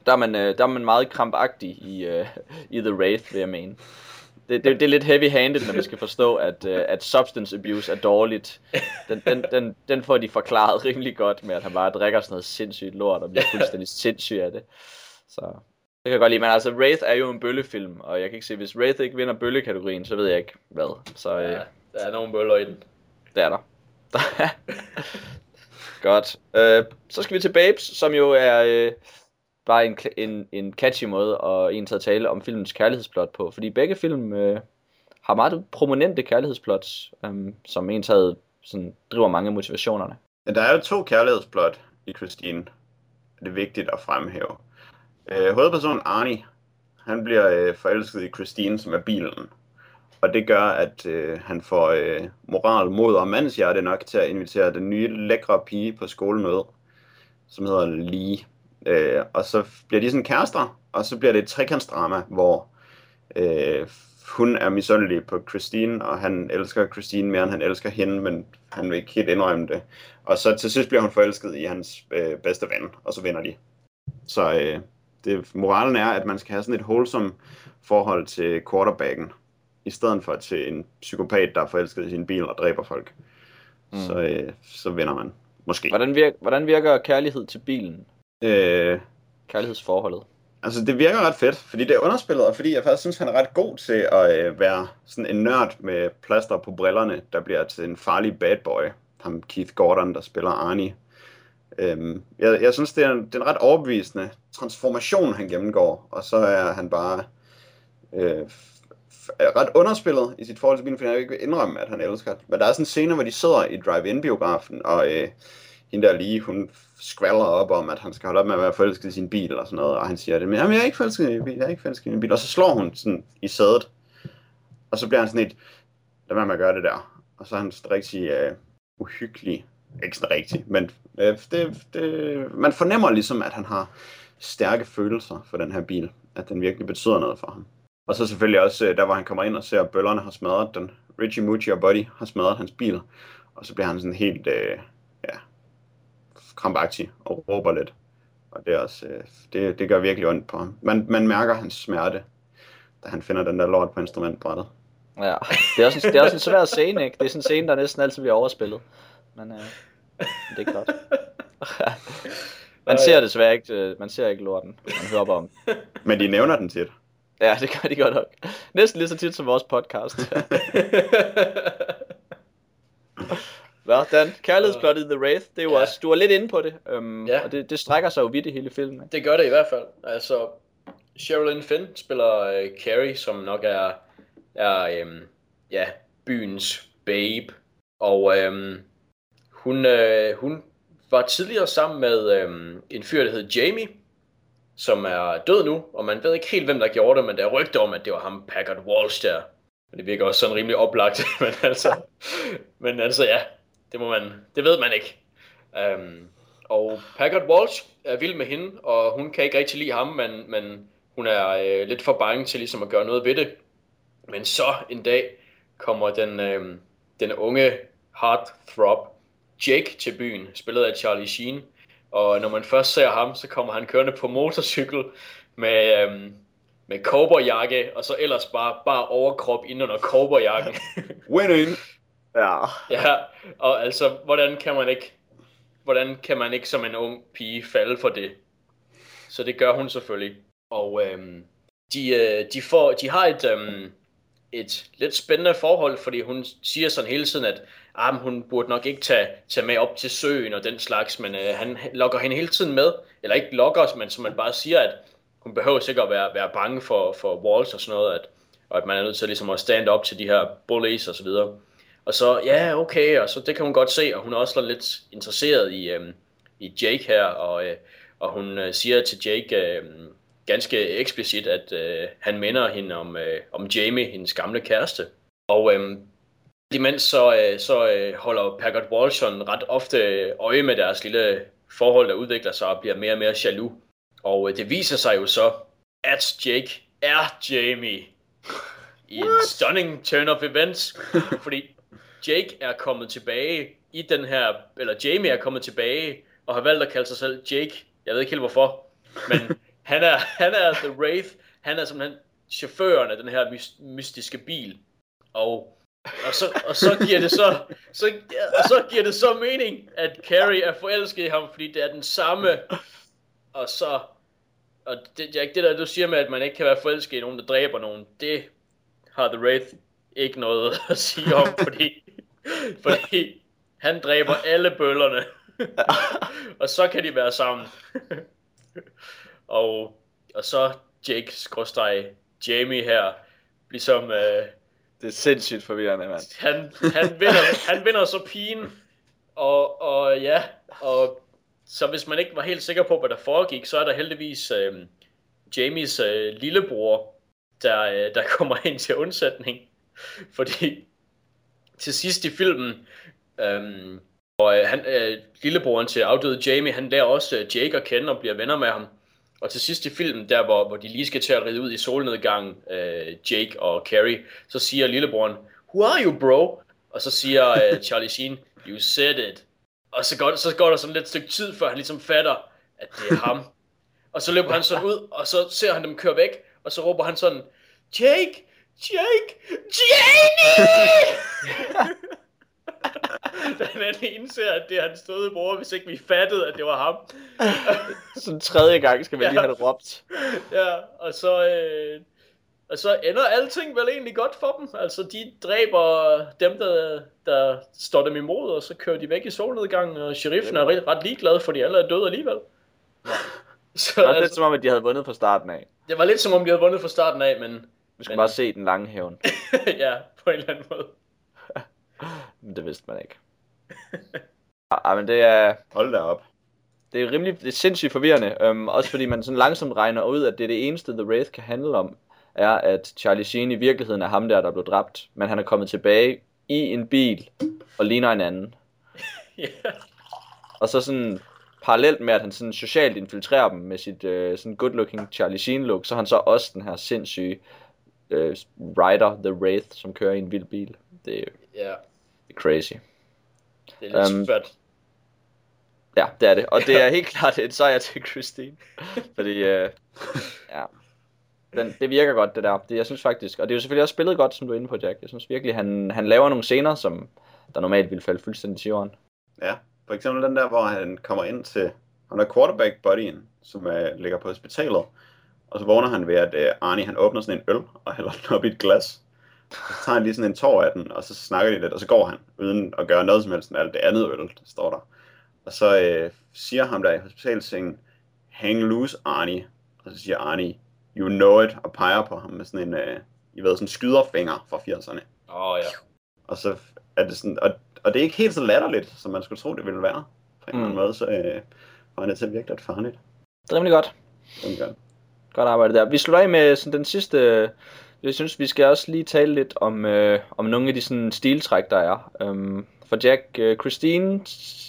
Der er man, øh, der er man meget krampagtig i, uh, i The Wraith, vil jeg mene. det, det, det er lidt heavy-handed, når vi skal forstå, at, uh, at substance abuse er dårligt. Den, den, den, den får de forklaret rimelig godt med, at han bare drikker sådan noget sindssygt lort og bliver fuldstændig sindssyg af det. Så det kan jeg godt lide. Men altså, Wraith er jo en bøllefilm, og jeg kan ikke se, hvis Wraith ikke vinder bøllekategorien, så ved jeg ikke hvad. Så øh, Ja, der er nogle bøller i den. det er der. Godt. Øh, så skal vi til Babes, som jo er øh, bare en, en, en catchy måde at en til at tale om filmens kærlighedsplot på. Fordi begge film øh, har meget prominente kærlighedsplots, øh, som en taget sådan, driver mange af motivationerne. Ja, der er jo to kærlighedsplot i Christine. Det er vigtigt at fremhæve. Øh, hovedpersonen Arnie, han bliver øh, forelsket i Christine, som er bilen. Og det gør, at øh, han får øh, moral, mod og mandshjerte nok til at invitere den nye lækre pige på skolemøde, som hedder Lee. Øh, og så bliver de sådan kærester, og så bliver det et trekantsdrama, hvor øh, hun er misundelig på Christine, og han elsker Christine mere, end han elsker hende, men han vil ikke helt indrømme det. Og så til sidst bliver hun forelsket i hans øh, bedste ven, og så vinder de. Så øh, det, moralen er, at man skal have sådan et wholesome forhold til quarterbacken, i stedet for til en psykopat, der er forelsket i sin bil og dræber folk. Mm. Så, øh, så vinder man. Måske. Hvordan, virker, hvordan virker kærlighed til bilen? Øh, Kærlighedsforholdet? Altså, det virker ret fedt, fordi det er underspillet, og fordi jeg faktisk synes, han er ret god til at øh, være sådan en nørd med plaster på brillerne, der bliver til en farlig bad boy. Ham Keith Gordon, der spiller Arnie. Øhm, jeg, jeg synes, det er, en, det er en ret overbevisende transformation, han gennemgår, og så er han bare øh, f- er ret underspillet i sit forhold til bilen, for jeg vil ikke indrømme, at han elsker det. Men der er sådan en scene, hvor de sidder i drive-in-biografen, og øh, hende der lige, hun skvaller op om, at han skal holde op med at være forelsket i sin bil og sådan noget, og han siger det, men jamen, jeg er ikke forelsket i min bil, jeg er ikke forelsket i min bil, og så slår hun sådan i sædet, og så bliver han sådan et, lad være med at gøre det der, og så er han sådan rigtig øh, uhyggelig, ikke sådan rigtigt, men øh, det, det, man fornemmer ligesom, at han har stærke følelser for den her bil, at den virkelig betyder noget for ham. Og så selvfølgelig også, øh, der hvor han kommer ind og ser, at bøllerne har smadret den, Richie Mucci og Buddy har smadret hans bil, og så bliver han sådan helt, øh, ja, krampagtig og råber lidt. Og det, er også, øh, det, det gør virkelig ondt på ham. Man, man mærker hans smerte, da han finder den der lort på instrumentbrættet. Ja, det er, også en, det er også en svær scene, ikke? Det er sådan en scene, der næsten altid bliver overspillet. Men øh, det er godt. man ser desværre ikke, øh, man ser ikke lorten. Man hører bare om. Men de nævner den tit. Ja, det gør de godt nok. Næsten lige så tit som vores podcast. Hvad, Dan? Kærlighedsplottet i The Wraith, det er jo Ja. også, du er lidt inde på det, um, Ja. og det, det strækker sig jo vidt i hele filmen. Ikke? Det gør det i hvert fald. Altså, Sherilyn Finn spiller uh, Carrie, som nok er, er um, ja, byens babe. Og um, hun, øh, hun var tidligere sammen med øh, en fyr, der hed Jamie, som er død nu, og man ved ikke helt, hvem der gjorde det, men der er rygter om, at det var ham, Packard Walsh der. Men det virker også sådan rimelig oplagt, men altså, men altså ja, det må man, det ved man ikke. Um, og Packard Walsh er vild med hende, og hun kan ikke rigtig lide ham, men, men hun er øh, lidt for bange til ligesom at gøre noget ved det. Men så en dag kommer den, øh, den unge heartthrob Jake til byen, spillet af Charlie Sheen. Og når man først ser ham, så kommer han kørende på motorcykel med, øh, med cowboyjakke, og så ellers bare, bare overkrop ind under cowboyjakken. Winning! Ja. ja, og altså, hvordan kan man ikke hvordan kan man ikke som en ung pige falde for det? Så det gør hun selvfølgelig. Og øhm, de, øh, de, får, de har et, øhm, et lidt spændende forhold, fordi hun siger sådan hele tiden, at ah, hun burde nok ikke tage, tage med op til søen og den slags, men øh, han lokker hende hele tiden med. Eller ikke lokker os, men som man bare siger, at hun behøver sikkert at være, være bange for, for walls og sådan noget, at, og at man er nødt til ligesom at stand op til de her bullies og så videre. Og så, ja, okay, og så det kan hun godt se, og hun er også lidt interesseret i, øh, i Jake her, og, øh, og hun øh, siger til Jake øh, ganske eksplicit, at øh, han minder hende om, øh, om Jamie, hendes gamle kæreste. Og øh, imens så, øh, så øh, holder Packard Walshon ret ofte øje med deres lille forhold, der udvikler sig og bliver mere og mere jaloux. Og øh, det viser sig jo så, at Jake er Jamie. I en stunning turn of events. Fordi Jake er kommet tilbage i den her, eller Jamie er kommet tilbage, og har valgt at kalde sig selv Jake. Jeg ved ikke helt hvorfor, men han er, han er The Wraith. Han er simpelthen chaufføren af den her mystiske bil. Og, og, så, og så giver det så, så, og så giver det så mening, at Carrie er forelsket i ham, fordi det er den samme. Og så, og det, det der du siger med, at man ikke kan være forelsket i nogen, der dræber nogen, det har The Wraith ikke noget at sige om, fordi, fordi han dræber alle bøllerne. og så kan de være sammen. Og, og så Jake skråstrej Jamie her, ligesom... Øh, det er sindssygt forvirrende, mand. Han, han, vinder, han vinder så pigen, og, og ja, og så hvis man ikke var helt sikker på, hvad der foregik, så er der heldigvis øh, Jamies øh, lillebror, der, øh, der kommer ind til undsætning. Fordi til sidst i filmen, øh, og øh, han, øh, lillebroren til afdøde Jamie, han lærer også øh, Jake at kende og bliver venner med ham. Og til sidst i filmen, der hvor, hvor de lige skal til at ride ud i solnedgangen, øh, Jake og Carrie, så siger lillebroren, Who are you, bro? Og så siger øh, Charlie Sheen, You said it. Og så går, så går der sådan lidt stykke tid, før han ligesom fatter, at det er ham. og så løber han sådan ud, og så ser han dem køre væk, og så råber han sådan, Jake! Jake! Jamie! da han indser, at det er hans døde bror, hvis ikke vi fattede, at det var ham. Sådan tredje gang skal vi ja. lige have det råbt. Ja, og så, øh, og så ender alting vel egentlig godt for dem. Altså, de dræber dem, der, der står dem imod, og så kører de væk i solnedgangen, og sheriffen er ret, ret ligeglad, fordi alle er døde alligevel. Så, det var altså, lidt som om, at de havde vundet fra starten af. Det var lidt som om, de havde vundet fra starten af, men... Vi skal men... bare se den lange hævn. ja, på en eller anden måde. Det vidste man ikke. Ja, men det er... Hold da op. Det er rimelig, det er sindssygt forvirrende. Um, også fordi man sådan langsomt regner ud, at det er det eneste, The Wraith kan handle om, er, at Charlie Sheen i virkeligheden er ham der, der blev dræbt. Men han er kommet tilbage i en bil og ligner en anden. yeah. Og så sådan parallelt med, at han sådan socialt infiltrerer dem med sit uh, sådan good-looking Charlie Sheen look, så har han så også den her sindssyge uh, rider, The Wraith, som kører i en vild bil. Det, yeah. Det er crazy. Det er lidt um, svært. Ja, det er det. Og det er helt klart et sejr til Christine. Fordi, uh, ja, den, det virker godt, det der. Det, jeg synes faktisk, og det er jo selvfølgelig også spillet godt, som du er inde på, Jack. Jeg synes virkelig, han, han laver nogle scener, som der normalt ville falde fuldstændig til jorden. Ja, for eksempel den der, hvor han kommer ind til, han er quarterback buddyen, som uh, ligger på hospitalet, og så vågner han ved, at uh, Arnie han åbner sådan en øl og hælder den op i et glas. Så tager han lige sådan en tår af den, og så snakker de lidt, og så går han, uden at gøre noget som helst med alt det andet øl, der står der. Og så øh, siger ham der i hospitalsengen, hang loose Arnie. Og så siger Arnie, you know it, og peger på ham med sådan en, øh, I ved, sådan skyderfinger fra 80'erne. Åh oh, ja. Og så er det sådan, og, og det er ikke helt så latterligt, som man skulle tro, det ville være. På en mm. anden måde, så øh, han det til at virke lidt farligt. Det er rimelig godt. Det er godt. Godt arbejde der. Vi slutter af med sådan den sidste jeg synes, vi skal også lige tale lidt om, øh, om nogle af de sådan, stiltræk, der er. Um, for Jack, øh, Christine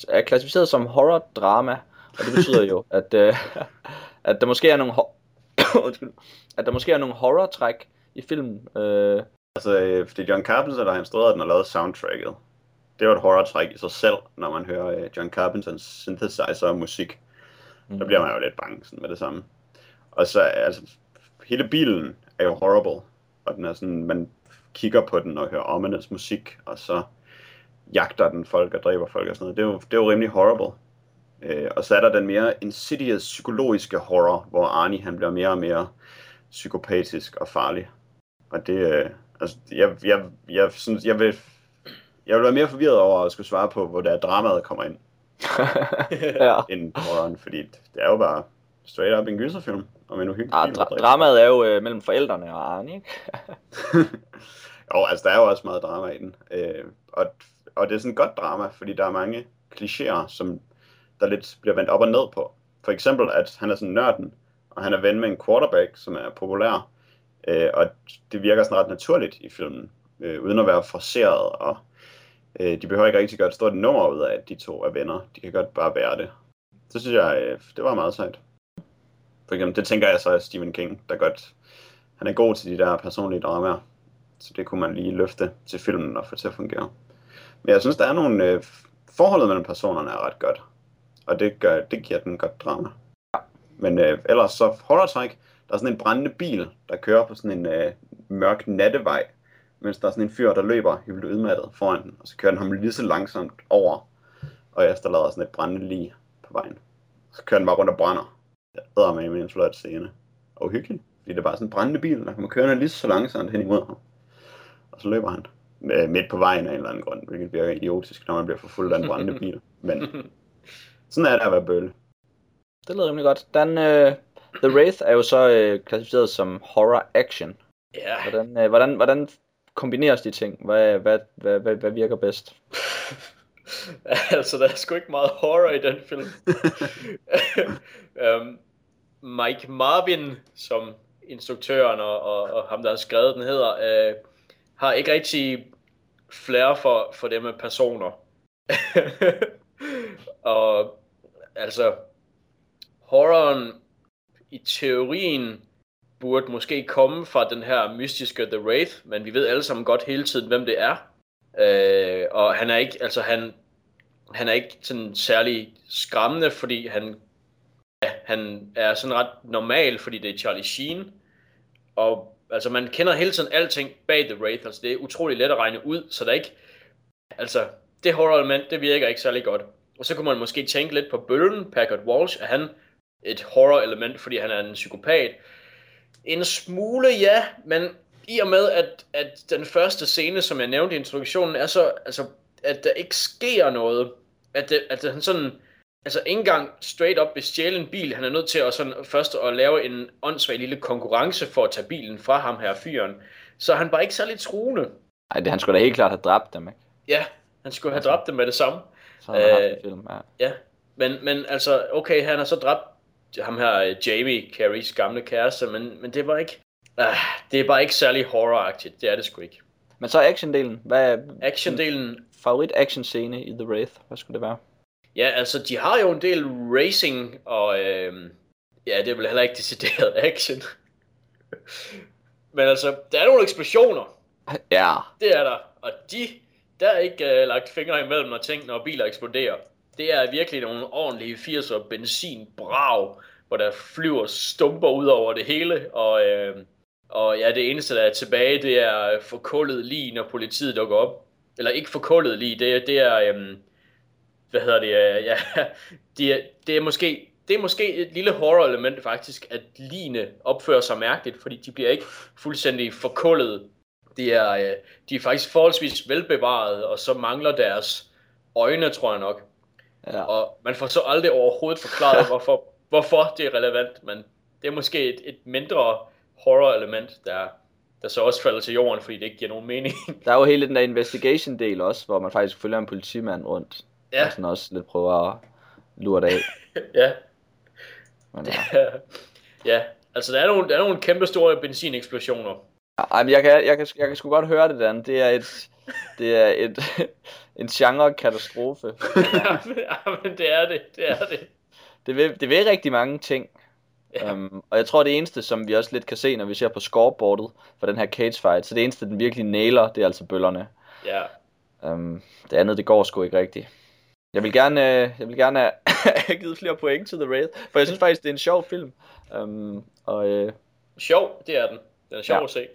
er klassificeret som horror-drama, og det betyder jo, at, øh, at der måske er nogle undskyld, at der måske er nogle horror-træk i filmen. Øh. Altså, øh, fordi John Carpenter, der har instrueret den og lavet soundtracket, det var et horror-træk i sig selv, når man hører øh, John Carpenters synthesizer og musik. Mm. Der bliver man jo lidt bange sådan med det samme. Og så, altså, hele bilen er jo horrible og den er sådan, man kigger på den og hører ominous musik, og så jagter den folk og dræber folk og sådan noget. Det er jo, det er jo rimelig horrible. Øh, og så er der den mere insidious psykologiske horror, hvor Arnie han bliver mere og mere psykopatisk og farlig. Og det, øh, altså, jeg, jeg, jeg, synes, jeg vil, jeg vil være mere forvirret over at skulle svare på, hvor der dramaet kommer ind. ja. end horroren, fordi det er jo bare straight up en gyserfilm om en uhyggelig ah, dra- dramaet er jo øh, mellem forældrene og Arne, ikke? jo, altså der er jo også meget drama i den. Øh, og, og det er sådan et godt drama, fordi der er mange klichéer, som der lidt bliver vendt op og ned på. For eksempel, at han er sådan nørden, og han er ven med en quarterback, som er populær. Øh, og det virker sådan ret naturligt i filmen, øh, uden at være forceret, og øh, de behøver ikke rigtig gøre et stort nummer ud af, at de to er venner. De kan godt bare være det. Så synes jeg, øh, det var meget sejt. For eksempel, det tænker jeg så er Stephen King, der godt, han er god til de der personlige dramaer. Så det kunne man lige løfte til filmen og få til at fungere. Men jeg synes, der er nogle, øh, forholdet mellem personerne er ret godt. Og det, gør, det giver den godt drama. Men øh, ellers så horror træk, Der er sådan en brændende bil, der kører på sådan en øh, mørk nattevej, mens der er sådan en fyr, der løber helt udmattet foran den, og så kører den ham lige så langsomt over, og efterlader sådan et brændende lig på vejen. Så kører den bare rundt og brænder. Det er med en flot scene. Og uhyggeligt, fordi det er bare sådan en brændende bil, der kommer kørende lige så langsomt hen imod ham. Og så løber han øh, midt på vejen af en eller anden grund, hvilket bliver idiotisk, når man bliver forfulgt af en brændende bil. Men sådan er det at være bølle. Det lyder rimelig godt. Den, uh, The Wraith er jo så uh, klassificeret som horror action. Ja. Hvordan, uh, hvordan, hvordan kombineres de ting? Hvad, hvad, hvad, hvad, hvad virker bedst? altså, der er sgu ikke meget horror i den film. um, Mike Marvin, som instruktøren og, og, og ham, der har skrevet den hedder, uh, har ikke rigtig flere for, for det med personer. og altså, horroren i teorien burde måske komme fra den her mystiske The Wraith, men vi ved alle sammen godt hele tiden, hvem det er. Øh, og han er ikke, altså han, han er ikke sådan særlig skræmmende, fordi han, ja, han er sådan ret normal, fordi det er Charlie Sheen. Og altså man kender hele tiden alting bag The Wraith, altså det er utrolig let at regne ud, så der er ikke, altså det horror element, det virker ikke særlig godt. Og så kunne man måske tænke lidt på bøllen, Packard Walsh, er han et horror element, fordi han er en psykopat. En smule, ja, men i og med, at, at den første scene, som jeg nævnte i introduktionen, er så, altså, at der ikke sker noget, at, det, at han sådan, altså ikke engang straight up vil stjæle en bil, han er nødt til at sådan først at lave en åndssvag lille konkurrence for at tage bilen fra ham her fyren, så han bare ikke særlig truende. Nej, det han skulle da helt klart have dræbt dem, ikke? Ja, han skulle have dræbt dem med det samme. Så øh, film, ja. Ja, men, men altså, okay, han har så dræbt ham her øh, Jamie, Carries gamle kæreste, men, men det var ikke, uh, det er bare ikke særlig horroragtigt, det er det sgu ikke. Men så actiondelen, hvad er Actiondelen, favorit action scene i The Wraith? Hvad skulle det være? ja, altså, de har jo en del racing, og øh, ja, det er vel heller ikke decideret action. men altså, der er nogle eksplosioner, Ja, det er der, og de, der er ikke uh, lagt fingre imellem, når ting, når biler eksploderer. Det er virkelig nogle ordentlige 80'er benzinbrag, hvor der flyver stumper ud over det hele, og, øh, og ja, det eneste, der er tilbage, det er forkullet lige, når politiet dukker op. Eller ikke forkullet lige, det, er- det er, øh, hvad hedder det, øh, ja, det er, det er måske det er måske et lille horror-element faktisk, at ligene opfører sig mærkeligt, fordi de bliver ikke fuldstændig forkullet. De er, øh, de er faktisk forholdsvis velbevaret, og så mangler deres øjne, tror jeg nok. ja. Og man får så aldrig overhovedet forklaret, hvorfor, hvorfor det er relevant, men det er måske et, et mindre horror-element, der, der så også falder til jorden, fordi det ikke giver nogen mening. Der er jo hele den der investigation-del også, hvor man faktisk følger en politimand rundt. Ja. Og sådan også lidt prøver at lure det af. ja, Men, ja. ja, altså der er nogle, der er nogle kæmpe store benzineksplosioner. Ej, men jeg kan, jeg, kan, jeg kan sgu godt høre det, Dan. Det er et, det er et, en genre-katastrofe. ja, men det er det, det er det. Det vil, det vil rigtig mange ting. Ja. Um, og jeg tror, det eneste, som vi også lidt kan se, når vi ser på scoreboardet for den her cage fight, så det eneste, den virkelig nailer, det er altså bøllerne. Ja, Um, det andet, det går sgu ikke rigtigt. Jeg vil gerne, øh, jeg vil gerne have, givet flere point til The Wraith, for jeg synes faktisk, det er en sjov film. Um, og øh, sjov, det er den. Den er sjov Ja. at se.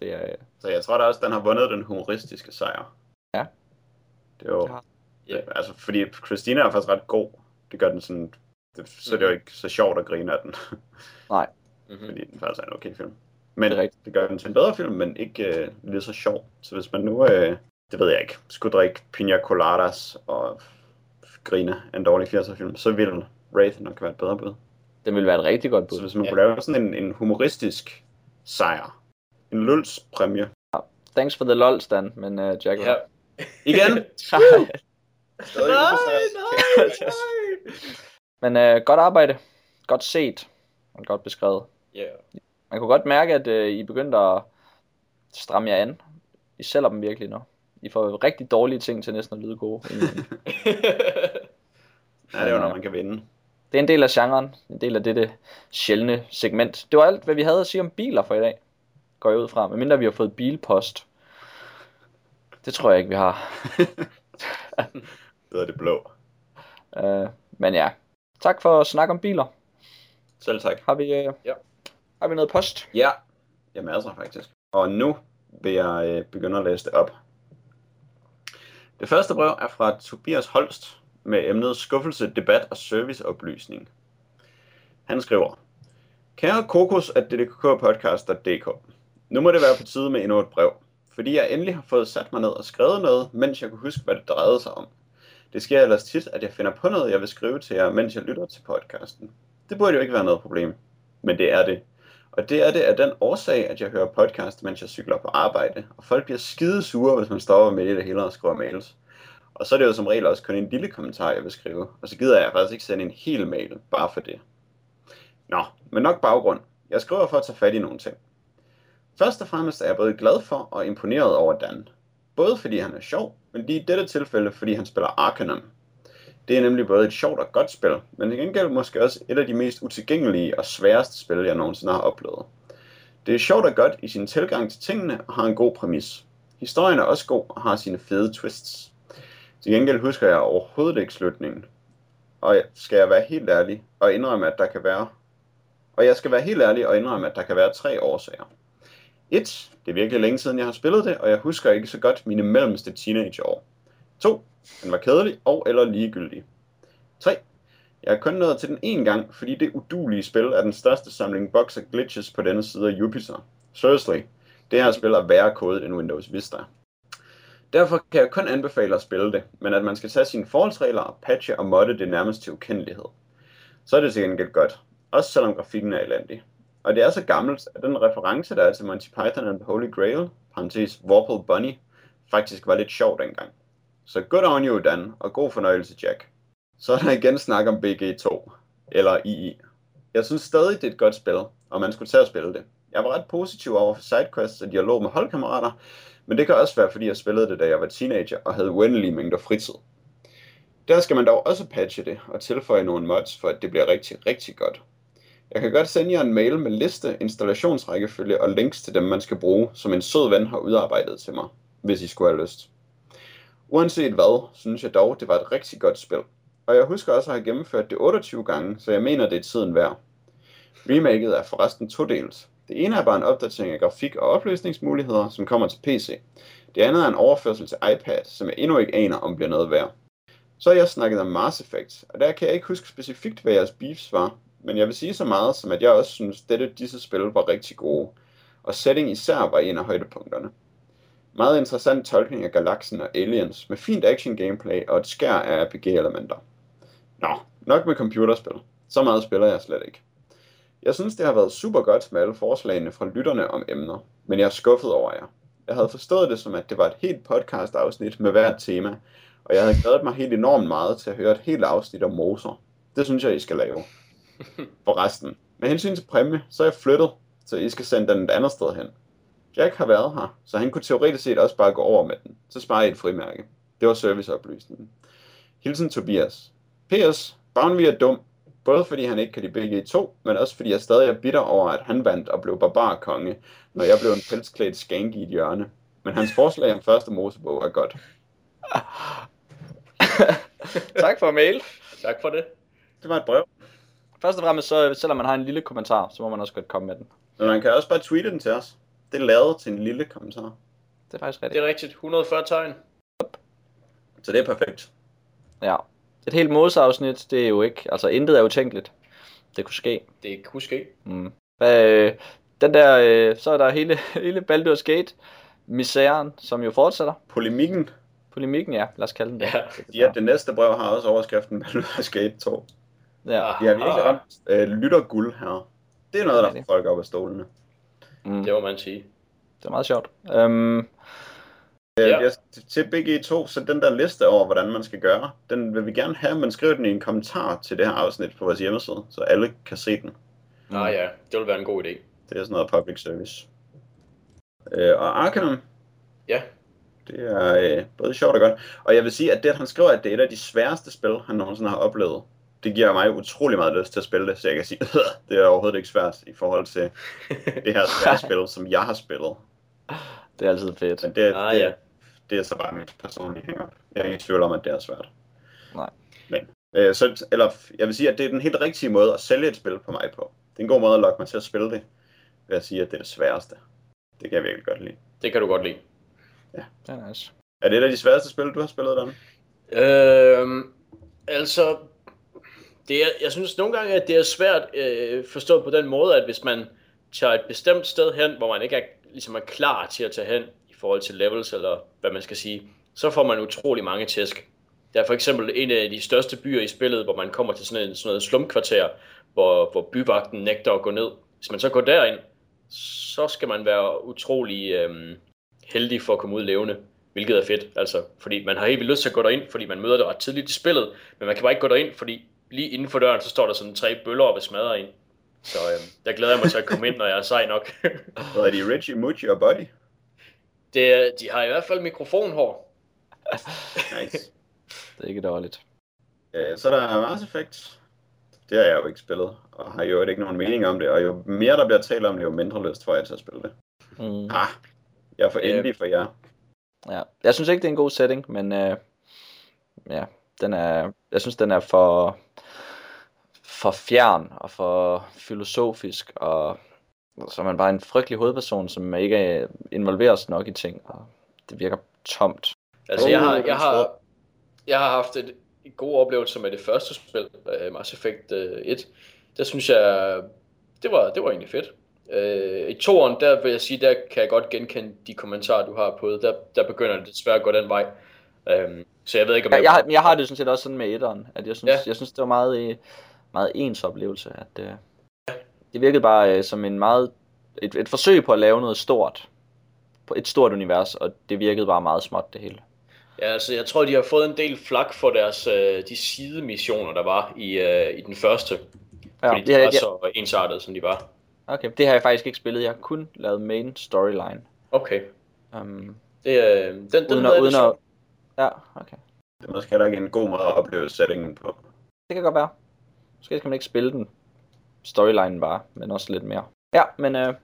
det er... Så jeg tror da også, den har vundet den humoristiske sejr. Ja. Det er jo... Ja. Altså, fordi Christina er faktisk ret god. Det gør den sådan... Det, så er det jo ikke så sjovt at grine af den, Nej, Mm-hmm. fordi den faktisk er en okay film. Men Det det gør den til en bedre film, men ikke øh, lige så sjov. Så hvis man nu, øh, det ved jeg ikke, skulle drikke pina coladas og grine af en dårlig 80'er film, så ville Wraith nok være et bedre bud. den vil være et rigtig godt Så bud. hvis man Ja. kunne lave sådan en, en humoristisk sejr, en Lulls præmie. Thanks for the lol, Stan, men uh, Jack... Ja. Igen! Nej, nej, nej. men uh, godt arbejde. Godt set. Og godt beskrevet. Ja. Man kunne godt mærke, at uh, I begyndte at stramme jer an. I sælger dem virkelig nu. I får rigtig dårlige ting til næsten at lyde gode. Ja, det er jo, når man kan vinde. Det er en del af genren. En del af dette sjældne segment. Det var alt, hvad vi havde at sige om biler for i dag. Går jeg ud fra. Medmindre vi har fået bilpost. Det tror jeg ikke, vi har. Det er det blå. Uh, men ja. Tak for at snakke om biler. Selv tak. Har vi, uh, Ja. Har vi noget post? Ja, jeg masser faktisk. Og nu vil jeg øh, begynde at læse det op. Det første brev er fra Tobias Holst med emnet skuffelse, debat og serviceoplysning. Han skriver, Kære kokos at ddkkpodcast.dk Nu må det være på tide med endnu et brev, fordi jeg endelig har fået sat mig ned og skrevet noget, mens jeg kunne huske, hvad det drejede sig om. Det sker ellers tit, at jeg finder på noget, jeg vil skrive til jer, mens jeg lytter til podcasten. Det burde jo ikke være noget problem, men det er det. Og det er det af den årsag, at jeg hører podcast, mens jeg cykler på arbejde, og folk bliver skide sure, hvis man stopper med det hele og skriver mails. Og så er det jo som regel også kun en lille kommentar, jeg vil skrive, og så gider jeg faktisk ikke sende en hel mail, bare for det. Nå, men nok baggrund. Jeg skriver for at tage fat i nogle ting. Først og fremmest er jeg både glad for og imponeret over Dan. Både fordi han er sjov, men lige i dette tilfælde, fordi han spiller Arcanum. Det er nemlig både et sjovt og godt spil, men til gengæld måske også et af de mest utilgængelige og sværeste spil, jeg nogensinde har oplevet. Det er sjovt og godt i sin tilgang til tingene og har en god præmis. Historien er også god og har sine fede twists. Til gengæld husker jeg overhovedet ikke slutningen. Og skal jeg være helt ærlig og indrømme, at der kan være... Og jeg skal være helt ærlig og indrømme, at der kan være tre årsager. 1. Det er virkelig længe siden, jeg har spillet det, og jeg husker ikke så godt mine mellemste teenageår. 2. Den var kedelig og eller ligegyldig. 3. Jeg er kun nået til den en gang, fordi det udulige spil er den største samling bugs og glitches på denne side af Jupiter. Seriously, det her spil er værre kodet end Windows Vista. Derfor kan jeg kun anbefale at spille det, men at man skal tage sine forholdsregler og patche og modde det nærmest til ukendelighed. Så er det til gengæld godt, også selvom grafikken er elendig. Og det er så gammelt, at den reference, der er til Monty Python and the Holy Grail, parentes Warple Bunny, faktisk var lidt sjov dengang. Så good on you, Dan, og god fornøjelse, Jack. Så er der igen snak om BG2, eller II. Jeg synes stadig, det er et godt spil, og man skulle tage at spille det. Jeg var ret positiv over for sidequests og dialog med holdkammerater, men det kan også være, fordi jeg spillede det, da jeg var teenager og havde uendelige mængder fritid. Der skal man dog også patche det og tilføje nogle mods, for at det bliver rigtig, rigtig godt. Jeg kan godt sende jer en mail med liste, installationsrækkefølge og links til dem, man skal bruge, som en sød ven har udarbejdet til mig, hvis I skulle have lyst. Uanset hvad, synes jeg dog, det var et rigtig godt spil. Og jeg husker også at have gennemført det 28 gange, så jeg mener, det er tiden værd. Remaket er forresten todelt. Det ene er bare en opdatering af grafik og opløsningsmuligheder, som kommer til PC. Det andet er en overførsel til iPad, som jeg endnu ikke aner, om bliver noget værd. Så har jeg snakket om Mass Effect, og der kan jeg ikke huske specifikt, hvad jeres beefs var, men jeg vil sige så meget, som at jeg også synes, at dette disse spil var rigtig gode, og setting især var en af højdepunkterne. Meget interessant tolkning af galaksen og aliens, med fint action gameplay og et skær af RPG-elementer. Nå, nok med computerspil. Så meget spiller jeg slet ikke. Jeg synes, det har været super godt med alle forslagene fra lytterne om emner, men jeg er skuffet over jer. Jeg havde forstået det som, at det var et helt podcast-afsnit med hvert tema, og jeg havde glædet mig helt enormt meget til at høre et helt afsnit om moser. Det synes jeg, I skal lave. For resten. Med hensyn til præmie, så er jeg flyttet, så I skal sende den et andet sted hen. Jack har været her, så han kunne teoretisk set også bare gå over med den. Så sparer I et frimærke. Det var serviceoplysningen. Hilsen Tobias. P.S. Boundary er dum, både fordi han ikke kan lide begge to, men også fordi jeg stadig er bitter over, at han vandt og blev barbarkonge, når jeg blev en pelsklædt skank i et hjørne. Men hans forslag om første Mosebog er godt. tak for mail. Tak for det. Det var et brev. Først og fremmest, så, selvom man har en lille kommentar, så må man også godt komme med den. Men man kan også bare tweete den til os. Det er lavet til en lille kommentar. Det er faktisk Det rigtigt. er rigtigt. 140 tegn. Så det er perfekt. Ja. Et helt modsafsnit, det er jo ikke, altså intet er utænkeligt. Det kunne ske. Det kunne ske. Mm. Hvad, øh, den der, øh, så er der hele, hele Baldur's Gate, misæren, som jo fortsætter. Polemikken, Polemikken, ja, lad os kalde den det. Ja. ja, det næste brev har også overskriften Baldur's Gate 2. ja. De har virkelig ramt øh, lytterguld her. Det er noget, der får folk op af stolene. Mm. Det må man sige. Det er meget sjovt. Um, Øh, Ja. ja. Til BG2, så den der liste over, hvordan man skal gøre, den vil vi gerne have, men skriv den i en kommentar til det her afsnit på vores hjemmeside, så alle kan se den. Mm. Ah ja, det vil være en god idé. Det er sådan noget public service. Øh, og Arcanum, Ja, det er øh, både sjovt og godt. Og jeg vil sige, at det, at han skriver, at det er et af de sværeste spil, han nogensinde har oplevet, det giver mig utrolig meget lyst til at spille det, så jeg kan sige, det er overhovedet ikke svært i forhold til det her svære spil, som jeg har spillet. det er altid fedt. Men det, Ah, det, ja. det er så bare mit personlige hang Jeg er ikke i tvivl om, at det er svært. Nej. Men, øh, så, eller jeg vil sige, at det er den helt rigtige måde at sælge et spil på mig på. Det er en god måde at lokke mig til at spille det. vil jeg sige, at det er det sværeste. Det kan jeg virkelig godt lide. Det kan du godt lide. Det er nice. Er det et af de sværeste spil, du har spillet, Dan? Øhm, altså, det er, jeg synes nogle gange, at det er svært øh, forstået på den måde, at hvis man tager et bestemt sted hen, hvor man ikke er, ligesom er klar til at tage hen i forhold til levels, eller hvad man skal sige, så får man utrolig mange tæsk. Der er for eksempel en af de største byer i spillet, hvor man kommer til sådan, en, sådan noget slumkvarter, hvor, hvor byvagten nægter at gå ned. Hvis man så går derind, så skal man være utrolig øh, heldig for at komme ud levende, hvilket er fedt. Altså, fordi man har helt vildt lyst til at gå derind, fordi man møder det ret tidligt i spillet, men man kan bare ikke gå derind, fordi lige inden for døren, så står der sådan tre bøller og vil smadre en. Så øhm, der glæder jeg mig til at komme ind, når jeg er sej nok. Hvad er de? Richie, Mucci og Buddy? det, er- de har i hvert fald mikrofonhår. Nice. Det er ikke dårligt. Øh, så er der Mass Effect. Det har jeg jo ikke spillet, og har jo ikke nogen mening om det. Og jo mere der bliver talt om det, jo mindre lyst får jeg til at spille det. Mm. Ah, jeg er for Øh. indie for jer. Ja. Jeg synes ikke, det er en god setting, men øh, ja, den er, jeg synes, den er for, for fjern og for filosofisk, og så er man bare en frygtelig hovedperson, som ikke øh, involveres nok i ting, og det virker tomt. Altså, jeg har, Oh, jeg har, jeg har haft et, en god oplevelse med det første spil, uh, Mass Effect uh, 1. Der synes jeg, det var, det var egentlig fedt. Uh, I toeren, der vil jeg sige, der kan jeg godt genkende de kommentarer, du har på det. Der, der begynder det desværre at gå den vej. Um, så jeg ved ikke, om Jeg, jeg, har- jeg har det sådan set også sådan med etteren, at jeg synes, Ja. ja. jeg synes det var meget, øh, meget ens oplevelse, at øh, det virkede bare øh, som en meget, et, et forsøg på at lave noget stort, på et stort univers, og det virkede bare meget småt det hele. Ja, altså jeg tror, de har fået en del flak for deres, øh, de sidemissioner, der var i, øh, i den første. Ja, Fordi de ja, var ja, så ensartede, som de var. okay, det har jeg faktisk ikke spillet, jeg har kun lavet main storyline. Okay. Um, Det, øh, den, den uden at, jeg uden at. Ja, okay. Det er måske heller ikke en god måde at opleve settingen på. Det kan godt være. Måske skal man ikke spille den storyline bare, men også lidt mere. Ja, men øh,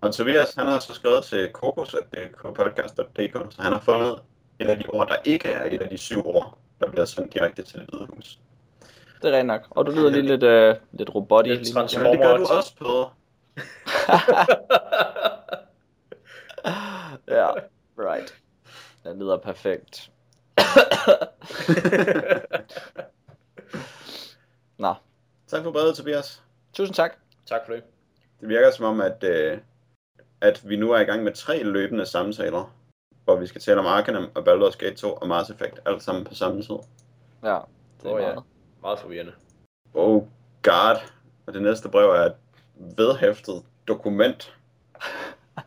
Og Tobias, han har så skrevet til kokos.podcast.dk, så han har fundet et af de ord, der ikke er et af de syv ord, der bliver sendt direkte til det hvide hus. det er rent nok. Og du lyder lige lidt, øh, lidt robotik. Lidt lige Jamen, det gør du også, Peder. ja, right. Det lyder perfekt. Nå, Tak for brevet, Tobias. tusind tak. tak for det. Det virker som om, at, øh, at vi nu er i gang med tre løbende samtaler, hvor vi skal tale om Arcanum og Baldur's Gate 2 og Mass Effect, alt sammen på samme tid. Ja, det er ja. meget. Meget forvirrende. Oh god. Og det næste brev er et vedhæftet dokument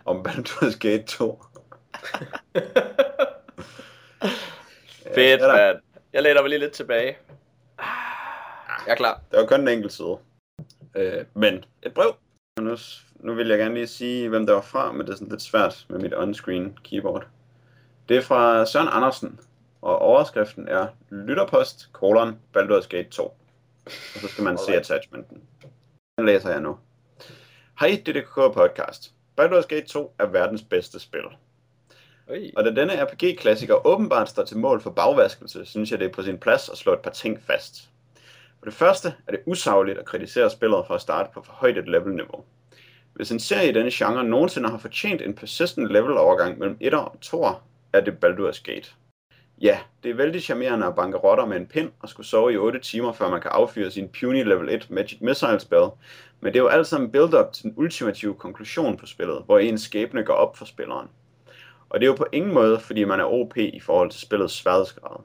om Baldur's Gate 2. Fedt, Ja, mand. Jeg læner mig lige lidt tilbage. Jeg er klar. Det var kun en enkelt side. Øh, men et brev. Nu, nu vil jeg gerne lige sige, hvem det var fra, men det er sådan lidt svært med mit on-screen keyboard. Det er fra Søren Andersen, og overskriften er Lytterpost, kolon, Baldur's Gate 2. Og så skal man se attachmenten. Den læser jeg nu. Hej DDK podcast. Baldur's Gate 2 er verdens bedste spil. Ui. Og da denne RPG-klassiker åbenbart står til mål for bagvaskelse, synes jeg, det er på sin plads at slå et par ting fast. For det første er det usagligt at kritisere spillet for at starte på for højt et levelniveau. Hvis en serie i denne genre nogensinde har fortjent en persistent level-overgang mellem 1 og 2, er det Baldur's Gate. Ja, det er vældig charmerende at banke rotter med en pind og skulle sove i 8 timer, før man kan affyre sin puny level 1 Magic Missile spell, men det er jo alt sammen build-up til den ultimative konklusion på spillet, hvor ens skæbne går op for spilleren. Og det er jo på ingen måde, fordi man er OP i forhold til spillets sværhedsgrad.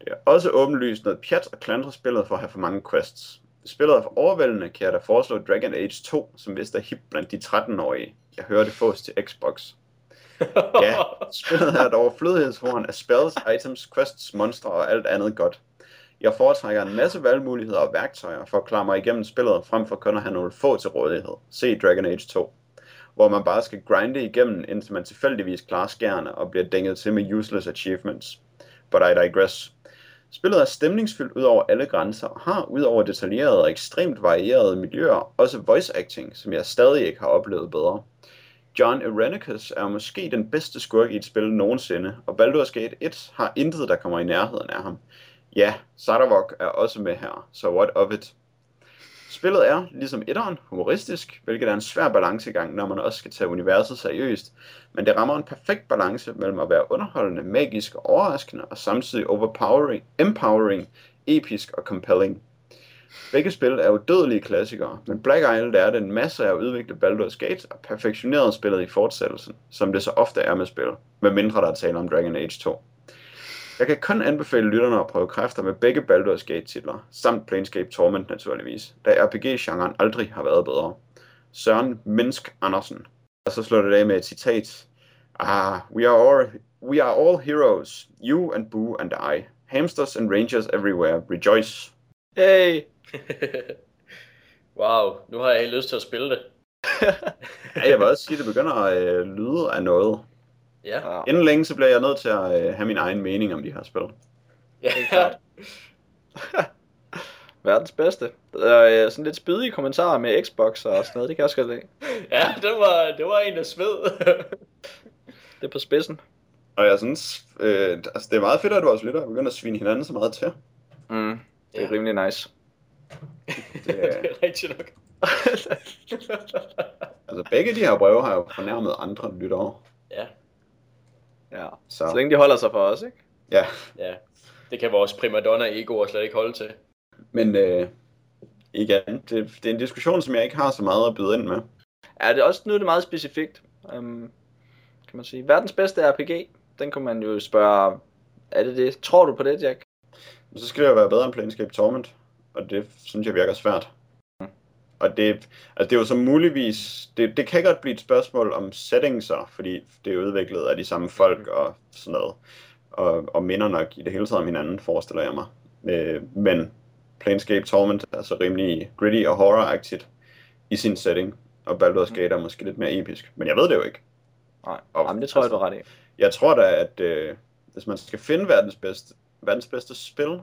Det er også åbenlyst noget pjat at klandre spillet for at have for mange quests. Hvis spillet er for overvældende, kan jeg da foreslå Dragon Age 2, som vist er hip blandt de 13-årige. Jeg hører det fås til Xbox. Ja, spillet er et overflødighedshorn af spells, items, quests, monstre og alt andet godt. Jeg foretrækker en masse valgmuligheder og værktøjer for at klare mig igennem spillet, frem for kun at have nogle få til rådighed. Se Dragon Age 2 hvor man bare skal grinde igennem, indtil man tilfældigvis klarer skærene og bliver dænget til med useless achievements. But I digress. Spillet er stemningsfyldt ud over alle grænser, og har ud over detaljerede og ekstremt varierede miljøer, også voice acting, som jeg stadig ikke har oplevet bedre. John Irenicus er måske den bedste skurk i et spil nogensinde, og Baldur's Gate 1 har intet, der kommer i nærheden af ham. Ja, Sardarvok er også med her, så what of it? Spillet er, ligesom etteren, humoristisk, hvilket er en svær balancegang, når man også skal tage universet seriøst, men det rammer en perfekt balance mellem at være underholdende, magisk og overraskende, og samtidig overpowering, empowering, episk og compelling. Begge spil er udødelige klassikere, men Black Isle lærte en masse af at udvikle Baldur's Gate og perfektionerede spillet i fortsættelsen, som det så ofte er med spil, medmindre der er tale om Dragon Age 2. Jeg kan kun anbefale lytterne at prøve kræfter med begge Baldur's Gate-titler, samt Planescape Torment naturligvis, da RPG-genren aldrig har været bedre. Søren Minsk Andersen. Og så slår det af med et citat. Ah, we are all, we are all heroes, you and Boo and I. Hamsters and rangers everywhere, rejoice. Hey! wow, nu har jeg helt lyst til at spille det. Ja, jeg vil også sige, at det begynder at øh, lyde af noget. Ja. Ja. Inden længe, så bliver jeg nødt til at øh, have min egen mening om de her spil. ja. klart. Verdens bedste. Der er øh, sådan lidt spydige kommentarer med Xbox og sådan noget. Det kan jeg også godt lide. ja, det var, det var en, der sved. Det er på spidsen. Og jeg synes, øh, altså, det er meget fedt, at vores lyttere begynder at svine hinanden så meget til. Mm. Det er Ja. rimelig nice. Det, er- det er rigtigt nok. altså, begge de her breve har jo fornærmet andre lyttere. Ja. Så, Så længe de holder sig for os, ikke? ja. ja. Det kan vores primadonna-egoer slet ikke holde til. Men øh, igen, det, det er en diskussion, som jeg ikke har så meget at byde ind med. Ja, det er også nu er det meget specifikt. Um, kan man sige. Verdens bedste RPG. Den kunne man jo spørge, er det det? Tror du på det, Jack? Men så skal det jo være bedre end Planescape Torment, og det synes jeg virker svært. Og det, altså det er jo så muligvis, det, det kan godt blive et spørgsmål om settingser, fordi det er udviklet af de samme folk og sådan noget, og, og minder nok i det hele taget om hinanden, forestiller jeg mig. Øh, men Planescape Torment er så rimelig gritty og horror-agtigt i sin setting, og Baldur's Gate er måske lidt mere episk, men jeg ved det jo ikke. Nej, Og- Jamen, det tror jeg, du ret i. Jeg tror da, at øh, hvis man skal finde verdens bedste, verdens bedste spil,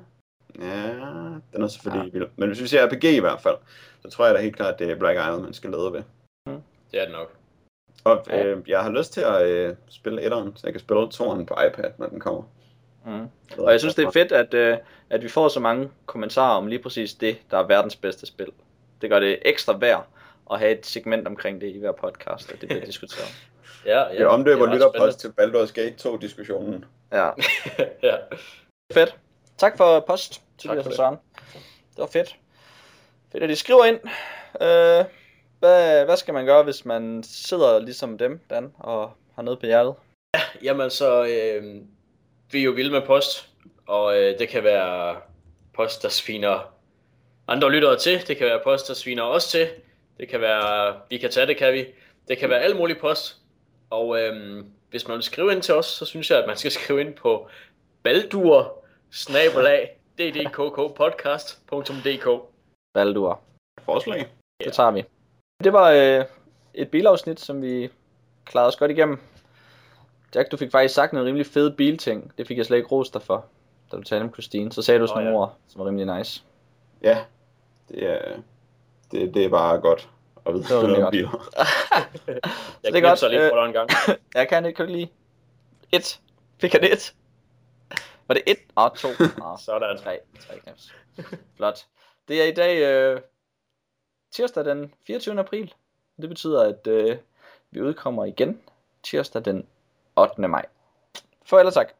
ja, den er selvfølgelig ja. vild. Men hvis vi ser RPG i hvert fald, så tror jeg da helt klart, at det er Black Isle, man skal lede ved. Det er det nok. Og Ja. øh, jeg har lyst til at øh, spille etteren, så jeg kan spille toeren på iPad, når den kommer. Mm. Og jeg synes, det er fedt, at, øh, at vi får så mange kommentarer om lige præcis det, der er verdens bedste spil. Det gør det ekstra værd at have et segment omkring det i hver podcast, at det bliver diskuteret. Ja, ja. Jeg omdøber er lytterpost til Baldur's Gate 2-diskussionen. Ja, ja. fedt. Tak for post, For og det. Var fedt. Fedt, at de skriver ind. Øh, hvad, hvad skal man gøre, hvis man sidder ligesom dem, Dan, og har noget på hjertet? Jamen så, øh, vi er jo vilde med post, og øh, det kan være post, der sviner andre lyttere til, det kan være post, der sviner os til, det kan være, vi kan tage det, kan vi, det kan være alle mulige post, og øh, hvis man vil skrive ind til os, så synes jeg, at man skal skrive ind på baldur snabelag ddkkpodcast.dk Baldur. Forslag? Det tager vi. Det var øh, et bilafsnit, som vi klarede os godt igennem. Jack, du fik faktisk sagt noget rimelig fede bilting. Det fik jeg slet ikke rost dig for, da du talte om Christine. Så sagde du sådan nogle ja. ord, som var rimelig nice. Ja, det er, det, det er bare godt at vide Det var noget om rimelig biler. Jeg det er godt, lige øh, for dig en gang. Jeg kan ikke lige. Et. Fik han et? Var det et? Oh, to. Åh, Sådan. tre. Tre knaps. Flot. Det er i dag øh, tirsdag den 24. april. Det betyder, at øh, vi udkommer igen tirsdag den 8. maj. Farvel og tak.